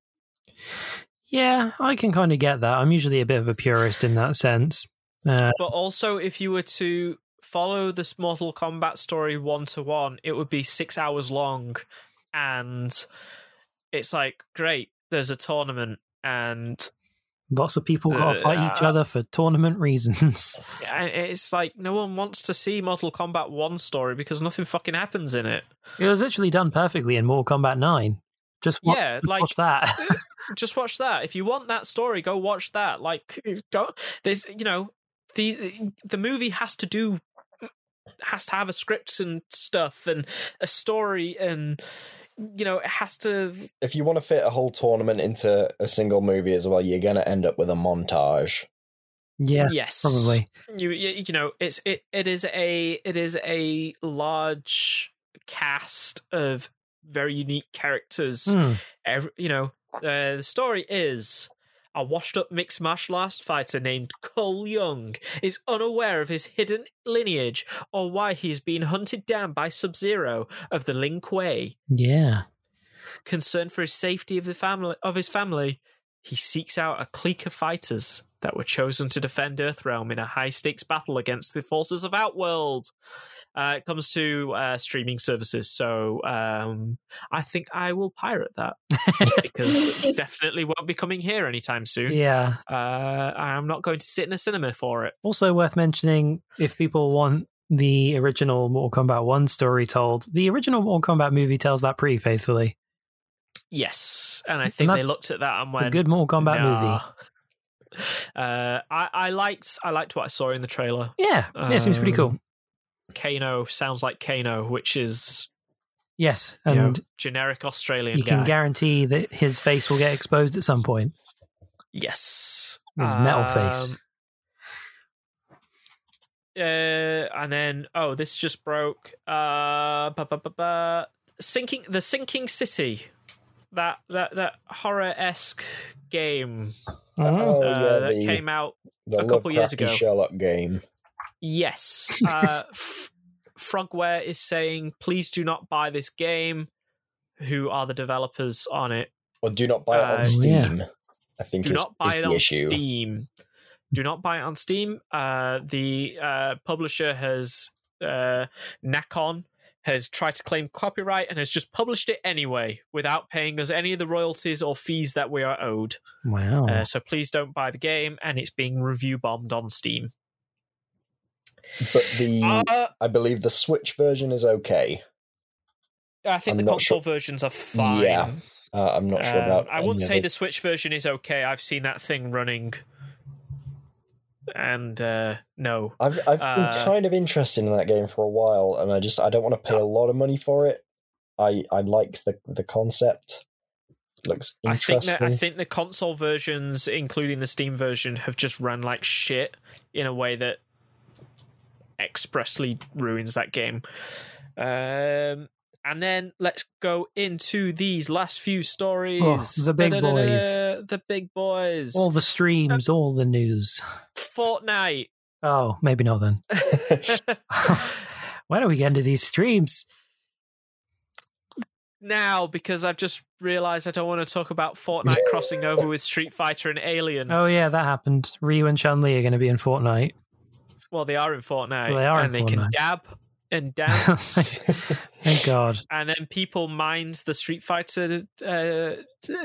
Yeah, I can kind of get that. I'm usually a bit of a purist in that sense. Uh, But also, if you were to follow this Mortal Kombat story one to one, it would be six hours long, and it's like great. There's a tournament, and lots of people got to fight each Uh, other for tournament reasons. it's like no one wants to see Mortal Kombat one story because nothing fucking happens in it. it was literally done perfectly in Mortal Kombat 9. Just wa- yeah, just like watch that. just watch that. If you want that story, go watch that. Like, don't. There's, you know, the the movie has to do has to have a script and stuff and a story and you know it has to If you want to fit a whole tournament into a single movie as well, you're going to end up with a montage. yeah, yes probably. you, you you know it's it it is a it is a large cast of very unique characters Hmm. every, you know uh, the story is A washed up mixed martial arts fighter named Cole Young is unaware of his hidden lineage or why he is being hunted down by Sub Zero of the Lin Kuei. Yeah. Concerned for his safety of the family of his family, he seeks out a clique of fighters that were chosen to defend Earthrealm in a high stakes battle against the forces of Outworld. Uh, it comes to uh, streaming services, so um, I think I will pirate that because it definitely won't be coming here anytime soon. Yeah. Uh, I'm not going to sit in a cinema for it. Also worth mentioning if people want the original Mortal Kombat 1 story told, the original Mortal Kombat movie tells that pretty faithfully. Yes, and I think they looked at that and went, A good Mortal Kombat movie. Uh, I, I liked I liked what I saw in the trailer. Yeah. Yeah, it seems pretty cool. Um, Kano sounds like Kano, which is Yes. you know, And generic Australian you guy. can guarantee that his face will get exposed at some point. yes, His metal face. Um, Uh, and then oh, this just broke. Uh, ba, ba, ba, ba. sinking the sinking city. That that that horror esque game Oh, uh, yeah, that the, came out a couple years Lovecrafty ago. Sherlock game. Yes. Uh, F- Frogware is saying, please do not buy this game. Who are the developers on it? Or do not buy it Uh, on Steam. I think Do is, not buy is it on issue. Steam. Do not buy it on Steam. Uh, the uh, publisher has, uh, Nacon, has tried to claim copyright and has just published it anyway without paying us any of the royalties or fees that we are owed. Wow. Uh, so please don't buy the game, and it's being review bombed on Steam. But the Uh, I believe the Switch version is okay. I think I'm the console sure- versions are fine. Yeah, Uh, I'm not sure Um, about. I wouldn't say the Switch version is okay. I've seen that thing running, and uh, no, I've I've been uh, kind of interested in that game for a while, and I just I don't want to pay a lot of money for it. I I like the the concept. Looks I think interesting. that I think the console versions, including the Steam version, have just run like shit in a way that expressly ruins that game. Um, and then let's go into these last few stories. Oh, the big boys. The big boys. all the streams, all the news. Fortnite. Oh, maybe not then. Why don't we get into these streams? now because I've just realised I don't want to talk about Fortnite crossing over with Street Fighter and Alien. Oh yeah, that happened. Ryu and Chun Li are going to be in Fortnite. Well, they are in Fortnite. Well, they are in and they can dab and dance. Thank God. and then people mind the Street Fighter uh,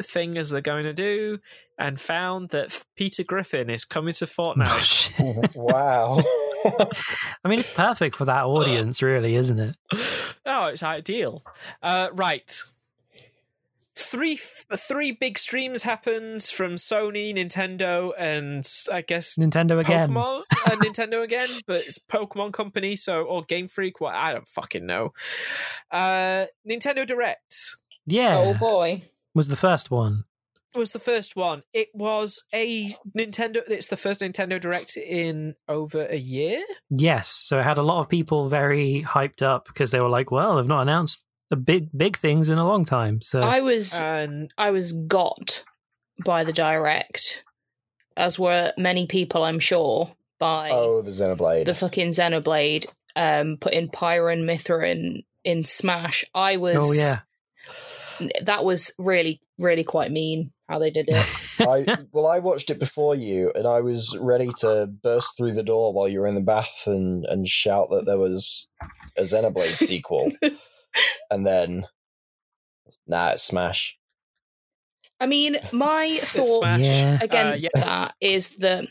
thing as they're going to do, and found that Peter Griffin is coming to Oh, Fortnite. shit. wow. I mean, it's perfect for that audience, really, isn't it? oh, it's ideal. Uh, right. Three three big streams happened from Sony, Nintendo, and I guess Nintendo again. Pokemon, uh, Nintendo again, but it's Pokemon Company, so or Game Freak. What I don't fucking know. Uh, Nintendo Direct Yeah, Oh boy. was the first one. was the first one. It was a Nintendo. It's the first Nintendo Direct in over a year. Yes, so it had a lot of people very hyped up because they were like, "Well, they've not announced the big big things in a long time." So I was And I was got by the direct, as were many people, I'm sure, by oh, the Xenoblade. the fucking Xenoblade, um, putting Pyra and Mythra in Smash. I was oh yeah, that was really, really quite mean how they did it. I well, I watched it before you, and I was ready to burst through the door while you were in the bath and and shout that there was a Xenoblade sequel, and then nah, it's Smash. I mean, my thought Yeah. against Uh, yeah. that is that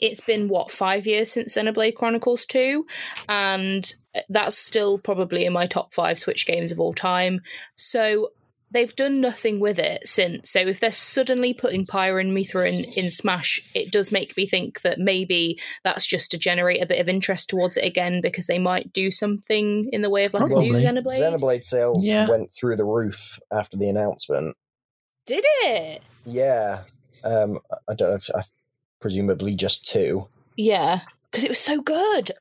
it's been what five years since Xenoblade Chronicles Two, and that's still probably in my top five Switch games of all time. So they've done nothing with it since. So if they're suddenly putting Pyra and Mythra in Smash, it does make me think that maybe that's just to generate a bit of interest towards it again because they might do something in the way of like a new Probably. Xenoblade. Xenoblade sales Yeah. went through the roof after the announcement. Did it? Yeah, um, I don't know if I presumably just two, Yeah, because it was so good.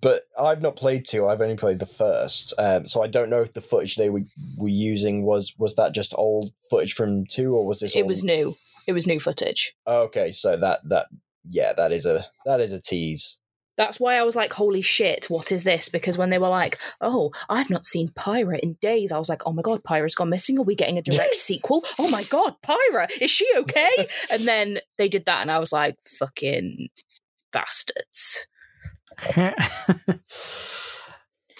But I've not played two. I've only played the first, um, so I don't know if the footage they were, were using was was that just old footage from two, or was this It all- was new. It was new footage. Okay, so that that yeah, that is a that is a tease. That's why I was like, holy shit, what is this? Because when they were like, oh, I've not seen Pyra in days, I was like, oh my god, Pyra's gone missing. Are we getting a direct sequel? Oh my god, Pyra, is she okay? And then they did that, and I was like, fucking bastards.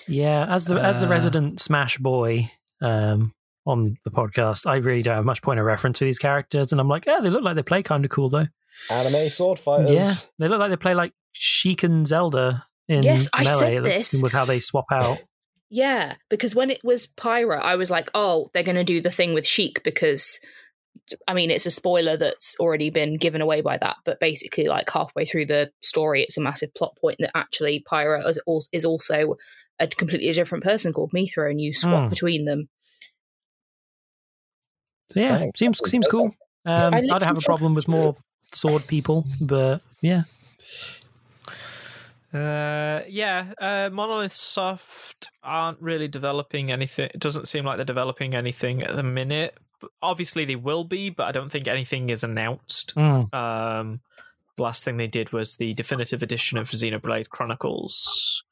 yeah, as the as the Uh. resident Smash boy um, on the podcast, I really don't have much point of reference for these characters, and I'm like, yeah, they look like they play kind of cool though. Anime sword fighters. Yeah, they look like they play like Sheik and Zelda in Yes, I said this. with how they swap out. Yeah, because when it was Pyra, I was like, oh, they're going to do the thing with Sheik because, I mean, it's a spoiler that's already been given away by that. But basically, like halfway through the story, it's a massive plot point that actually Pyra is, is also a completely different person called Mythra, and you swap Hmm. between them. So yeah, seems seems cool. Um, I I don't have a problem with more sword people, but yeah, Uh, yeah, uh, Monolith Soft aren't really developing anything. It doesn't seem like they're developing anything at the minute. Obviously, they will be, but I don't think anything is announced. Mm. Um, the last thing they did was the definitive edition of Xenoblade Chronicles.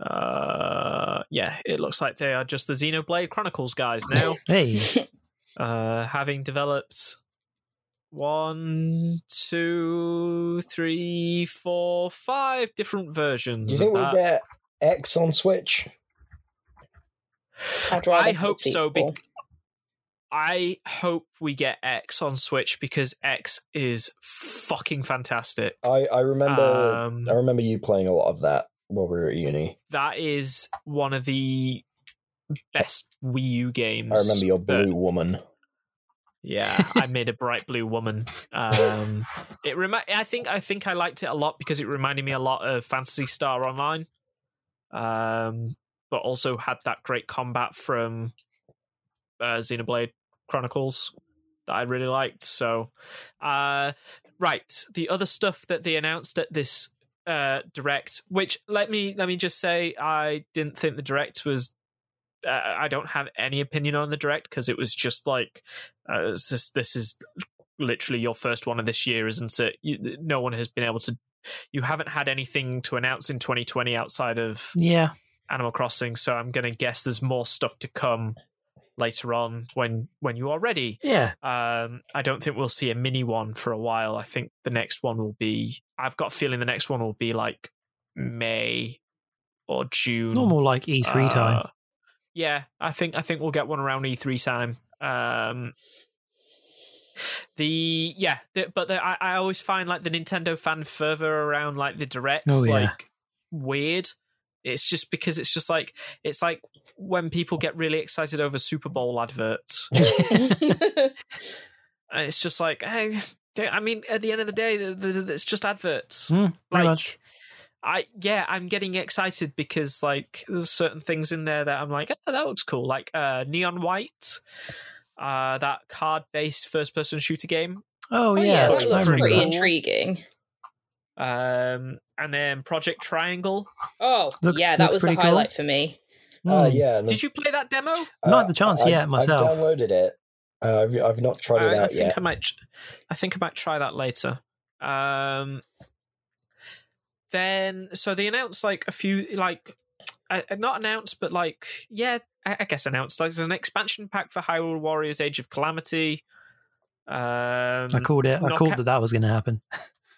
Uh, yeah, it looks like they are just the Xenoblade Chronicles guys now, hey, uh, having developed one, two, three, four, five different Do versions you think of we'll that. get X on Switch? I'd rather hope so. sequel. I hope we get X on Switch because X is fucking fantastic. I I remember Um, I remember you playing a lot of that while we were at uni. that is one of the best Wii U games. I remember your that- blue woman. Yeah, I made a bright blue woman. Um, it remi- I think I think I liked it a lot because it reminded me a lot of Phantasy Star Online, um, but also had that great combat from uh, Xenoblade Chronicles that I really liked. So, uh, right, the other stuff that they announced at this uh, direct, which let me let me just say, I didn't think the direct was. Uh, I don't have any opinion on the direct because it was just like uh, just, this is literally your first one of this year, isn't it? You, no one has been able to. You haven't had anything to announce in 2020 outside of yeah, Animal Crossing, so I'm going to guess there's more stuff to come later on when when you are ready. yeah. Um, I don't think we'll see a mini one for a while. I think the next one will be. I've got a feeling the next one will be like May or June. Normal like E3 time. Uh, Yeah, I think I think we'll get one around E3 time. Um, the yeah, the, but the, I, I always find like the Nintendo fan fervor around like the directs Oh, yeah. like weird. It's just because it's just like it's like when people get really excited over Super Bowl adverts. And it's just like, hey, I mean, at the end of the day, the, the, the- it's just adverts. Mm, like, much. I yeah, I'm getting excited because like there's certain things in there that I'm like, oh, that looks cool. Like uh, Neon White, uh, that card-based first-person shooter game. Oh, Oh, yeah, yeah, looks that I looks remember pretty that. intriguing. Um, and then Project Triangle. Oh, Looks- yeah, that was the pretty cool. highlight for me. Uh, Mm. yeah. and, Did you play that demo? uh, Not had the chance I- yet myself. I downloaded it. Uh, I've, I've not tried it I, I out think yet. I might. I think I might try that later. Um, then so they announced like a few like uh, not announced, but like yeah, I, I guess announced. Like, there's an expansion pack for Hyrule Warriors: Age of Calamity. Um, I called it. I called ca- that that was going to happen.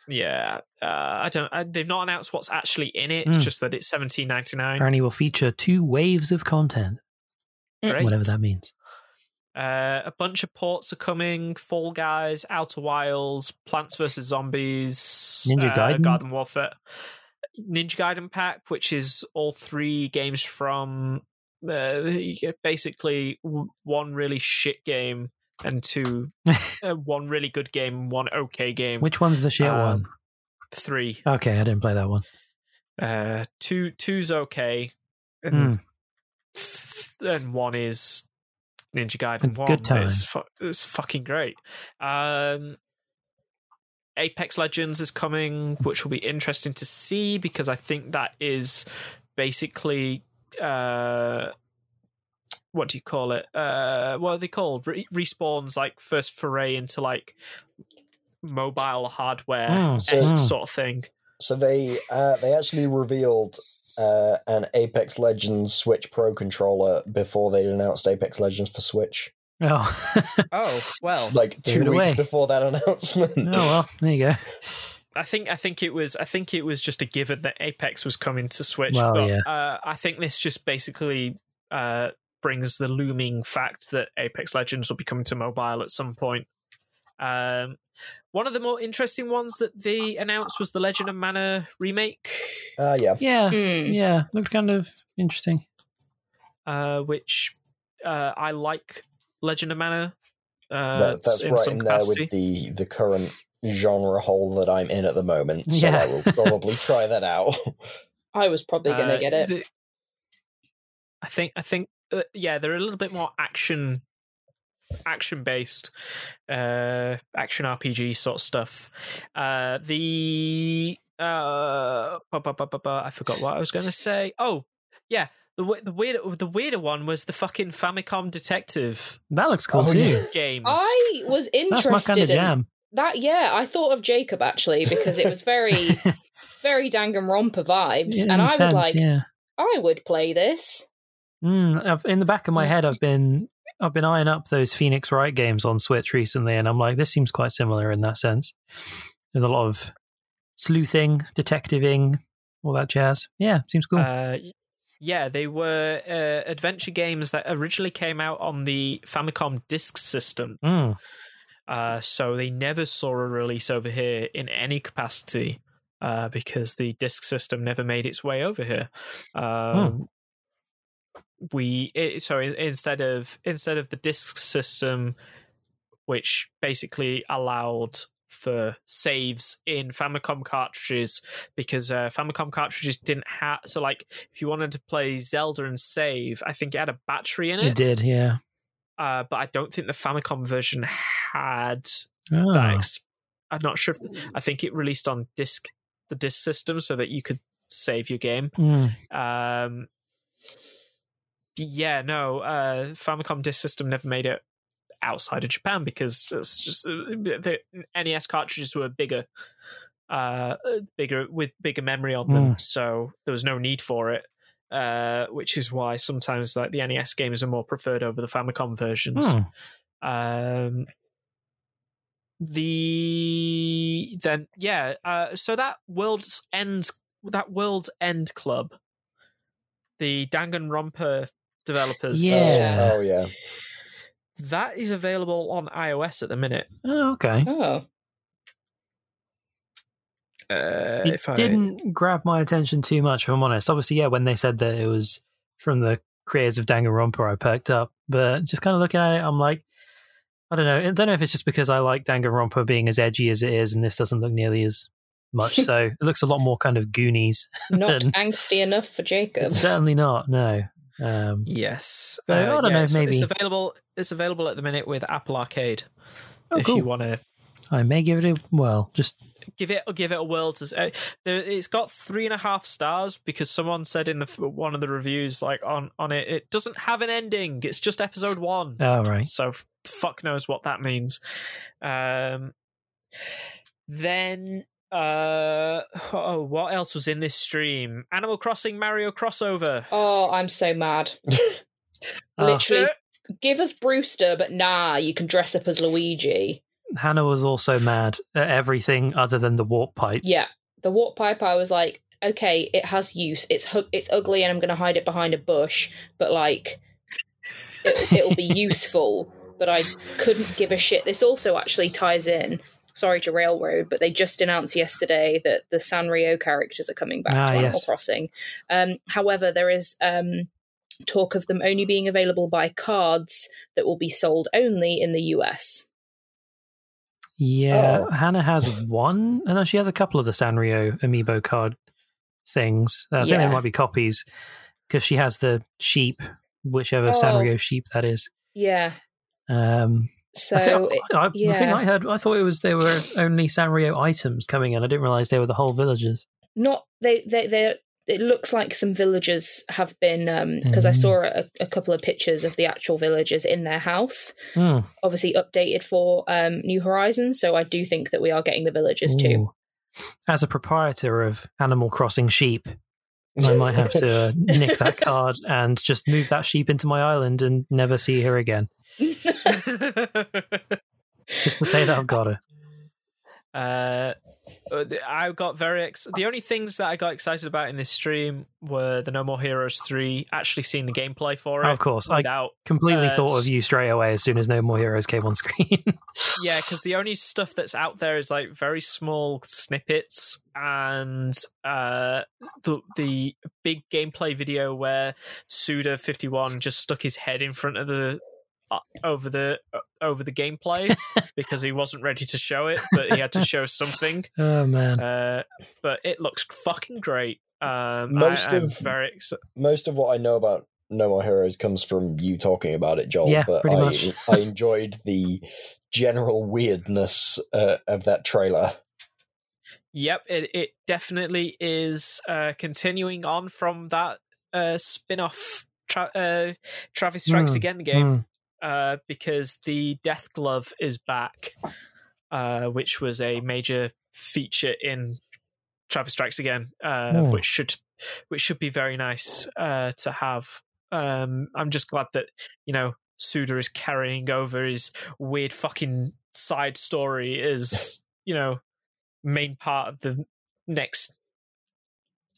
yeah, uh, I don't. I, they've not announced what's actually in it. Mm. Just that it's seventeen ninety nine. Apparently, will feature two waves of content, Great. whatever that means. Uh, a bunch of ports are coming: Fall Guys, Outer Wilds, Plants vs Zombies, Ninja uh, Gaiden? Garden Warfare, Ninja Gaiden pack, which is all three games from uh, basically one really shit game and two, uh, one really good game, one okay game. Which one's the shit Um, one? three? Okay, I didn't play that one. Uh, two, two's okay, and and one is Ninja Gaiden A One. good time. It's, fu- it's fucking great. Um, Apex Legends is coming, which will be interesting to see because I think that is basically uh, what do you call it? Uh, what are they called? Re- Respawn's like first foray into like mobile hardware so- esque sort of thing. So they uh, they actually revealed uh, an Apex Legends Switch Pro controller before they announced Apex Legends for Switch. Oh, Oh well, Like two weeks away. before that announcement. oh well, there you go. I think I think it was I think it was just a given that Apex was coming to Switch. Well, but yeah. uh, I think this just basically uh, brings the looming fact that Apex Legends will be coming to mobile at some point. Um, one of the more interesting ones that they announced was the Legend of Mana remake, Uh, yeah. Yeah, Mm. yeah, looked kind of interesting. uh, which uh, I like Legend of Mana. Uh, That, that's in right some in there with the, the current genre hole that I'm in at the moment. So Yeah. I will probably try that out. I was probably going to Uh, get it. the- I think I think uh, yeah, they're a little bit more action action based uh action RPG sort of stuff. Uh the uh bu- bu- bu- bu- bu- I forgot what I was going to say. Oh, yeah, the the weirder the weirder one was the fucking Famicom Detective That looks cool Oh, too. yeah. games. I was That's my kind interested of in jam. that. Yeah, I thought of Jacob actually because it was very, very Danganronpa vibes, Yeah, and in a I was sense, like, yeah. I would play this. Mm, I've, in the back of my head, I've been I've been eyeing up those Phoenix Wright games on Switch recently, and I'm like, this seems quite similar in that sense. There's a lot of sleuthing, detectiving, all that jazz. Yeah, seems cool. Uh, yeah, they were uh, adventure games that originally came out on the Famicom Disk System. Mm. Uh, so they never saw a release over here in any capacity uh, because the disk system never made its way over here. Um, We it, so instead of instead of the disk system, which basically allowed for saves in Famicom cartridges because uh, Famicom cartridges didn't have so like if you wanted to play Zelda and save, I think it had a battery in It it. did, yeah. Uh, but I don't think the Famicom version had Oh. that. Ex- I'm not sure if I think it released on disc the disc system so that you could save your game. Mm. Um, yeah, no, uh, Famicom disc system never made it outside of Japan because it's just uh, the NES cartridges were bigger, uh, bigger with bigger memory on them, so there was no need for it. Uh, which is why sometimes like the NES games are more preferred over the Famicom versions. Hmm. Um, the then yeah, uh, so that World's End that World's End Club, the Danganronpa developers, Yeah. Oh, yeah. that is available on iOS at the minute. Oh, okay. Oh, Uh, It if I didn't grab my attention too much, if I'm honest. Obviously, yeah, when they said that it was from the creators of Danganronpa, I perked up. But just kind of looking at it, I'm like, I don't know. I don't know if it's just because I like Danganronpa being as edgy as it is, and this doesn't look nearly as much. so it looks a lot more kind of Goonies. not Then- angsty enough for Jacob. Certainly not. No. Um, yes, So, I don't yeah, know, it's, maybe- it's available. It's available at the minute with Apple Arcade. Oh, if cool. you want to I may give it a well. Just give it or give it a whirl to uh, there, it's got three and a half stars because someone said in the one of the reviews like on on it it doesn't have an ending it's just episode one oh right. so f- fuck knows what that means um then uh oh what else was in this stream animal crossing mario crossover Oh, I'm so mad. Ah, Literally, give us Brewster, but nah, you can dress up as Luigi. Hannah was also mad at everything other than the warp pipes. Yeah, the warp pipe. I was like, okay, it has use. It's hu- it's ugly, and I'm going to hide it behind a bush. But like, it, it'll be useful. But I couldn't give a shit. This also actually ties in. Sorry to Railroad, but they just announced yesterday that the Sanrio characters are coming back Ah, to Animal yes. Crossing. Um, however, there is um, talk of them only being available by cards that will be sold only in the US. Yeah, Oh. Hannah has one, and then she has a couple of the Sanrio amiibo card things. Uh, I think Yeah. they might be copies because she has the sheep, whichever Oh. Sanrio sheep that is. Yeah. Um, So I it- I, The thing. I heard, I thought it was there were only Sanrio items coming in. I didn't realize they were the whole villages. not they they they it looks like some villagers have been because I Mm. saw a, a couple of pictures of the actual villagers in their house, Hmm. obviously updated for um, New Horizons. So I do think that we are getting the villagers too. As a proprietor of Animal Crossing sheep, I might have to uh, nick that card and just move that sheep into my island and never see her again. Just to say that I've got it. Uh, I got very ex- the only things that I got excited about in this stream were the No More Heroes three. Actually, seeing the gameplay for it. Of course, I without completely Uh, thought of you straight away as soon as No More Heroes came on screen. yeah, because the only stuff that's out there is like very small snippets and uh, the the big gameplay video where Suda fifty one just stuck his head in front of the over the uh, over the gameplay because he wasn't ready to show it, but he had to show something. oh man, Uh, but it looks fucking great. Um, Most I, of- very excited. Most of what I know about No More Heroes comes from you talking about it, Joel. Yeah, but pretty I, much. I enjoyed the general weirdness uh, of that trailer. Yep, it it definitely is uh, continuing on from that uh, spin off tra- uh, Travis Strikes Hmm, Again game. Hmm. Uh, because the Death Glove is back, uh, which was a major feature in Travis Strikes Again, uh, Hmm. which should which should be very nice uh, to have. Um, I'm just glad that you know Suda is carrying over his weird fucking side story as you know main part of the next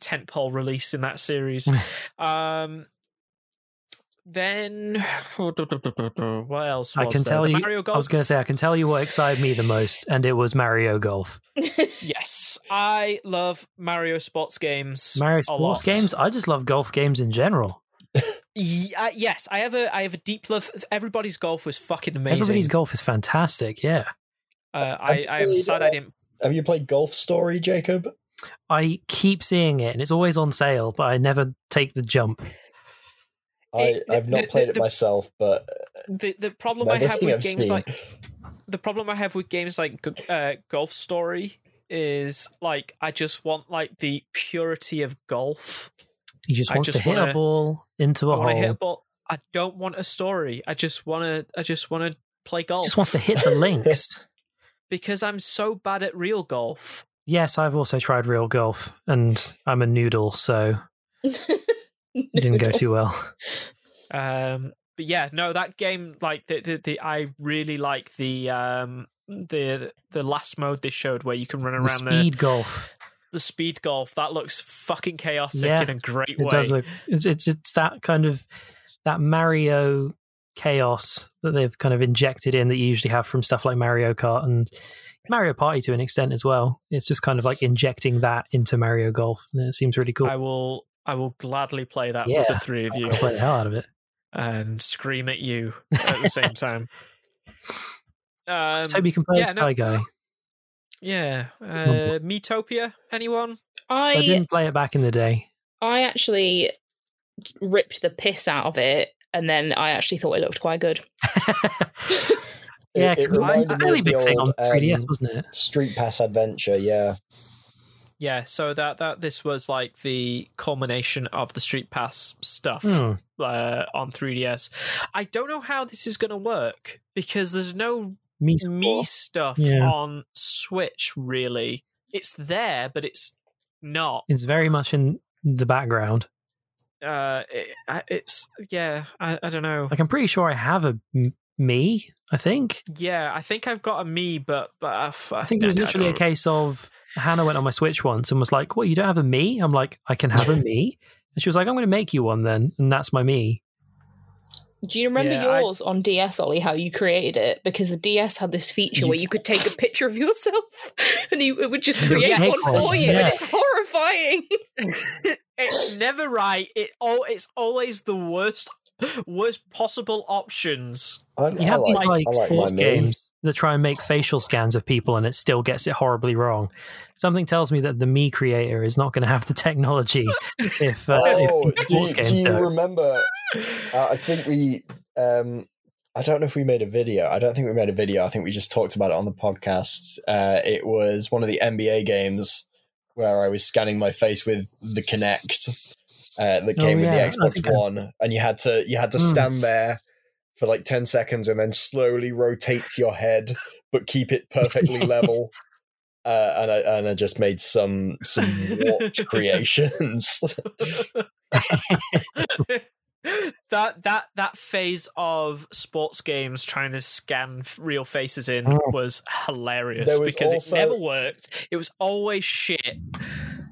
tentpole release in that series. um, then what else? Was I can there? tell The you. Mario Golf. I was going to say I can tell you what excited me the most, and it was Mario Golf. yes, I love Mario sports games. Mario sports games. I just love golf games in general. Y- uh, yes, I have a I have a deep love. Everybody's golf was fucking amazing. Everybody's golf is fantastic. Yeah, uh, I I am sad uh, I didn't. Have you played Golf Story, Jacob? I keep seeing it, and it's always on sale, but I never take the jump. I, It- I've not the- played the- it the- myself, but The the problem I have with I've games seen. like the problem I have with games like uh, Golf Story is like I just want like the purity of golf. He just I wants just to hit wanna- a ball into I a want to hit a hole. ball. I don't want a story. I just want to. I just want to play golf. Just wants to hit the links. because I'm so bad at real golf. yes, I've also tried real golf, and I'm a noodle, so it didn't go too well. Um, but yeah, no, that game like the, the, the I really like the um the the last mode they showed where you can run around the speed golf. the speed golf. That looks fucking chaotic Yeah, in a great It way. does look. It's, it's it's that kind of that Mario chaos that they've kind of injected in that you usually have from stuff like Mario Kart and Mario Party to an extent as well. It's just kind of like injecting that into Mario Golf, and it seems really cool. I will I will gladly play that with the three of you I'll play the hell out of it. and scream at you at the same time. Um, Toby can play yeah, as no- Sky Guy. yeah, uh, Miitopia. Anyone? I I didn't play it back in the day. I actually ripped the piss out of it, and then I actually thought it looked quite good. yeah, it, it 'cause it was reminded a me fairly of the big thing on old 3DS, um, wasn't it? Street Pass Adventure. Yeah, Yeah, so that that this was like the culmination of the Street Pass stuff Hmm. uh, on 3DS. I don't know how this is going to work because there's no Me, me stuff Yeah. on Switch really. It's there, but it's not. It's very much in the background. Uh, it, it's yeah. I, I don't know. Like I'm pretty sure I have a me. I think. Yeah, I think I've got a me, but but I, f- I think it was literally a case of Hannah went on my Switch once and was like, "What? You don't have a me?" I'm like, "I can have a me," and she was like, "I'm going to make you one then," and that's my me. Do you remember Yeah, I- yours on DS, Ollie? How you created it because the DS had this feature where you could take a picture of yourself and you, it would just create make one one, for you, yeah. and it's horrifying. it's never right. It all it's always the worst worst possible options. I, You I have like, like I like sports games that try and make facial scans of people, and it still gets it horribly wrong. Something tells me that the me creator is not going to have the technology if, uh, Oh, if do, sports you- games do you don't. remember? Uh, I think we. Um, I don't know if we made a video. I don't think we made a video. I think we just talked about it on the podcast. Uh, it was one of the NBA games where I was scanning my face with the Kinect uh, that Oh, came yeah, with the Xbox think I- One, and you had to you had to Hmm. stand there for like ten seconds and then slowly rotate your head, but keep it perfectly level. Uh, and I and I just made some some warped creations. that that that phase of sports games trying to scan real faces in Oh. was hilarious was because also- it never worked. It was always shit.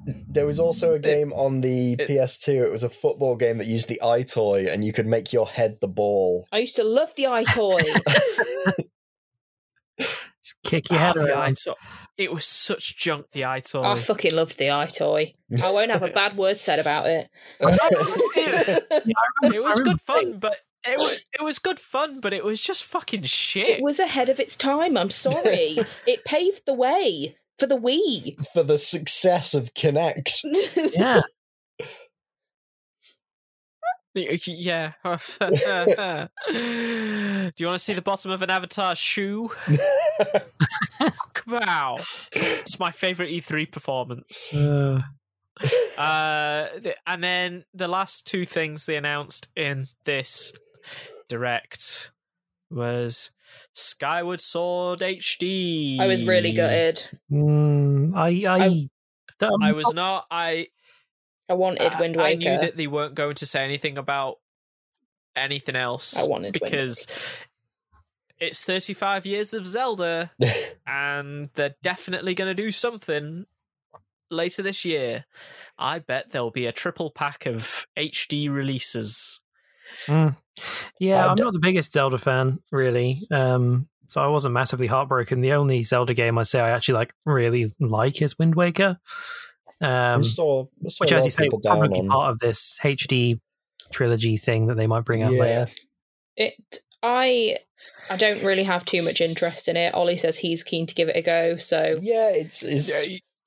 There was also a game on the it- PS2. It was a football game that used the eye toy, and you could make your head the ball. I used to love the eye toy. Just kick your head the eye around. Toy. It was such junk. The eye toy. I fucking loved the eye toy. I won't have a bad word said about it. it was good fun, but it was it was good fun, but it was just fucking shit. It was ahead of its time. I'm sorry. it paved the way for the Wii. For the success of Kinect. Yeah. Yeah. Do you want to see the bottom of an avatar shoe? Wow. It's my favorite E3 performance. Uh, Uh, th- and then the last two things they announced in this direct was Skyward Sword HD. I was really gutted. mm, I, I, I- don't- I was not. I I wanted I- Wind I knew that they weren't going to say anything about anything else. I wanted Wind because it's 35 years of Zelda, and they're definitely going to do something later this year. I bet there'll be a triple pack of HD releases. Mm. Yeah, I I'm not the biggest Zelda fan, really. Um, so I wasn't massively heartbroken. The only Zelda game I'd say I actually like really like is Wind Waker. Um, I saw, I saw which, a as you say, people will down probably on- part of this HD trilogy thing that they might bring out Yeah. later. It. I. I don't really have too much interest in it. Ollie says he's keen to give it a go, so Yeah, it's it's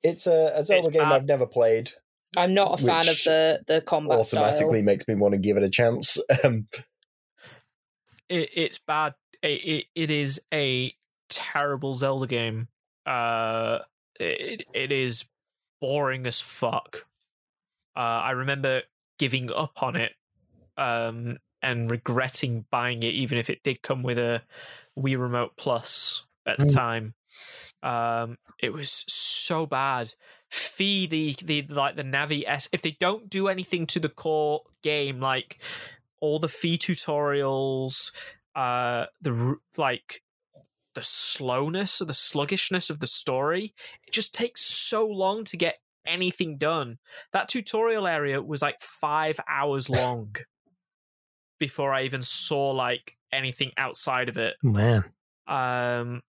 it's a, a Zelda It's game bad. I've never played. I'm not a fan of the the combat Automatically style. makes me want to give it a chance. Um, It, it's bad. It, it, it is a terrible Zelda game. Uh, it, it is boring as fuck. Uh, I remember giving up on it um, and regretting buying it, even if it did come with a Wii Remote Plus at the Mm. time. Um, it was so bad. Fi the the like the Navi S. If they don't do anything to the core game, like all the Fi tutorials, uh, the like the slowness or the sluggishness of the story, it just takes so long to get anything done. That tutorial area was like five hours long before I even saw like anything outside of it. Man, Um,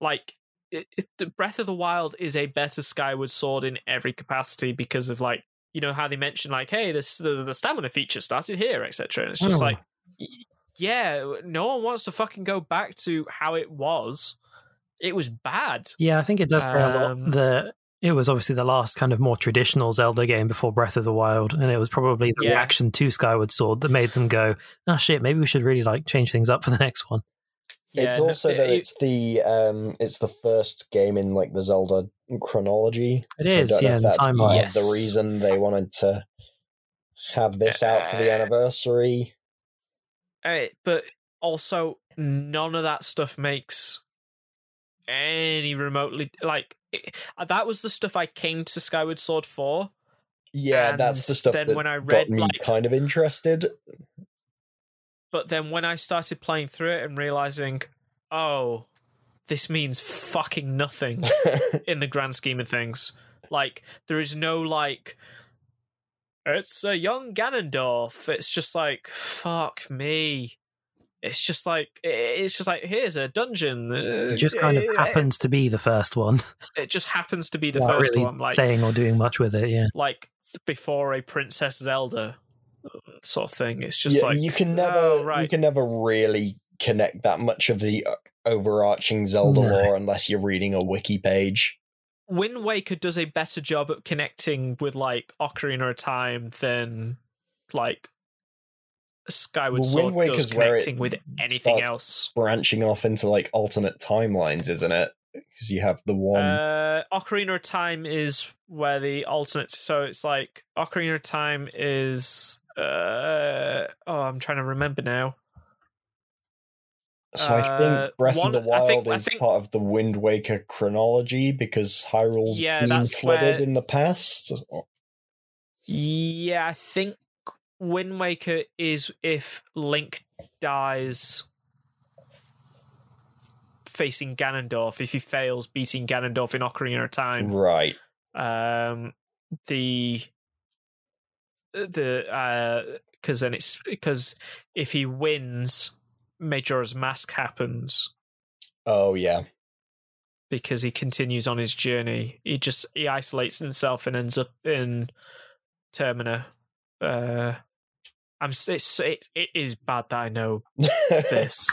like it, it, the Breath of the Wild is a better Skyward Sword in every capacity because of like you know how they mention like hey this the, the stamina feature started here etc. And it's just Oh. like yeah, no one wants to fucking go back to how it was. It was bad. yeah, I think it does say a lot. Um, The it was obviously the last kind of more traditional Zelda game before Breath of the Wild, and it was probably the Yeah. reaction to Skyward Sword that made them go, "Oh shit, maybe we should really like change things up for the next one." it's Yeah, no- also that it's the um, it's the first game in like the Zelda chronology. It so I is, don't know yeah, if in the that's timeline. part of the reason they wanted to have this out for the Uh, anniversary. Eh, but also none of that stuff makes any remotely like it, that was the stuff I came to Skyward Sword for. Yeah, that's the stuff then that when I got read, me like- kind of interested. But then when I started playing through it and realizing, oh, this means fucking nothing in the grand scheme of things. Like there is no like it's a young Ganondorf. It's just like fuck me. It's just like it's just like here's a dungeon. It just kind of Uh, happens to be the first one, It just happens to be the Not first really one. Like saying or doing much with it. Yeah, like before a Princess Zelda uh, sort of thing. It's just yeah, like you can never oh, you can never really connect that much of the uh, overarching Zelda No. lore unless you're reading a wiki page. Wind Waker does a better job at connecting with like Ocarina of Time than like Skyward Well, Sword Wind does connecting with anything else. Branching off into like alternate timelines, isn't it? Because you have the one. Uh, Ocarina of Time is where the alternate. So it's like Ocarina of Time is. Uh, oh, I'm trying to remember now. so I uh, think Breath one- of the I Wild think- I is think- part of the Wind Waker chronology because Hyrule's Yeah, been flooded where- in the past. Yeah, I think Wind Waker is if Link dies facing Ganondorf. If he fails beating Ganondorf in Ocarina of Time. Right. um the the uh because then it's because if he wins majora's mask happens Oh yeah. because he continues on his journey he just he isolates himself and ends up in termina uh i'm it's, it, it is bad that i know this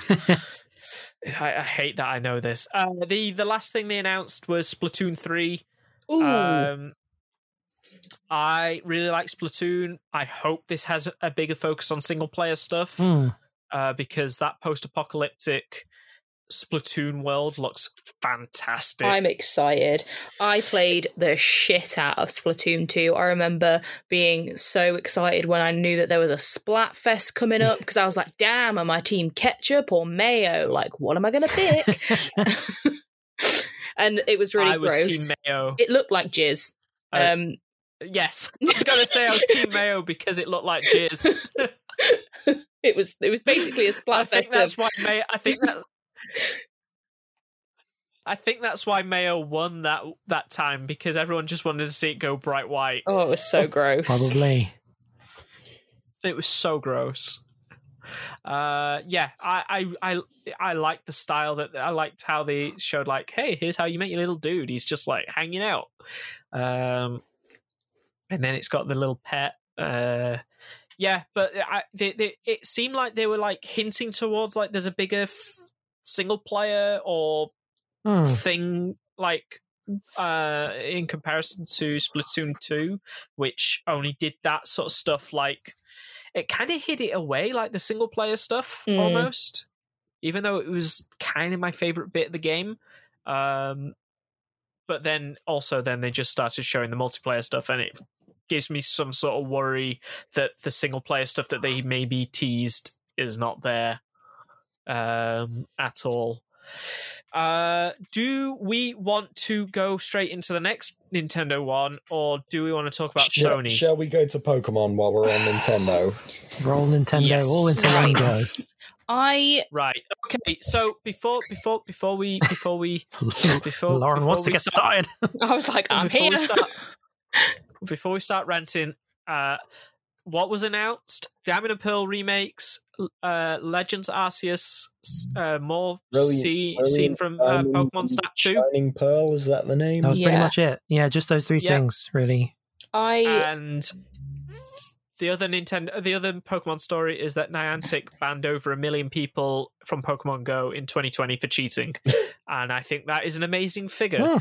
I, I hate that i know this uh the the last thing they announced was splatoon 3 Ooh, um, I really like Splatoon. I hope this has a bigger focus on single player stuff Hmm. uh, because that post apocalyptic Splatoon world looks fantastic. I'm excited. I played the shit out of Splatoon 2. I remember being so excited when I knew that there was a Splatfest coming up because I was like, damn, am I team ketchup or mayo? Like, what am I going to pick? and it was really I was gross. Team Mayo. it looked like jizz. Uh, Um, yes, I was going to say I was Team Mayo because it looked like jizz. it was it was basically a I think Splatfest that's why Mayo. I think that. I think that's why Mayo won that that time because everyone just wanted to see it go bright white. Oh, it was so gross. Probably. It was so gross. Uh, yeah, I, I, I, I liked the style that I liked how they showed like, hey, here's how you make your little dude. He's just like hanging out. Um, and then it's got the little pet. Uh, yeah, but I, they, they, it seemed like they were like hinting towards like there's a bigger f- single player or Hmm. thing like uh in comparison to Splatoon 2 which only did that sort of stuff like it kind of hid it away like the single player stuff Mm. almost even though it was kind of my favorite bit of the game um but then also then they just started showing the multiplayer stuff and it gives me some sort of worry that the single player stuff that they maybe teased is not there um at all uh, do we want to go straight into the next Nintendo one, or do we want to talk about Shall, Sony? shall we go to Pokemon while we're on Nintendo? Roll Nintendo Yes. all into one go. I Right. Okay. So before before before we before we before Lauren before wants to we get start- started. I was like, I'm before here. we start before we start ranting, uh, what was announced? Diamond and Pearl remakes, uh, Legends Arceus, uh, more Brilliant- see, brilliant seen from uh, Pokemon Snap Two, Shining Pearl, is that the name? That was pretty much it. Yeah, just those three Yeah. things, really. I and the other Nintendo, the other Pokemon story is that Niantic banned over a million people from Pokemon Go in 2020 for cheating, and I think that is an amazing figure. Hmm.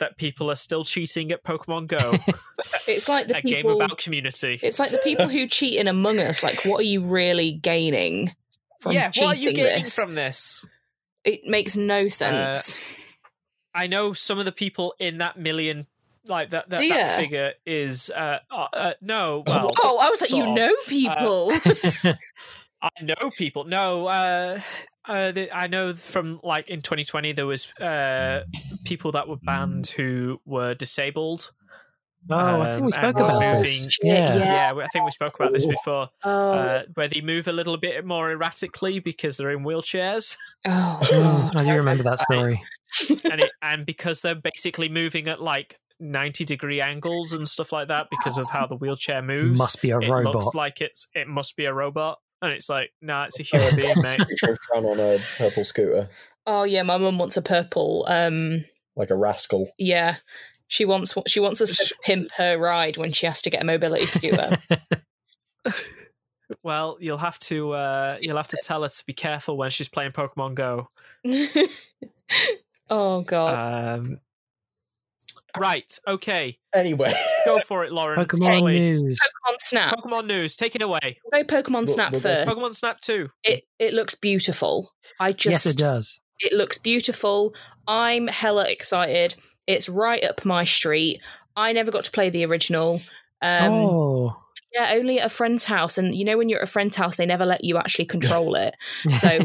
That people are still cheating at Pokemon Go, it's like the a game about community. it's like the people who cheat in Among Us. Like, what are you really gaining from yeah, cheating what are you getting this? from this? It makes no Uh, sense. I know some of the people in that million, like that that, that figure is uh, uh, uh no. Well, oh, I was like, you of. know people. I know people. No, uh, uh, the, I know from like in 2020 there was uh, people that were banned who were disabled. Oh, I think we Um, spoke about Oh, this. Yeah. yeah. Yeah, I think we spoke about this Oh. before. oh, Uh, where they move a little bit more erratically because they're in wheelchairs, oh, Mm, I do remember that story. and it, and because they're basically moving at like 90 degree angles and stuff like that because of how the wheelchair moves. Must be a it robot. looks like it's it must be a robot, and it's like, nah, it's a human being, mate. Picture of Fran on a purple scooter, Oh, yeah, my mum wants a purple. Um, like a rascal. yeah, she wants she wants us to pimp her ride when she has to get a mobility scooter. Well, you'll have to uh, you'll have to tell her to be careful when she's playing Pokemon Go. oh God. Um, right, okay, Anyway, go for it, Lauren. Pokemon Away. news. Pokemon Snap. Pokemon news, take it away. Go Pokemon We'll- Snap we'll go first. Pokemon Snap Two. It it looks beautiful. I just Yes, just it does. It looks beautiful. I'm hella excited. It's right up my street. I never got to play the original. Um, oh, Yeah, only at a friend's house. And you know, when you're at a friend's house, they never let you actually control it. So I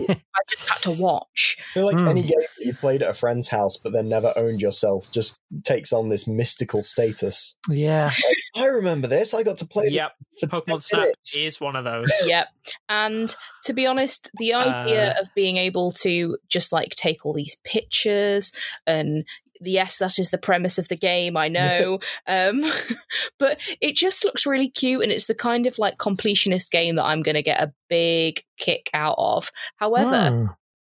just had to watch. I feel like Hmm. any game that you played at a friend's house but then never owned yourself just takes on this mystical status. yeah. I remember this. I got to play Yep, this for 10 Pokemon Snap minutes. is one of those. Yep. And to be honest, the idea Uh. of being able to just like take all these pictures and yes, that is the premise of the game, I know. um, but it just looks really cute and it's the kind of like completionist game that I'm going to get a big kick out of. However, Hmm.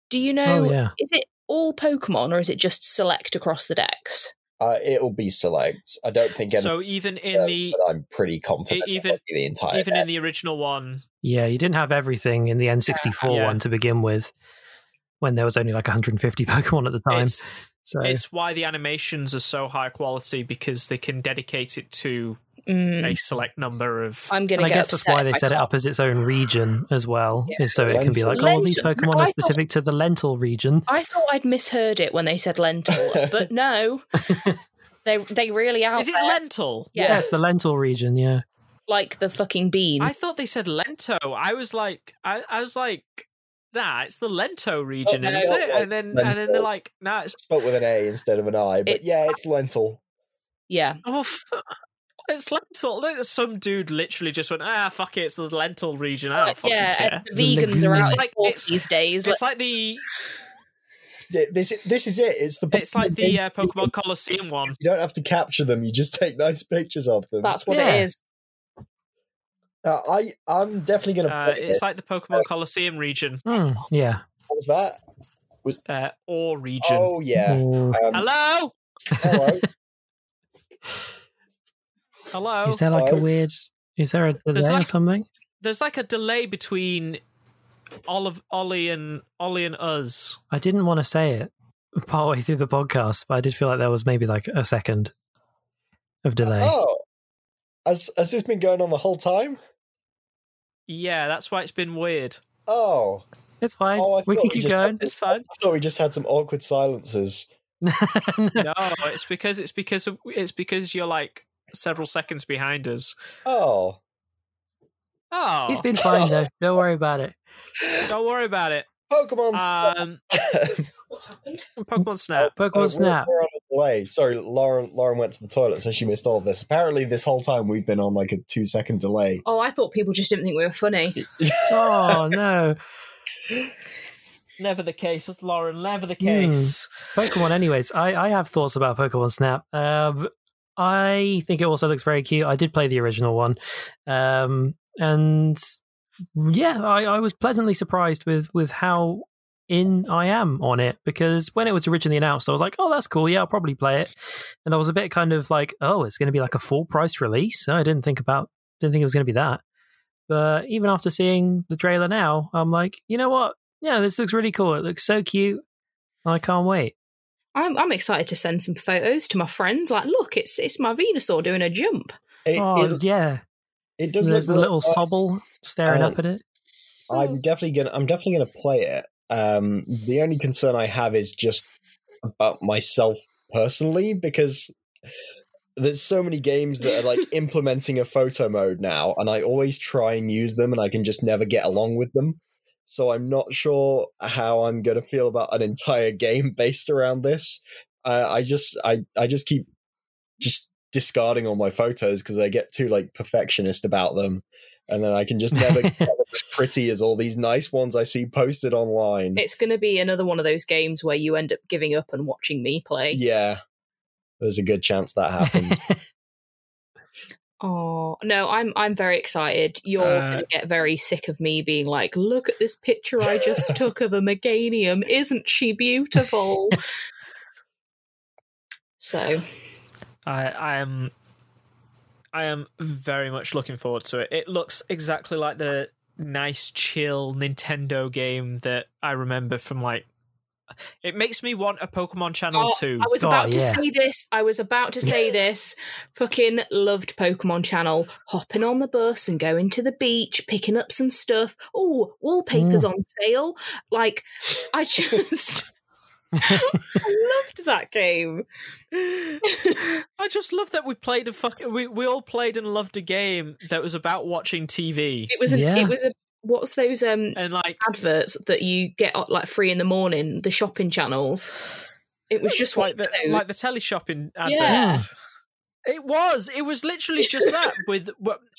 do you know, Oh, yeah. is it all Pokemon or is it just select across the decks? Uh, it'll be select. I don't think any, So even in the but I'm pretty confident even- the entire even deck. in the original one, Yeah, you didn't have everything in the N64 Yeah. one to begin with, when there was only like 150 Pokemon at the time. it's so it's why the animations are so high quality because they can dedicate it to Mm, a select number of. I'm going and to I get guess that's why they I set it can't. up as its own region as well, Yeah, is so it can be like, lentil. oh, these Pokemon I are thought- specific to the lentil region. I thought I'd misheard it when they said lentil, but no, they they really out Is it there, lentil? Yeah. Yeah, it's the lentil region. Yeah, like the fucking bean. I thought they said lento. I was like, I, I was like, nah, it's the lento region, That's isn't not it? like And then and then they're like, nah, it's spelled with an A instead of an I, but yeah, It's- it's lentil. yeah, oh, f- it's lentil. Like, Some dude literally just went, ah, fuck it, it's the lentil region. I don't fucking yeah. care. vegans are out It's in like- it's- these days. It's like the Yeah, This this is it. It's the it's like the uh, Pokemon Colosseum one. You don't have to capture them. You just take nice pictures of them. that's what Yeah. it is. Uh, I I'm definitely gonna. Uh, it's it. like the Pokemon Colosseum region Hmm, yeah. What was that? uh, or region. Oh yeah. Um, Hello, hello. hello. Is there like a weird? Is there a delay or like- something? There's like a delay between Olive, Ollie and Ollie and us. I didn't want to say it partway through the podcast, but I did feel like there was maybe like a second of delay. Oh, has has this been going on the whole time? Yeah, that's why it's been weird. Oh, It's fine. Oh, we can we keep just going. had It's fine. I thought we just had some awkward silences. No, it's because it's because it's because you're like several seconds behind us. Oh, Oh, He's been fine though. Don't worry about it. don't worry about it. Pokemon. Snap. Um, What's happened? Pokemon Snap. Pokemon Oh, we're- Snap. We're on a delay. Sorry, Lauren. Lauren went to the toilet, so she missed all of this. Apparently, this whole time we've been on like a two second delay. Oh, I thought people just didn't think we were funny. Oh no. Never the case, it's Lauren. Never the case. Pokemon, anyways, I, I have thoughts about Pokemon Snap. Um, I think it also looks very cute. I did play the original one, um, and yeah, I, I was pleasantly surprised with with how in I am on it because when it was originally announced, I was like, "Oh, that's cool. Yeah, I'll probably play it." And I was a bit kind of like, "Oh, it's going to be like a full price release." I didn't think about didn't think it was going to be that. But even after seeing the trailer now, I'm like, you know what? Yeah, this looks really cool. It looks so cute. I can't wait. I'm I'm excited to send some photos to my friends. Like, look, it's it's my Venusaur doing a jump. It, Oh it, yeah, it does there's the look little nice. sobble staring Um, up at it. I'm definitely gonna. I'm definitely gonna play it. Um, the only concern I have is just about myself personally because there's so many games that are like implementing a photo mode now, and I always try and use them, and I can just never get along with them. So I'm not sure how I'm gonna feel about an entire game based around this. Uh, I just, I, I just keep just discarding all my photos because I get too like perfectionist about them, and then I can just never get as pretty as all these nice ones I see posted online. It's going to be another one of those games where you end up giving up and watching me play. yeah, there's a good chance that happens. Oh no, I'm I'm very excited. You're Uh, gonna get very sick of me being like, look at this picture I just took of a Meganium. Isn't she beautiful? so I, I am I am very much looking forward to it. It looks exactly like the nice chill Nintendo game that I remember from like it makes me want a Pokemon Channel Oh, 2. I was Oh, about to yeah. say this. I was about to say this. Fucking loved Pokemon Channel. Hopping on the bus and going to the beach, picking up some stuff. Oh, wallpapers Mm. on sale. Like, I just. I loved that game. I just love that we played a fuck. We we all played and loved a game that was about watching TV It was an, Yeah. it was a what's those um and like adverts that you get uh, like free in the morning, the shopping channels. It was just like like the like the teleshopping adverts. Yeah. It was. It was literally just that with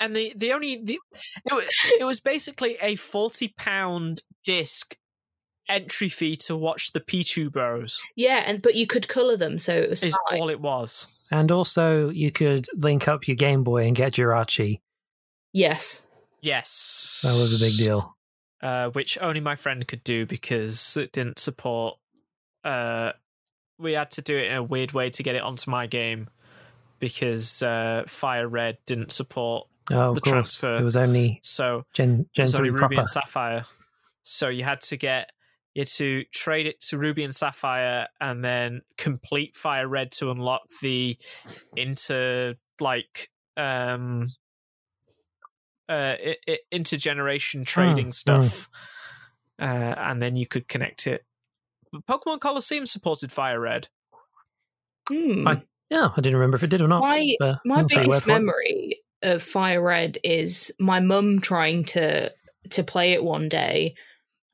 and the the only the it was, it was basically a forty pound disc entry fee to watch the Pichu Bros. yeah, and but you could color them, so it was Is fine. all it was. And also, you could link up your Game Boy and get Jirachi. yes. Yes, That was a big deal. Uh, which only my friend could do because it didn't support. Uh, we had to do it in a weird way to get it onto my game because uh, Fire Red didn't support Oh, the course. transfer. It was only so Gen, it Gen was 3 only Ruby proper. and Sapphire. So you had to get you had to trade it to Ruby and Sapphire and then complete Fire Red to unlock the inter like um uh i- i- intergeneration trading mm. stuff. Uh, and then you could connect it. Pokemon Colosseum supported Fire Red. Hmm. I- Yeah, I didn't remember if it did or not. my my I'll take your biggest word it. memory of Fire Red is my mum trying to to play it one day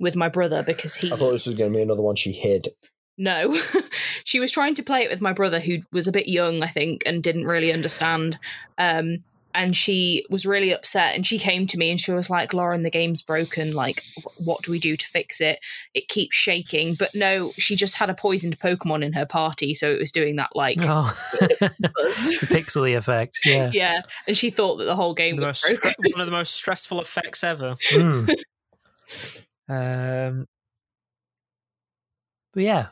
with my brother because he I thought this was going to be another one she hid. no she was trying to play it with my brother who was a bit young I think and didn't really understand um and she was really upset and she came to me and she was like lauren the game's broken like what do we do to fix it it keeps shaking but no she just had a poisoned pokemon in her party so it was doing that like Oh, the pixely effect. Yeah. yeah and she thought that the whole game The was most, broken one of the most stressful effects ever. Mm. Um, But yeah,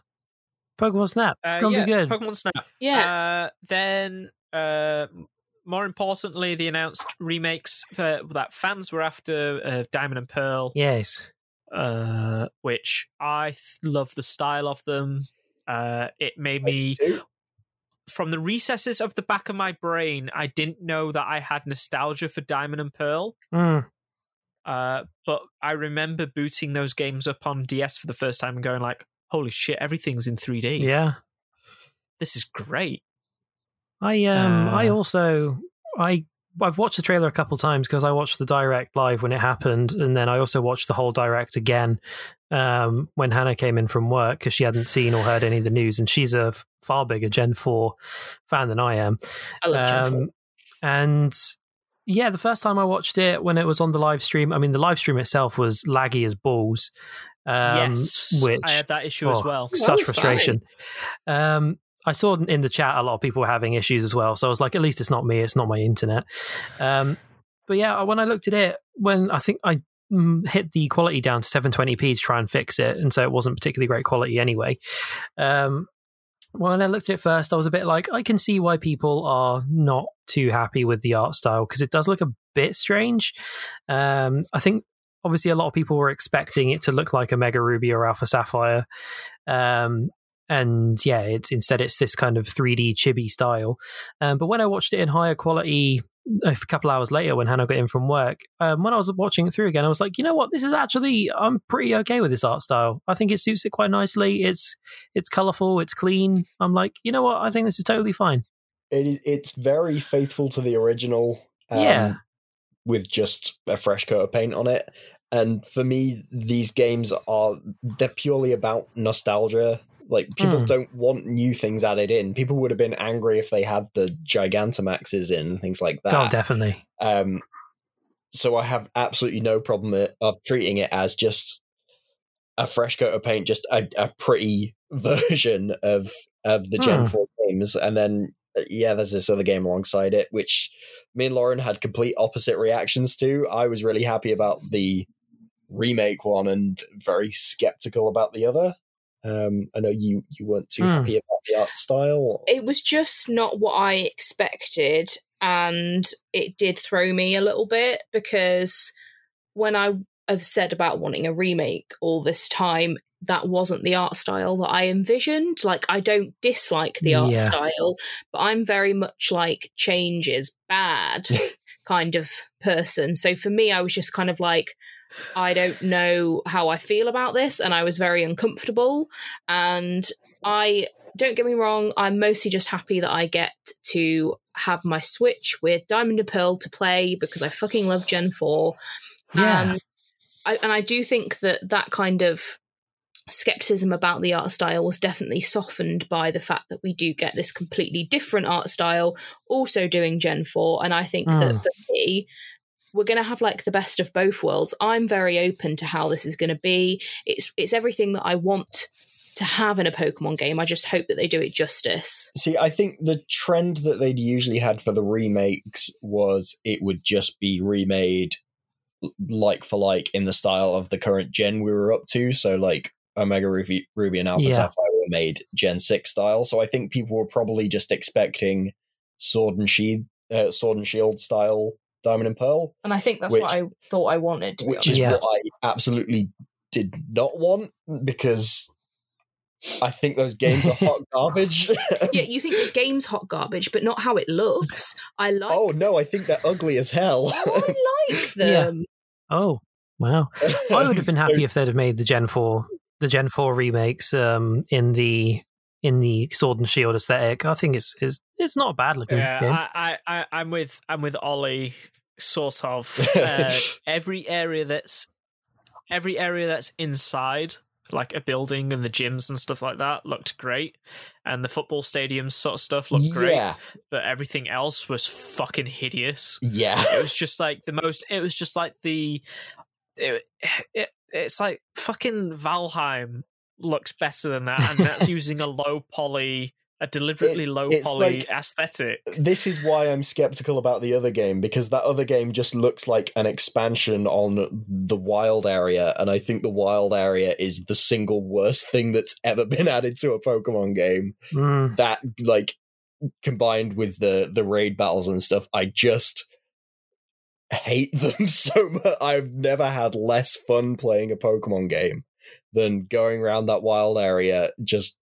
Pokemon Snap. It's uh, gonna yeah, be good. Pokemon Snap. yeah Uh, then, uh, more importantly, the announced remakes that, that fans were after uh, Diamond and Pearl, yes. uh, which I th- love the style of them. Uh, it made me, from the recesses of the back of my brain, I didn't know that I had nostalgia for Diamond and Pearl. Mm. Uh, but I remember booting those games up on DS for the first time and going like, "Holy shit, everything's in 3D! Yeah. This is great." I um I Uh, also I I've watched the trailer a couple times because I watched the direct live when it happened, and then I also watched the whole direct again um, when Hannah came in from work because she hadn't seen or heard any of the news, and she's a f- far bigger Gen Four fan than I am. i love Gen 4. Um, and yeah, the first time I watched it when it was on the live stream, I mean the live stream itself was laggy as balls. Um, yes, which I had that issue as oh, well. Such frustration. Um, I saw in the chat a lot of people were having issues as well. So I was like, at least it's not me. It's not my internet. Um, but yeah, when I looked at it, when I think I mm, hit the quality down to 720p to try and fix it, and so it wasn't particularly great quality anyway. Um, when I looked at it first, I was a bit like, I can see why people are not too happy with the art style because it does look a bit strange. Um, I think obviously a lot of people were expecting it to look like Omega Ruby or Alpha Sapphire. Um, and yeah, it's instead it's this kind of 3D chibi style. Um, but when I watched it in higher quality a couple hours later, when Hannah got in from work, um, when I was watching it through again, I was like, you know what, this is actually I'm pretty okay with this art style. I think it suits it quite nicely. It's it's colorful, it's clean. I'm like, you know what, I think this is totally fine. It is. It's very faithful to the original. um, Yeah. with just a fresh coat of paint on it. And for me, these games are they're purely about nostalgia. Like people Hmm. don't want new things added in. People would have been angry if they had the Gigantamaxes in and things like that. oh, definitely. Um, so I have absolutely no problem of treating it as just a fresh coat of paint, just a, a pretty version of of the Gen Hmm. Four games, and then yeah, there's this other game alongside it, which me and Lauren had complete opposite reactions to. I was really happy about the remake one and very skeptical about the other. Um, I know you you weren't too Hmm. happy about the art style. it was just not what I expected, and it did throw me a little bit because when I have said about wanting a remake all this time, that wasn't the art style that I envisioned. Like, I don't dislike the art Yeah. style, but I'm very much like change is bad kind of person. So for me, I was just kind of like, I don't know how I feel about this, and I was very uncomfortable. And I don't get me wrong, I'm mostly just happy that I get to have my Switch with Diamond and Pearl to play because I fucking love Gen 4. Yeah. And I, and I do think that that kind of skepticism about the art style was definitely softened by the fact that we do get this completely different art style also doing Gen 4. And I think that Mm. for me, we're going to have like the best of both worlds. I'm very open to how this is going to be. It's it's everything that I want to have in a Pokemon game. I just hope that they do it justice. See, I think the trend that they'd usually had for the remakes was it would just be remade like for like in the style of the current gen we were up to. So, like Omega Ruby, Ruby and Alpha Yeah. Sapphire were made Gen Six style. So, I think people were probably just expecting Sword and Shield, uh, Sword and Shield style Diamond and Pearl, And I think that's Which- what I thought I wanted. To which honest. is Yeah. what I absolutely did not want because I think those games are hot garbage. yeah, you think the game's hot garbage, but not how it looks. I like. oh no, I think they're ugly as hell. Oh, I like Yeah. them. Oh, wow. I would have been happy if they'd have made the Gen 4 the Gen 4 remakes um in the in the Sword and Shield aesthetic. I think it's it's it's not a bad looking game. Yeah, I, I, I, I'm with I'm with Ollie. Sort of uh, every area that's every area that's inside, like a building and the gyms and stuff like that, looked great, and the football stadiums sort of stuff looked great. Yeah, But everything else was fucking hideous. yeah. It was just like the most. It was just like the. It, it, it's like fucking Valheim looks better than that, and that's using a low poly, a deliberately low poly like- aesthetic. This is why I'm skeptical about the other game because that other game just looks like an expansion on the wild area, and I think the wild area is the single worst thing that's ever been added to a Pokemon game. Mm, That like combined with the the raid battles and stuff, I just hate them so much. I've never had less fun playing a Pokemon game than going around that wild area. Just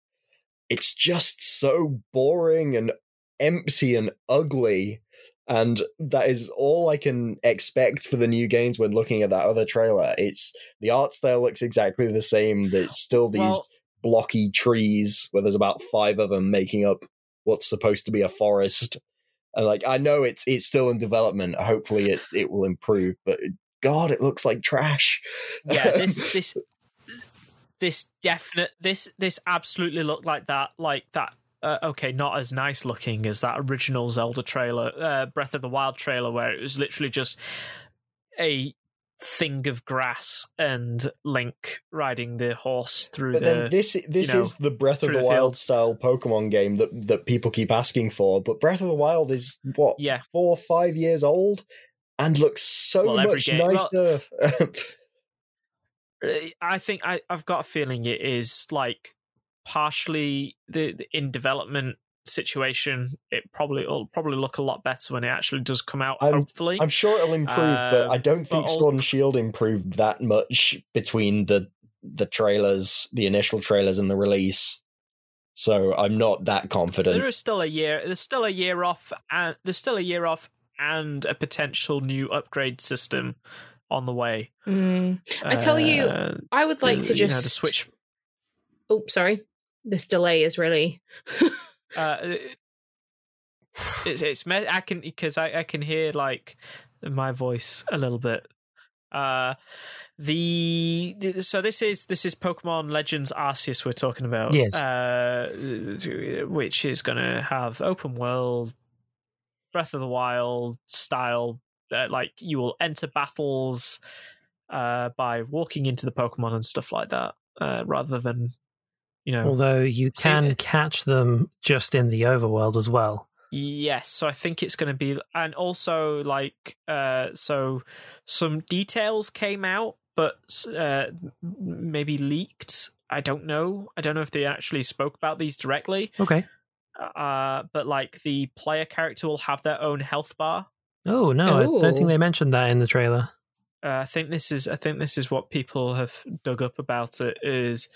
it's just so boring and empty and ugly. And that is all I can expect for the new games when looking at that other trailer. It's the art style looks exactly the same. There's still these Well- blocky trees where there's about five of them making up what's supposed to be a forest. And like I know it's it's still in development. Hopefully it, it will improve, but God, it looks like trash. yeah this this this definite this this absolutely looked like that like that uh, okay not as nice looking as that original zelda trailer uh, breath of the wild trailer where it was literally just a thing of grass and link riding the horse through But the then this this know, is the Breath of the, the Wild style Pokemon game that that people keep asking for. But Breath of the Wild is what yeah four or five years old and looks so Well, much game- nicer. Uh, I think I, I've got a feeling it is like partially the, the in development situation. It probably will probably look a lot better when it actually does come out. I'm- hopefully, I'm sure it'll improve, but Uh, I don't think but Sword and Shield improved that much between the the trailers, the initial trailers, and the release. So I'm not that confident. there is still a year. There's still a year off, and there's still a year off, and a potential new upgrade system on the way. Mm. I tell you, Uh, I would like the- to you know, just switch. Oh, sorry. This delay is really. Uh, it's it's me- I can because I I can hear like my voice a little bit. Uh, the the- so this is this is Pokemon Legends Arceus we're talking about. Yes. Uh, which is going to have open world, Breath of the Wild style. Uh, like you will enter battles uh by walking into the Pokemon and stuff like that, uh, rather than you know Although you can it- catch them just in the overworld as well. Yes, so I think it's going to be, and also like, uh, so some details came out, but uh, maybe leaked. I don't know. I don't know if they actually spoke about these directly. Okay. Uh, but like the player character will have their own health bar. Oh no, I don't think they mentioned that in the trailer. Uh, I think this is. I think this is what people have dug up about it. Is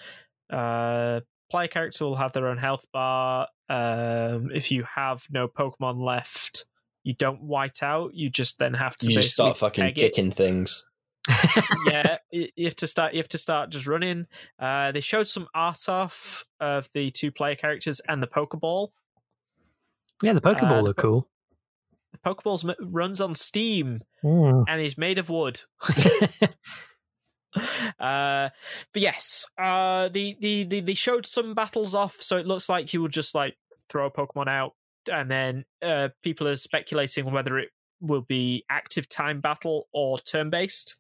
uh, player character will have their own health bar. Um, if you have no Pokemon left, you don't white out. You just then have to You just start fucking peg it. kicking things. yeah, you have to start. You have to start just running. Uh, they showed some art off of the two player characters and the Pokeball. Yeah, the Pokeball Uh, the look po- cool. The Pokeball's m- runs on Steam Mm. and is made of wood. uh, but yes, uh, the, the the they showed some battles off, so it looks like you would just like throw a Pokemon out, and then uh, people are speculating whether it will be active time battle or turn based.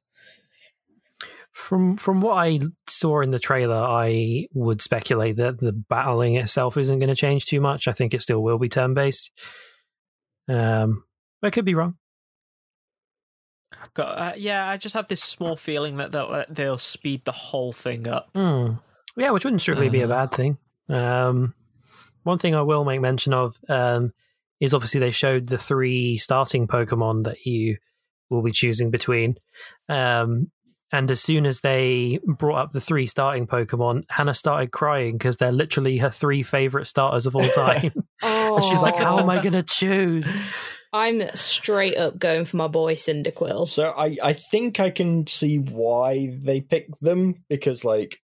From from what I saw in the trailer, I would speculate that the battling itself isn't going to change too much. I think it still will be turn based. Um, I could be wrong. Got, uh, yeah, I just have this small feeling that they'll they'll speed the whole thing up. Hmm. Yeah, which wouldn't strictly be a Uh. bad thing. Um, one thing I will make mention of um, is obviously they showed the three starting Pokemon that you will be choosing between. Um, and as soon as they brought up the three starting Pokemon, Hannah started crying because they're literally her three favorite starters of all time. Oh, And she's like, "How am I going to choose?" I'm straight up going for my boy Cyndaquil. So I, I think I can see why they picked them because like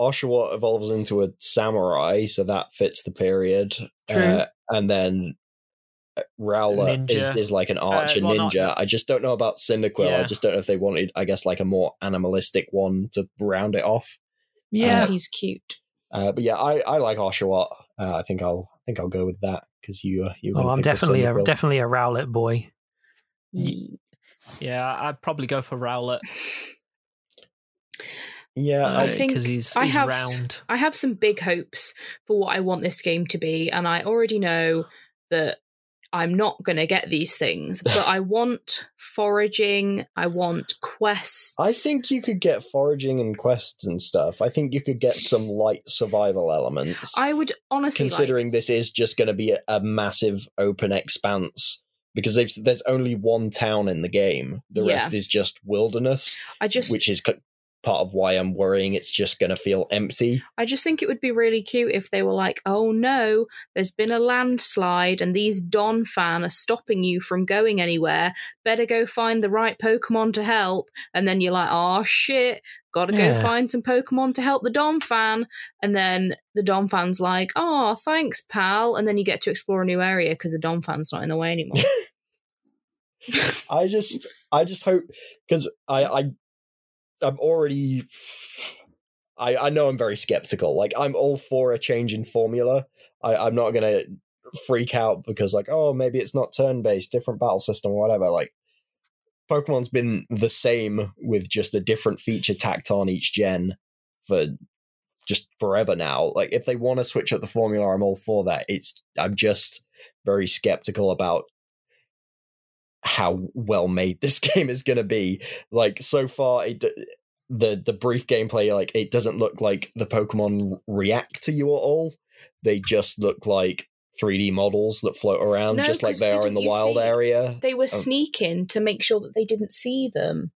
Oshawott evolves into a samurai, so that fits the period. True. Uh, and then uh, Rowlet is, is like an archer well, not- ninja. I just don't know about Cyndaquil. I just don't know if they wanted, I guess, like a more animalistic one to round it off. Yeah, And he's cute. Uh, but yeah, I, I like Oshawott. Uh, I think I'll I think I'll go with that because you uh, you. oh, I'm definitely a definitely a Rowlet boy. Yeah, I'd probably go for Rowlet. Yeah, I I, think because he's, I have- round. I have some big hopes for what I want this game to be, and I already know that I'm not going to get these things, but I want foraging, I want quests. I think you could get foraging and quests and stuff. I think you could get some light survival elements. I would honestly like, considering this is just going to be a, a massive open expanse because there's only one town in the game. The Yeah. rest is just wilderness, I just which is part of why I'm worrying it's just going to feel empty. I just think it would be really cute if they were like, "Oh no, there's been a landslide and these Donphan are stopping you from going anywhere. Better go find the right Pokemon to help." And then you're like, "Oh shit, got to go find some Pokemon to help the Donphan." And then the Donphan's like, "Oh, thanks, pal." And then you get to explore a new area because the Donphan's not in the way anymore. I just, I just hope because I, I, I'm already. I, I know I'm very skeptical. Like I'm all for a change in formula. I, I'm not gonna freak out because like, oh, maybe it's not turn based, different battle system, whatever. Like Pokemon's been the same with just a different feature tacked on each gen for just forever now. Like if they want to switch up the formula, I'm all for that. It's I'm just very skeptical about how well made this game is going to be. Like so far, it uh, the the brief gameplay like it doesn't look like the Pokemon react to you at all. They just look like 3D models that float around, No, just like they are in the wild see- area. they were Oh. sneaking to make sure that they didn't see them.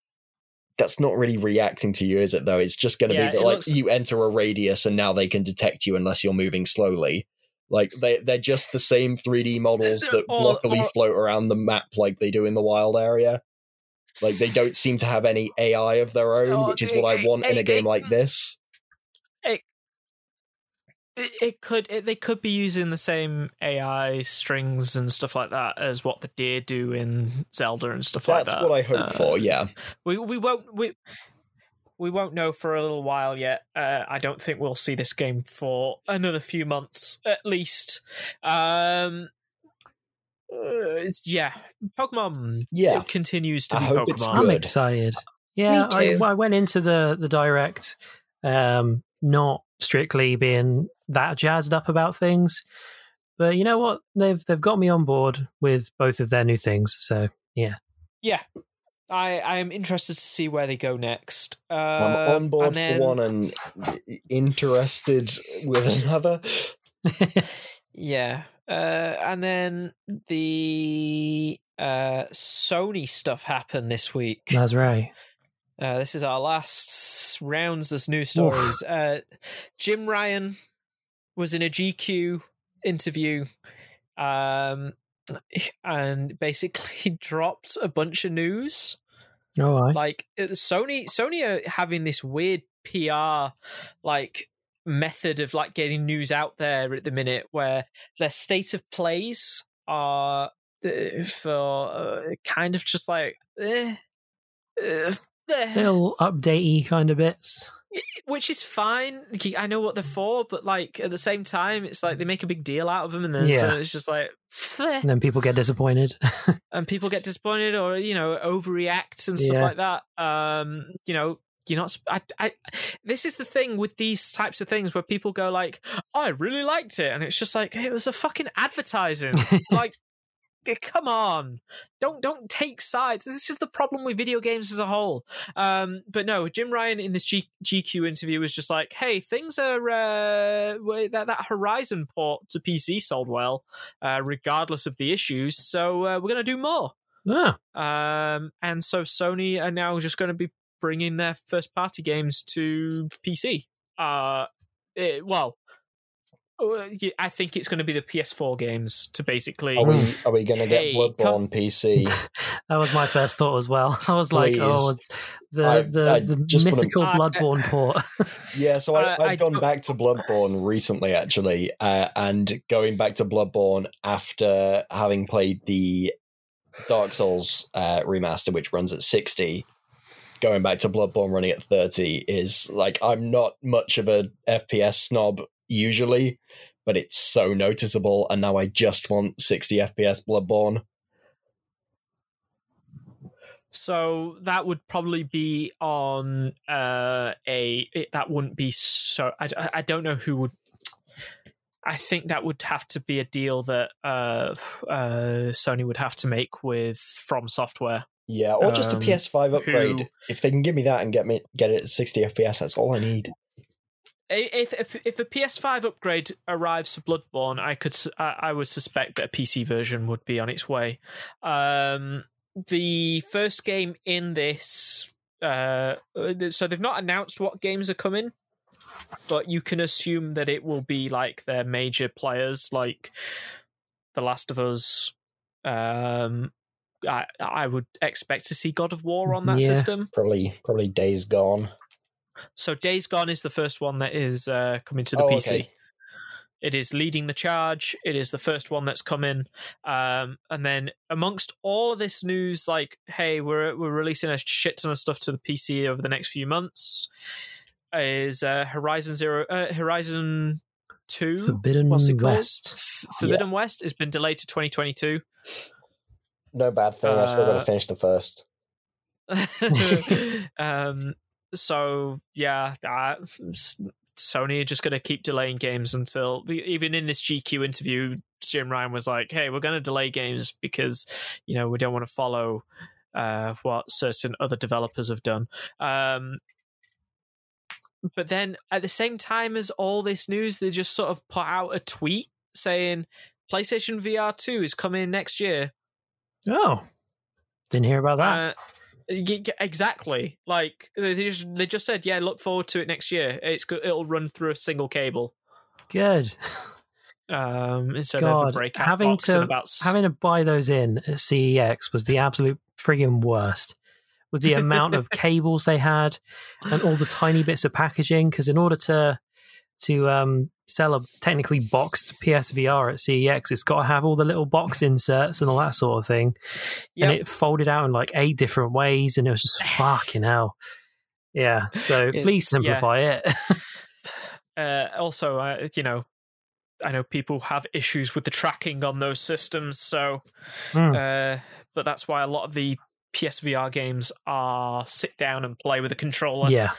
That's not really reacting to you, is it? Though it's just going to Yeah, be that like looks- you enter a radius and now they can detect you unless you're moving slowly. Like they they're just the same 3D models that Or- luckily or- float around the map like they do in the wild area. Like they don't seem to have any AI of their own, Oh, which is they- what I want in they- a game they- like this. It, it could it, they could be using the same AI strings and stuff like that as what the deer do in Zelda and stuff like that. That's what I hope Uh, for. Yeah, We we won't we we won't know for a little while yet. Uh, I don't think we'll see this game for another few months at least. Um, uh, it's, yeah, Pokemon. Yeah. it continues to I be hope Pokemon. it's I'm excited. Yeah, I, too. I went into the the direct um, not strictly being that jazzed up about things, but you know what? They've they've got me on board with both of their new things. So yeah, Yeah, I I am interested to see where they go next. Uh, I'm on board and then- for one and interested with another. Yeah. Uh, and then the uh, Sony stuff happened this week. that's right. Uh, this is our last rounds as news stories. Uh, Jim Ryan was in a GQ interview um, and basically dropped a bunch of news. Oh, I. Like uh, Sony, Sony are having this weird PR like method of like getting news out there at the minute, where their state of plays are uh, for uh, kind of just like eh, uh, eh. Little updatey kind of bits. which is fine. I know what they're for, but like at the same time, it's like they make a big deal out of them, and then so it's just like, "Fleh," And then people get disappointed. and people get disappointed or you know overreact and stuff Yeah. like that. Um, you know, you're not. I, I, this is the thing with these types of things where people go like, "I really liked it," and it's just like it was a fucking advertising. like, come on, don't don't take sides. This is the problem with video games as a whole. Um, but no, Jim Ryan in this G- GQ interview was just like, "Hey, things are uh, that that Horizon port to PC sold well, uh, regardless of the issues. So uh, we're gonna do more." ah, Um, and so Sony are now just going to be bringing their first party games to PC. Uh, it- well, yeah, I think it's going to be the PS4 games to basically. Are we are we going to get Hey, Bloodborne PC? that was my first thought as well. I was like, Please. oh, the I- the, I the just wanna- mythical I- Bloodborne port. Yeah, so I, Uh, I've I gone don't- back to Bloodborne recently, actually, uh, and going back to Bloodborne after having played the Dark Souls uh, remaster, which runs at sixty. Going back to Bloodborne running at thirty is like I'm not much of a FPS snob usually, but it's so noticeable, and now I just want sixty FPS Bloodborne. So that would probably be on uh, a. It, that wouldn't be so. I, I- don't know who would. I think that would have to be a deal that uh, uh, Sony would have to make with From Software. Yeah, or just a Um, PS5 upgrade. who- If they can give me that and get me get it at sixty FPS, that's all I need. If if if a PS5 upgrade arrives for Bloodborne, I could I, I would suspect that a PC version would be on its way. Um, the first game in this, uh, so they've not announced what games are coming, but you can assume that it will be like their major players, like The Last of Us. Um, I I would expect to see God of War on that Yeah. system. Probably probably Days Gone. So Days Gone is the first one that is uh, coming to the Oh, PC. okay. It is leading the charge. It is the first one that's coming. Um, and then amongst all of this news, like, hey, we're we're releasing a shit ton of stuff to the PC over the next few months, is uh, Horizon Zero, uh, Horizon Two, Forbidden what's it? West. F- Forbidden West has been delayed to 2022. No bad thing. I still got Uh, to finish the first. um, so yeah, uh, Sony are just going to keep delaying games until even in this GQ interview, Jim Ryan was like, "Hey, we're going to delay games because you know we don't want to follow uh, what certain other developers have done." Um, but then at the same time as all this news, they just sort of put out a tweet saying PlayStation VR two is coming next year. Oh, didn't hear about that. Uh, exactly. Like they just they just said, yeah, look forward to it next year. It's go- it'll run through a single cable Good. um, instead of a God, breakout having box to about having to buy those in at CEX was the absolute friggin' worst. With the amount of cables they had and all the tiny bits of packaging, because in order to to um, sell a technically boxed PSVR at CEX, it's got to have all the little box inserts and all that sort of thing. Yep. And it folded out in like eight different ways, and it was just fucking hell. Yeah. So please It's- yeah. simplify it. uh, also, uh, you know, I know people have issues with the tracking on those systems, so Hmm. uh, but that's why a lot of the PSVR games are sit down and play with a controller. yeah.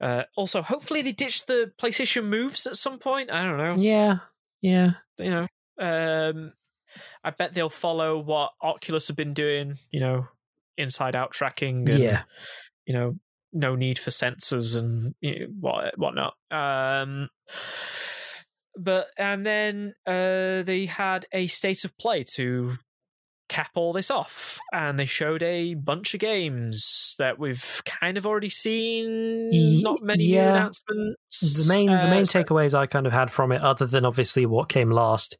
Uh, also, hopefully they ditch the PlayStation moves at some point. I don't know. Yeah. Yeah. you know, um, I bet they'll follow what Oculus have been doing. You know, inside out tracking. And, Yeah. You know, no need for sensors and you know, what whatnot. Um, but and then uh, they had a state of play to cap all this off, and they showed a bunch of games that we've kind of already seen. Not many new announcements. the main the main Uh, so- takeaways I kind of had from it, other than obviously what came last,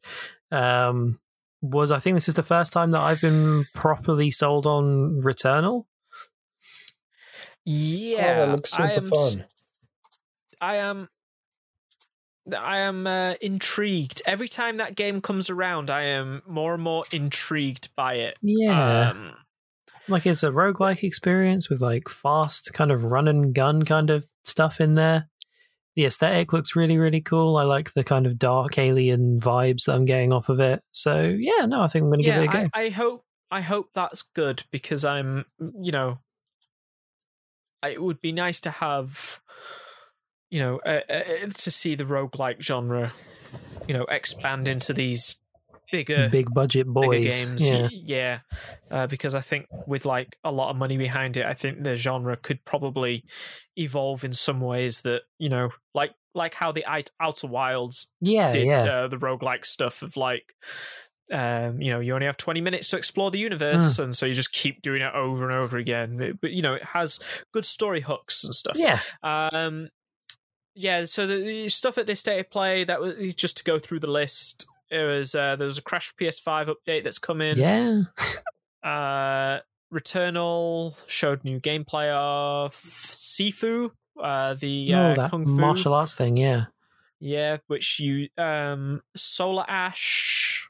um, was I think this is the first time that I've been properly sold on Returnal. Yeah, oh, that looks super I am. fun. I am. I am uh, intrigued. Every time that game comes around, I am more and more intrigued by it. Yeah. Um, like it's a roguelike experience with like fast kind of run and gun kind of stuff in there. The aesthetic looks really, really cool. I like the kind of dark alien vibes that I'm getting off of it. So yeah, no, I think I'm gonna yeah, give it a go. I, I hope. I hope that's good because I'm. You know, it would be nice to have. You know, uh, uh, to see the roguelike genre, you know, expand into these bigger Big budget bigger boys. games. Yeah. Yeah, uh, because I think with like a lot of money behind it, I think the genre could probably evolve in some ways that you know, like like how the Outer Wilds Yeah, did yeah. uh, the roguelike stuff of like. Um, you know, you only have 20 minutes to explore the universe, and so you just keep doing it over and over again. It- but you know, it has good story hooks and stuff. yeah. Um, yeah. So the, stuff at this state of play that was just to go through the list. It was uh, there was a Crash PS5 update that's come in. Yeah. Uh, Returnal showed new gameplay of Sifu, uh, the uh, oh, that kung fu. martial arts thing, yeah. Yeah, which you um, Solar Ash,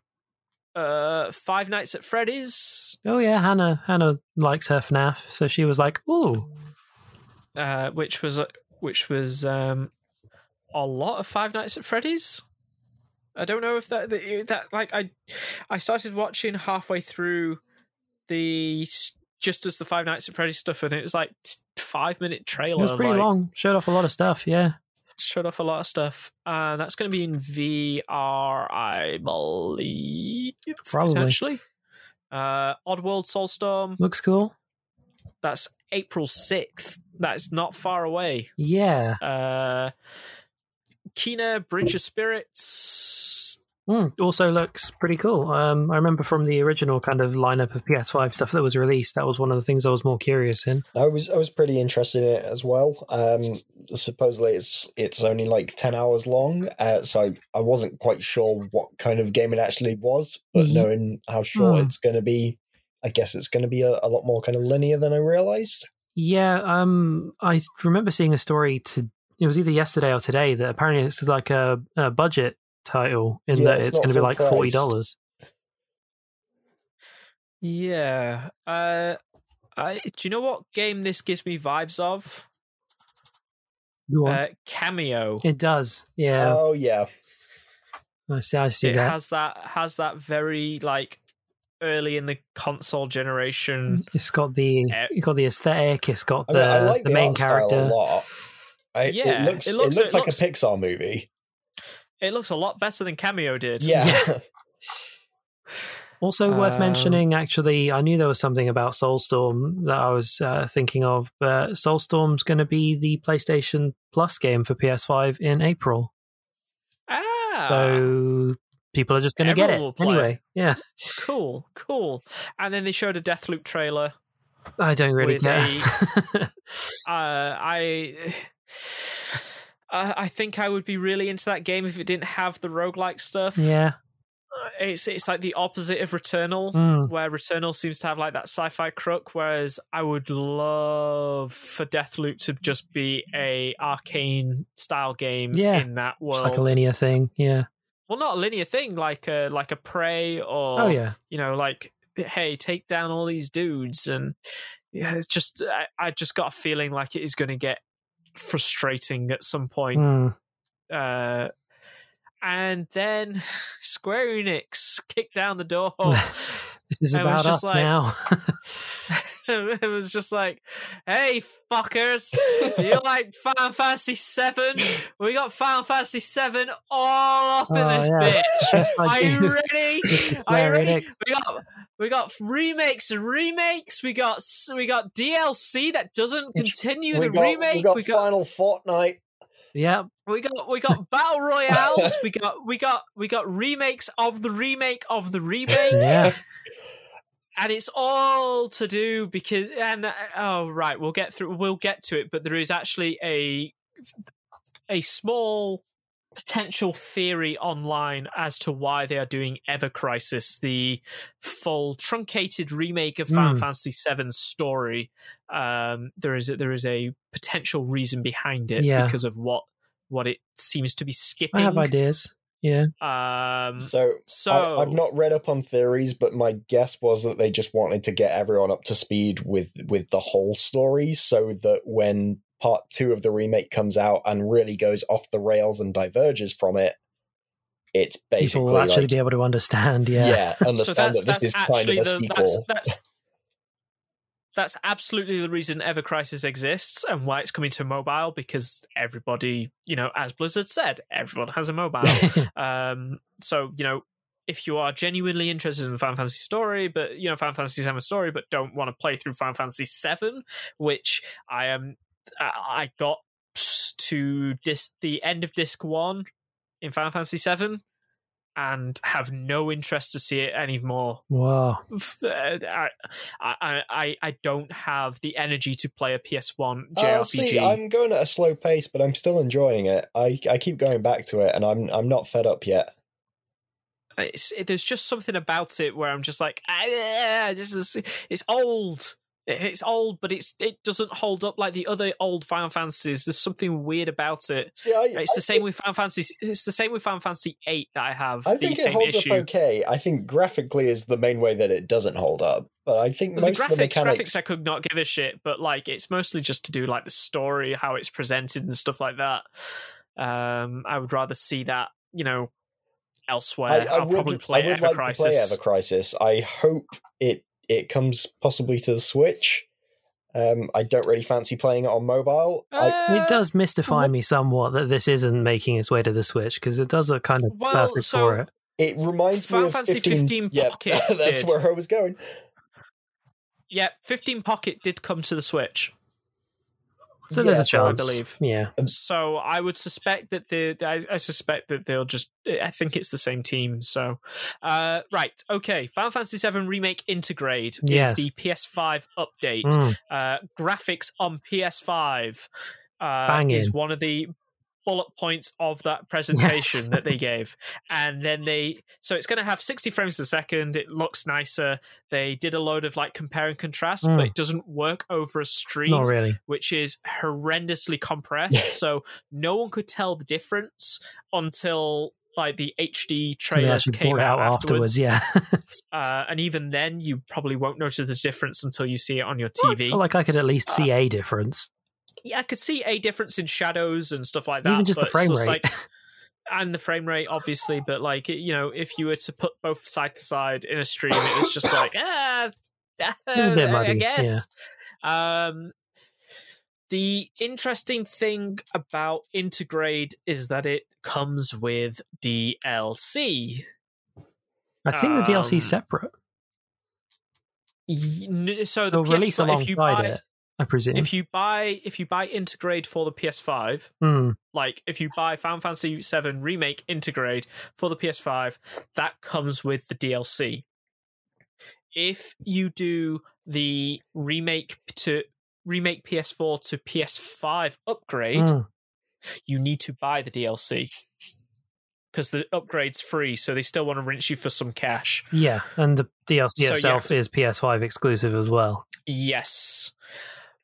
uh, Five Nights at Freddy's, Oh yeah, Hannah Hannah likes her FNAF, so she was like, "Ooh, uh, which was which was um, a lot of Five Nights at Freddy's. I don't know if that that, that like I I started watching halfway through the just as the Five Nights at Freddy's stuff, and it was like five minute trailer. it was pretty like, long. Showed off a lot of stuff, yeah. Showed off a lot of stuff. Uh, that's going to be in VR, I believe, Probably. potentially. Uh, Oddworld Soulstorm. Looks cool. That's April sixth. That's not far away. Yeah. Uh, Kena Bridge of Spirits. Mm, also looks pretty cool. Um, I remember from the original kind of lineup of PS5 stuff that was released, that was one of the things I was more curious in. I was I was pretty interested in it as well. Um, supposedly it's it's only like ten hours long, uh, so I, I wasn't quite sure what kind of game it actually was. But Ye- knowing how short Hmm. it's going to be, I guess it's going to be a, a lot more kind of linear than I realized. Yeah, um, I remember seeing a story to. It was either yesterday or today that apparently it's like a, a budget title in Yeah, that it's it's, going to be full like forty priced. dollars. Yeah. Uh, I, do you know what game this gives me vibes of? Uh, Kameo. it does. Yeah, Oh yeah, I see. I see it that. has that has that very like early in the console generation. It's got the it's got the aesthetic. It's got I, the mean, I like the the, main art style character. a lot. I, Yeah, it looks it it looks- looks, it like looks- a Pixar movie. It looks a lot better than Kameo did. Yeah, Also worth Um, mentioning, actually, I knew there was something about Soulstorm that I was uh, thinking of, but Soulstorm's going to be the PlayStation Plus game for PS5 in April. Ah. So people are just going to get Everyone will it anyway. Yeah, cool, cool. And then they showed a Deathloop trailer. I don't really With care. Uh, I. I I think I would be really into that game if it didn't have the roguelike stuff. yeah, It's it's like the opposite of Returnal, Mm. where Returnal seems to have like that sci-fi crook, whereas I would love for Deathloop to just be a Arkane style game Yeah. in that world. It's like a linear thing. Yeah. well, not a linear thing, like a like a prey or Oh yeah. you know, like hey, take down all these dudes, and yeah, it's just I, I just got a feeling like it is going to get frustrating at some point. Mm. Uh, and then Square Enix kicked down the door. This is about us like- now. it was just like, "Hey, fuckers, you like Final Fantasy Seven? We got Final Fantasy Seven all up in Oh, this yeah. bitch. Are you you. ready? Are you ready? We got we got remakes and remakes. We got we got DLC that doesn't continue we the got remake. we got we got Final Fortnite. Yeah. we got we got battle royales. we got we got we got remakes of the remake of the remake. Yeah. And it's all to do because and uh, oh right we'll get through we'll get to it but there is actually a a small potential theory online as to why they are doing Ever Crisis, the full truncated remake of Final Hmm. Fantasy VII story. Um, there is a, there is a potential reason behind it Yeah. because of what what it seems to be skipping. I have ideas. Yeah. Um, So, so I, I've not read up on theories, but my guess was that they just wanted to get everyone up to speed with with the whole story, so that when part two of the remake comes out and really goes off the rails and diverges from it, it's basically People will actually like, be able to understand. Yeah. yeah, so understand that's, that this that's is kind actually of a the sequel. that's, that's that's absolutely the reason Ever Crisis exists and why it's coming to mobile because everybody, you know, as Blizzard said, everyone has a mobile. um, so you know, if you are genuinely interested in the Final Fantasy story, but you know Final Fantasy VII story, but don't want to play through Final Fantasy Seven, which I am, I got to disc, the end of disc one in Final Fantasy VII. And have no interest to see it anymore wow. uh, I, I, I, I don't have the energy to play a PS1 Oh, JRPG. see, I'm going at a slow pace, but I'm still enjoying it. I I keep going back to it, and I'm I'm not fed up yet. It's, it, there's just something about it where I'm just like, ah, this is, it's old. It's old, but it's it doesn't hold up like the other old Final Fantasies. There's something weird about it. See, I, It's the same with Final Fantasy. It's the same with Final Fantasy Eight that I have. I the think it same holds issue. up okay. I think graphically is the main way that it doesn't hold up, but I think the most graphics, of the mechanics. graphics, I could not give a shit, but like it's mostly just to do like the story, how it's presented, and stuff like that. Um, I would rather see that, you know, elsewhere. I, I will would, probably play I would Ever like Crisis. to play Ever Crisis. I hope it it comes possibly to the Switch. Um, I don't really fancy playing it on mobile. I, Uh, It does mystify what- me somewhat that this isn't making its way to the Switch because it does look kind of Well, perfect so- for it. it reminds Final me of Fantasy 15, 15 yeah, Pocket that's did. where I was going. Yeah, 15 Pocket did come to the Switch. So there's yeah, a so I believe. Yeah. So I would suspect that the I, I suspect that they'll just I think it's the same team. So uh right, okay. Final Fantasy VII Remake Intergrade Yes. is the PS5 update. Mm. Uh graphics on PS5 uh Banging. is one of the bullet points of that presentation that they gave. And then they so it's going to have 60 frames a second. It looks nicer. They did a load of like compare and contrast, Mm. but it doesn't work over a stream Not really. which is horrendously compressed. so no one could tell the difference until like the HD trailers came out out afterwards. afterwards. Yeah. Uh, and even then, you probably won't notice the difference until you see it on your TV. Well, like I could at least see a difference. Yeah, I could see a difference in shadows and stuff like that. Even just the frame rate. like- and the frame rate, obviously, but like you know, if you were to put both side to side in a stream, it was just like ah, was a bit I guess. Um, the interesting thing about Intergrade is that it comes with DLC. I think the DLC Um, is separate. Y- So the They'll release PS5, if you alongside buy, it, I presume. if you buy if you buy Intergrade for the PS5, Hmm. like if you buy Final Fantasy VII Remake Intergrade for the PS5, that comes with the DLC. If you do the remake to remake PS4 to PS5 upgrade, Hmm. you need to buy the DLC because the upgrade's free. So they still want to rinse you for some cash. Yeah, and the DLC So, itself yeah. is PS5 exclusive as well. Yes.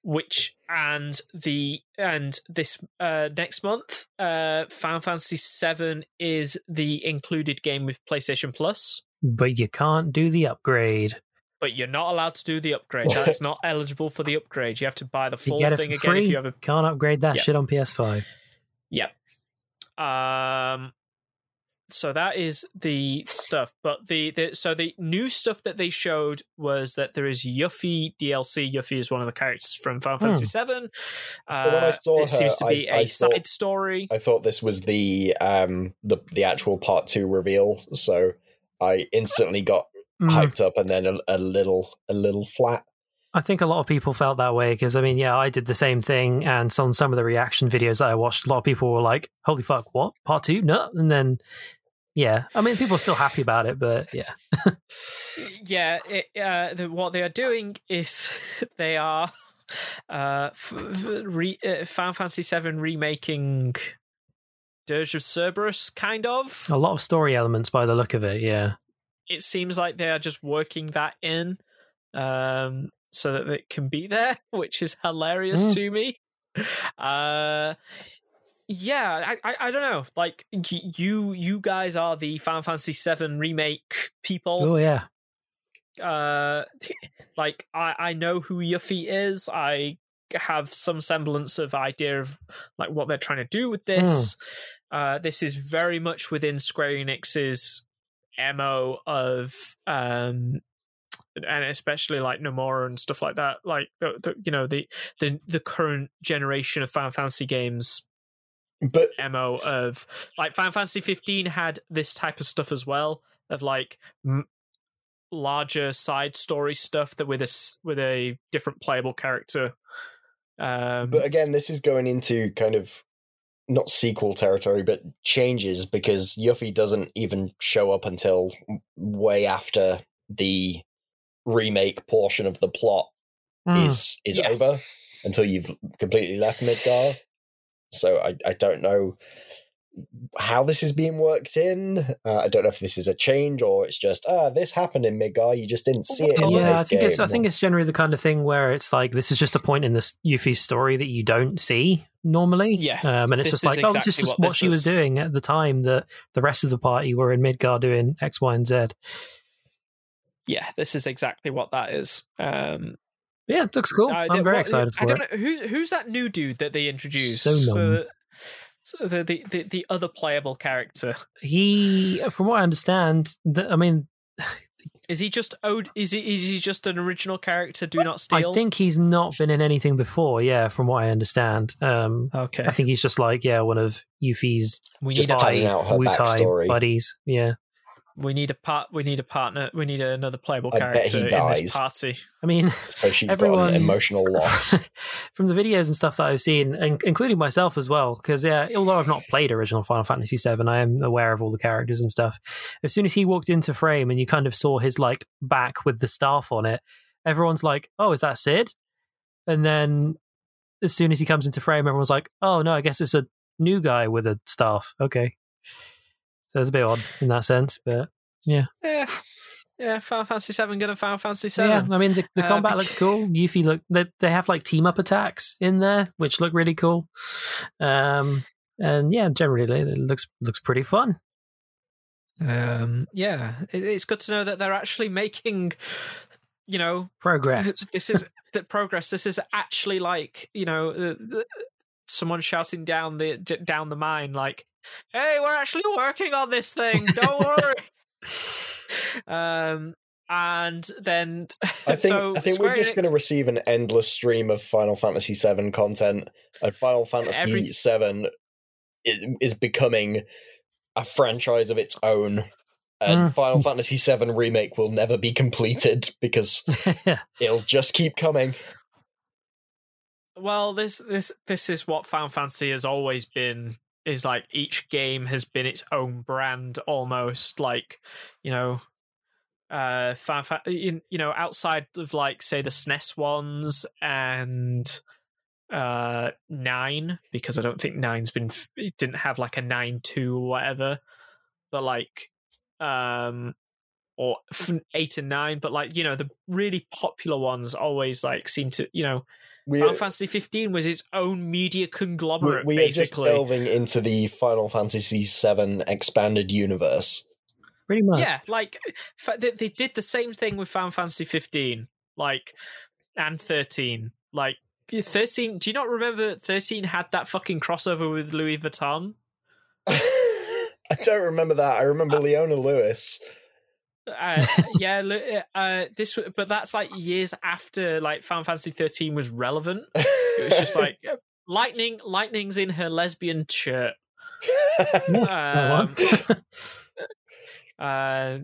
Which and the and this uh next month, uh Final Fantasy VII is the included game with PlayStation Plus, But you can't do the upgrade. but you're not allowed to do the upgrade. That's not eligible for the upgrade. You have to buy the full thing again free. if you have a Can't upgrade that Yeah. shit on PS5. Yep. Um so that is the stuff. But the, the so the new stuff that they showed was that there is Yuffie DLC. Yuffie is one of the characters from Final Hmm. Fantasy VII. Uh, when I saw it seems to be I- a I thought- side story. I thought this was the um the the actual part two reveal, so I instantly got Mm. hyped up and then a, a little a little flat. I think a lot of people felt that way because I mean, yeah, I did the same thing, and on some of the reaction videos that I watched, a lot of people were like, "Holy fuck, what part two? No!" And then, yeah, I mean, people are still happy about it, but yeah, yeah, it, uh, the, what they are doing is they are uh, f- f- re, uh, Final Fantasy VII remaking Dirge of Cerberus, kind of. A lot of story elements by the look of it. Yeah. It seems like they are just working that in, um, so that it can be there, which is hilarious Mm. to me. Uh, yeah, I, I, I don't know. Like you, you guys are the Final Fantasy VII remake people. Oh yeah. uh like i i know who yuffie is i have some semblance of idea of like what they're trying to do with this uh this is very much within square enix's mo of um and especially like Nomura and stuff like that like the, the you know the the the current generation of Final Fantasy games But mo of like Final Fantasy 15 had this type of stuff as well of like m- larger side story stuff that with a s- with a different playable character. Um, but again, this is going into kind of not sequel territory, but changes because Yuffie doesn't even show up until way after the remake portion of the plot Mm. is is Yeah. over until you've completely left Midgar. So I, I don't know how this is being worked in. Uh, I don't know if this is a change or it's just ah this happened in Midgar. You just didn't see it in yeah, this I think it's I think it's generally the kind of thing where it's like this is just a point in this Yuffie's story that you don't see normally. Yeah, um, and it's just is like oh, this is exactly just what what, this she was doing at the time that the rest of the party were in Midgar doing X, Y, and Z. yeah, this is exactly what that is. Um, Yeah, it looks cool. uh, I'm the- very what- excited I don't it. know who's who's that new dude that they introduced. Sonon. Uh, so the, the the the other playable character He, from what I understand, th- I mean, is he just owed? Is he is he just an original character? Do not steal. I think he's not been in anything before. Yeah, from what I understand. Um, Okay, I think he's just like yeah, one of Yuffie's we Just need a padding out her Wutai backstory. buddies. Yeah, we need a part. We need a partner. We need another playable I character in this party. I mean, so she's got an emotional loss. from the videos and stuff that I've seen, and including myself as well. Because yeah, although I've not played original Final Fantasy VII, I am aware of all the characters and stuff. As soon as he walked into frame and you kind of saw his like back with the staff on it, everyone's like, "Oh, is that Sid?" And then as soon as he comes into frame, everyone's like, "Oh no, I guess it's a new guy with a staff." Okay, so it's a bit odd in that sense, but Yeah, yeah. Yeah, Final Fantasy Seven gonna Final Fantasy Seven. Yeah, I mean the, the Uh, combat looks cool. Yuffie look they they have like team up attacks in there, which look really cool. Um, and yeah, generally it looks looks pretty fun. Um, yeah, it, it's good to know that they're actually making, you know, Progress. this is the progress. This is actually like you know, the, the, someone shouting down the down the mine, like, "Hey, we're actually working on this thing. Don't worry." um, and then I think so I think Square we're just Enix- going to receive an endless stream of Final Fantasy VII content, and Final Fantasy Every- VII is, is becoming a franchise of its own. And Mm. Final Fantasy VII remake will never be completed because yeah, it'll just keep coming. Well, this this this is what Final Fantasy has always been. Is like each game has been its own brand, almost like you know, uh, you know, outside of like say the SNES ones and uh nine, because I don't think nine's been it didn't have like a nine two or whatever, but like um or eight and nine, but like you know the really popular ones always like seem to you know We, Final Fantasy 15 was its own media conglomerate. we, conglomerate, we are just delving into the Final Fantasy VII expanded universe. pretty much. yeah, like they, they did the same thing with Final Fantasy 15, like and 13. Like 13, do you not remember 13 had that fucking crossover with Louis Vuitton? I don't remember that. I remember uh, Leona Lewis. Uh, yeah, Lu- uh, this, but that's like years after like Final Fantasy 13 was relevant. It was just like uh, lightning, lightning's in her lesbian shirt. that Um. Uh,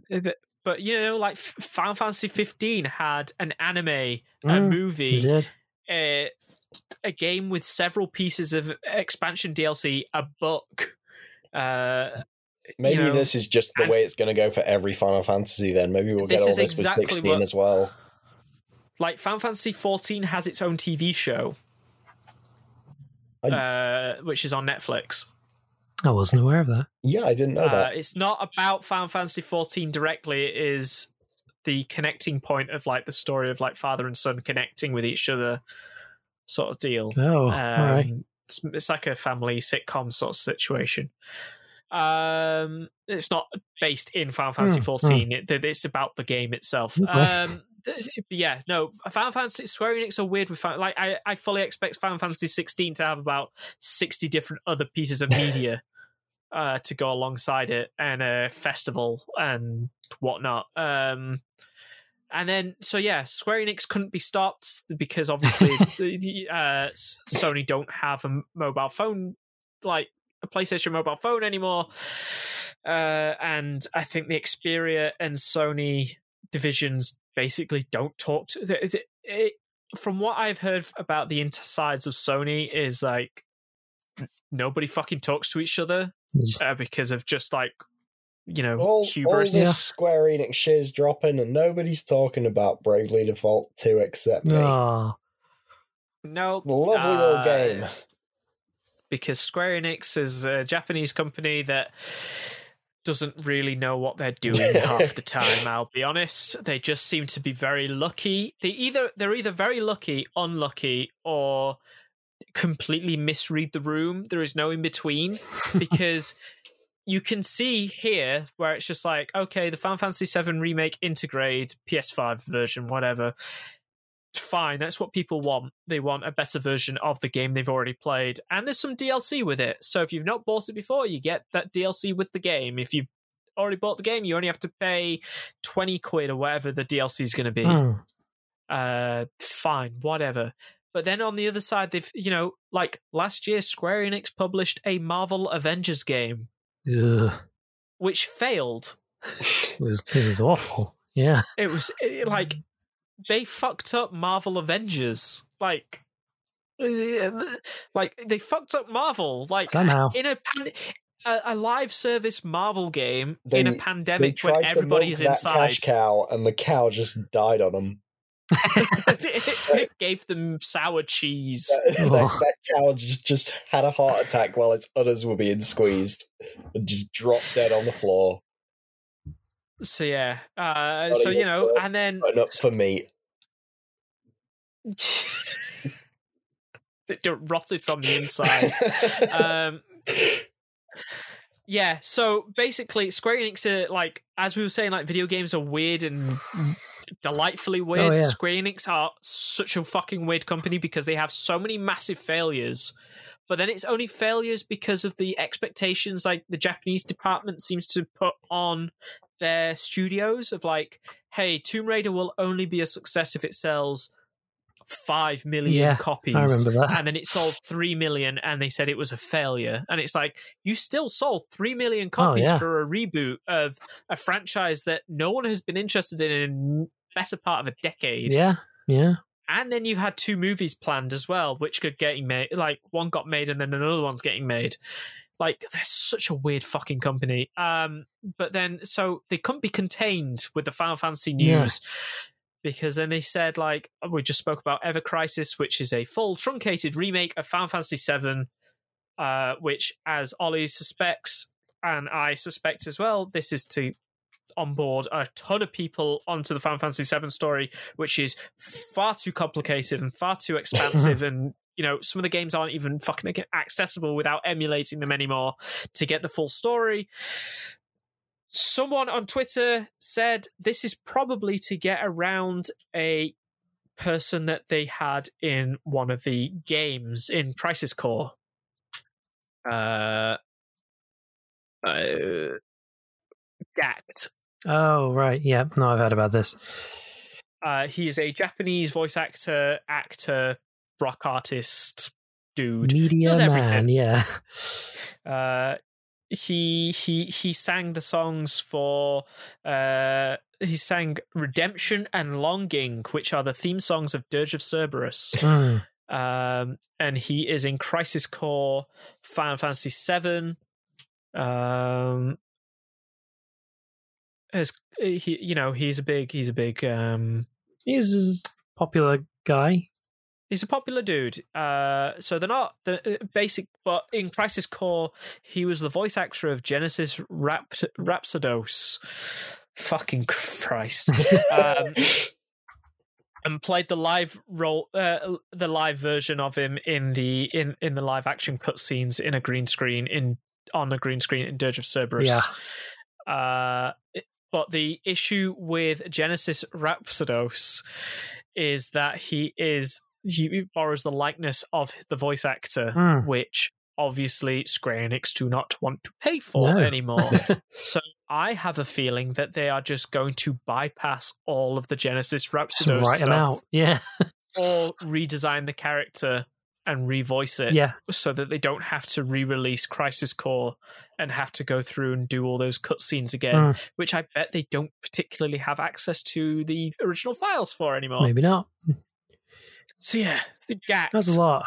but you know, like F- Final Fantasy 15 had an anime, a Mm, We movie, a, a game with several pieces of expansion DLC, a book. Uh, Maybe you know, this is just the way it's going to go for every Final Fantasy. Then maybe we'll This get all this exactly with 16 what- as well. like Final Fantasy 14 has its own TV show, I- uh, which is on Netflix. I wasn't aware of that. Yeah, I didn't know Uh, that. it's not about Final Fantasy 14 directly. It is the connecting point of like the story of like father and son connecting with each other, sort of deal. Oh, Um, right. it's, it's like a family sitcom sort of situation. Um, it's not based in Final Fantasy Hmm, 14. It, it's about the game itself. Um, yeah, no, Final Fantasy Square Enix are weird with like I, I fully expect Final Fantasy 16 to have about 60 different other pieces of media uh, to go alongside it and a festival and whatnot. Um, and then, so yeah, Square Enix couldn't be stopped because obviously uh, Sony don't have a mobile phone, like PlayStation mobile phone anymore. Uh, and I think the Xperia and Sony divisions basically don't talk to. It, it, it, from what I've heard about the insides of Sony, is like nobody fucking talks to each other uh, because of just like you know all, all this Yeah. Square Enix shit's dropping, and nobody's talking about Bravely Default 2 except me. Oh, No, Lovely uh, little game. Because Square Enix is a Japanese company that doesn't really know what they're doing half the time. I'll be honest; they just seem to be very lucky. They either they're either very lucky, unlucky, or completely misread the room. There is no in between because. You can see here where it's just like, okay, the Final Fantasy VII remake Intergrade PS5 version, whatever. Fine, that's what people want. They want a better version of the game they've already played, and there's some DLC with it. So if you've not bought it before, you get that DLC with the game. If you've already bought the game, you only have to pay twenty quid or whatever the DLC is going to be. Hmm. Uh, fine, whatever. But then on the other side, they've you know, like last year, Square Enix published a Marvel Avengers game, Ugh. which failed. it was it was awful. Yeah. It was it, like they fucked up Marvel Avengers. Like, like they fucked up Marvel. Like Somehow. in a pan- a, a live service Marvel game in a They- They pandemic when tried to milk everybody's that inside. cash cow, and the cow just died on them. it, it gave them sour cheese. That, Oh. that cow just, just had a heart attack while its udders were being squeezed and just dropped dead on the floor. So yeah, uh, so you know, for- and then But not for me. it rotted from the inside. um, yeah, so basically, Square Enix are like, as we were saying, like video games are weird and delightfully weird. yeah. Square Enix are such a fucking weird company because they have so many massive failures. But then it's only failures because of the expectations like the Japanese department seems to put on their studios of like, hey, Tomb Raider will only be a success if it sells five million Yeah, copies I remember that. and then it sold 3 million and they said it was a failure and it's like you still sold 3 million oh, copies Oh, yeah. for a reboot of a franchise that no one has been interested in in better part of a decade Yeah. Yeah. and then you've had two movies planned as well which could getting made like one got made and then another one's getting made like they're such a weird fucking company um but then so they couldn't be contained with the final fantasy Yeah. news because then they said like we just spoke about ever crisis which is a full truncated remake of final fantasy VII, uh which as ollie suspects and i suspect as well this is to onboard a ton of people onto the Final Fantasy VII story, which is far too complicated and far too expansive. and you know, some of the games aren't even fucking accessible without emulating them anymore to get the full story. Someone on Twitter said this is probably to get around a person that they had in one of the games in Crisis Core. Uh, uh, Gackt. Oh right. Yeah. No, I've heard about this. Uh, he is a Japanese voice actor, actor, rock artist, dude. Media does man. everything. Yeah. Uh, he he he sang the songs for uh he sang Redemption and Longing, which are the theme songs of Dirge of Cerberus. Hmm. Um, and he is in Crisis Core, Final Fantasy VII. Um, as he, you know, he's a big, he's a big um He's a popular guy. He's a popular dude. Uh, so they're not the uh, basic, but in Crisis Core, he was the voice actor of Genesis Rap- Rhapsodos. Fucking Christ. um, and played the live role, uh, the live version of him in the in in the live action cutscenes in a green screen in on a green screen in Dirge of Cerberus. Yeah. Uh, but the issue with Genesis Rhapsodos is that he is he borrows the likeness of the voice actor, Hmm. which obviously Square Enix do not want to pay for No. anymore. so I have a feeling that they are just going to bypass all of the Genesis Just Rhapsodos write him out. Yeah. or redesign the character and revoice it Yeah. so that they don't have to re-release Crisis Core and have to go through and do all those cutscenes again, Mm. which I bet they don't particularly have access to the original files for anymore. Maybe not. So yeah, the gaps. That's a lot.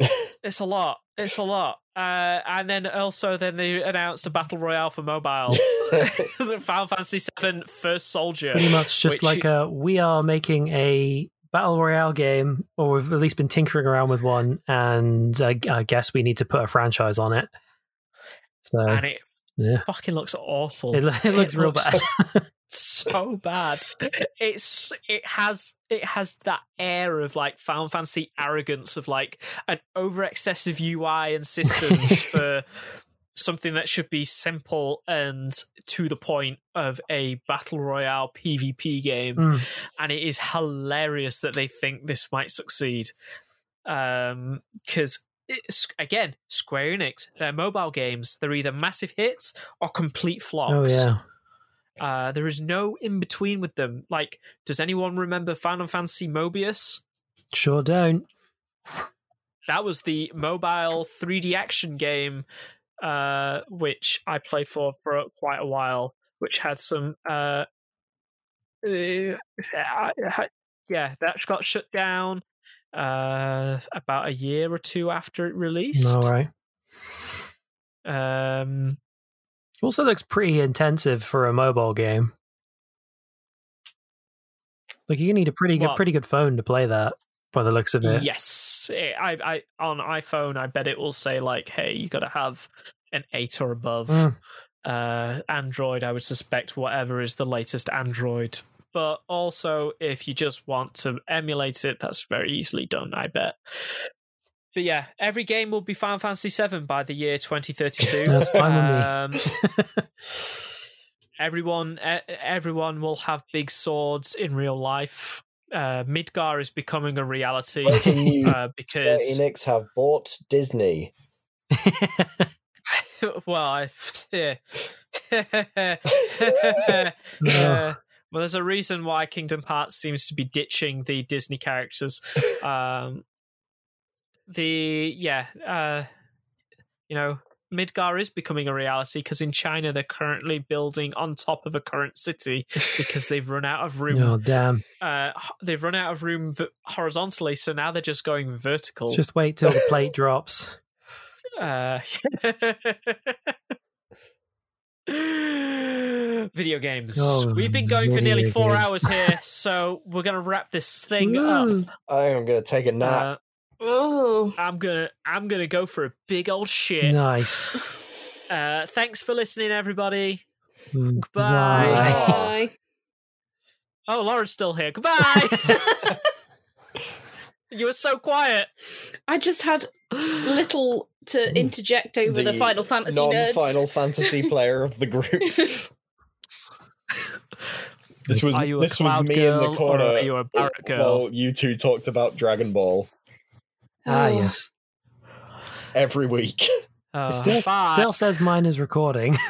It's a lot. It's a lot. Uh, and then also then they announced a battle royale for mobile. the Final Fantasy VII First Soldier. Pretty much just which- like a, we are making a battle royale game, or we've at least been tinkering around with one, and I, I guess we need to put a franchise on it. So and it yeah, fucking looks awful. it, it looks real looks bad. so bad. It's it has it has that air of like Final Fantasy arrogance of like an over excessive UI and systems for something that should be simple and to the point of a battle royale PvP game. Mm. And it is hilarious that they think this might succeed. Um because again, Square Enix, their mobile games, they're either massive hits or complete flops. oh yeah, Uh, there is no in between with them. Like, does anyone remember Final Fantasy Mobius? sure don't. That was the mobile 3D action game, uh, which I played for for quite a while, which had some. Uh, uh, yeah, that got shut down uh, about a year or two after it released. All right. Um, Also looks pretty intensive for a mobile game. Like you need a pretty good, pretty good phone to play that. By the looks of it, Yes, Eh, I, I on iPhone, I bet it will say like, "Hey, you got to have an eight or above." Mm. Uh, Android, I would suspect whatever is the latest Android. But also, if you just want to emulate it, that's very easily done. I bet. But yeah, every game will be Final Fantasy VII by the year 2032. That's fine Um, with me. everyone everyone will have big swords in real life uh midgar is becoming a reality Breaking news. uh, Square because Enix have bought Disney. well I, yeah. Uh, well there's a reason why kingdom hearts seems to be ditching the disney characters um the yeah uh you know midgar is becoming a reality because in china they're currently building on top of a current city because they've run out of room oh damn! uh, they've run out of room v- horizontally, so now they're just going vertical. Just wait till the plate drops. Uh, video games. Oh, We've been going for nearly four games. hours here, so we're gonna wrap this thing up. Woo. I am going to take a nap. Uh, Oh, I'm gonna I'm gonna go for a big old shit. Nice. Uh, thanks for listening, everybody. Mm, Goodbye. bye. bye. Oh, Lauren's still here. Goodbye. you were so quiet. I just had little to interject over the, Final Fantasy nerds. non-Final Fantasy player of the group. This was Are you a this was me girl in the corner. or are you a Barrett girl? Well, you two talked about Dragon Ball Ah, Oh. yes. every week. Uh, It still, bye. still says mine is recording.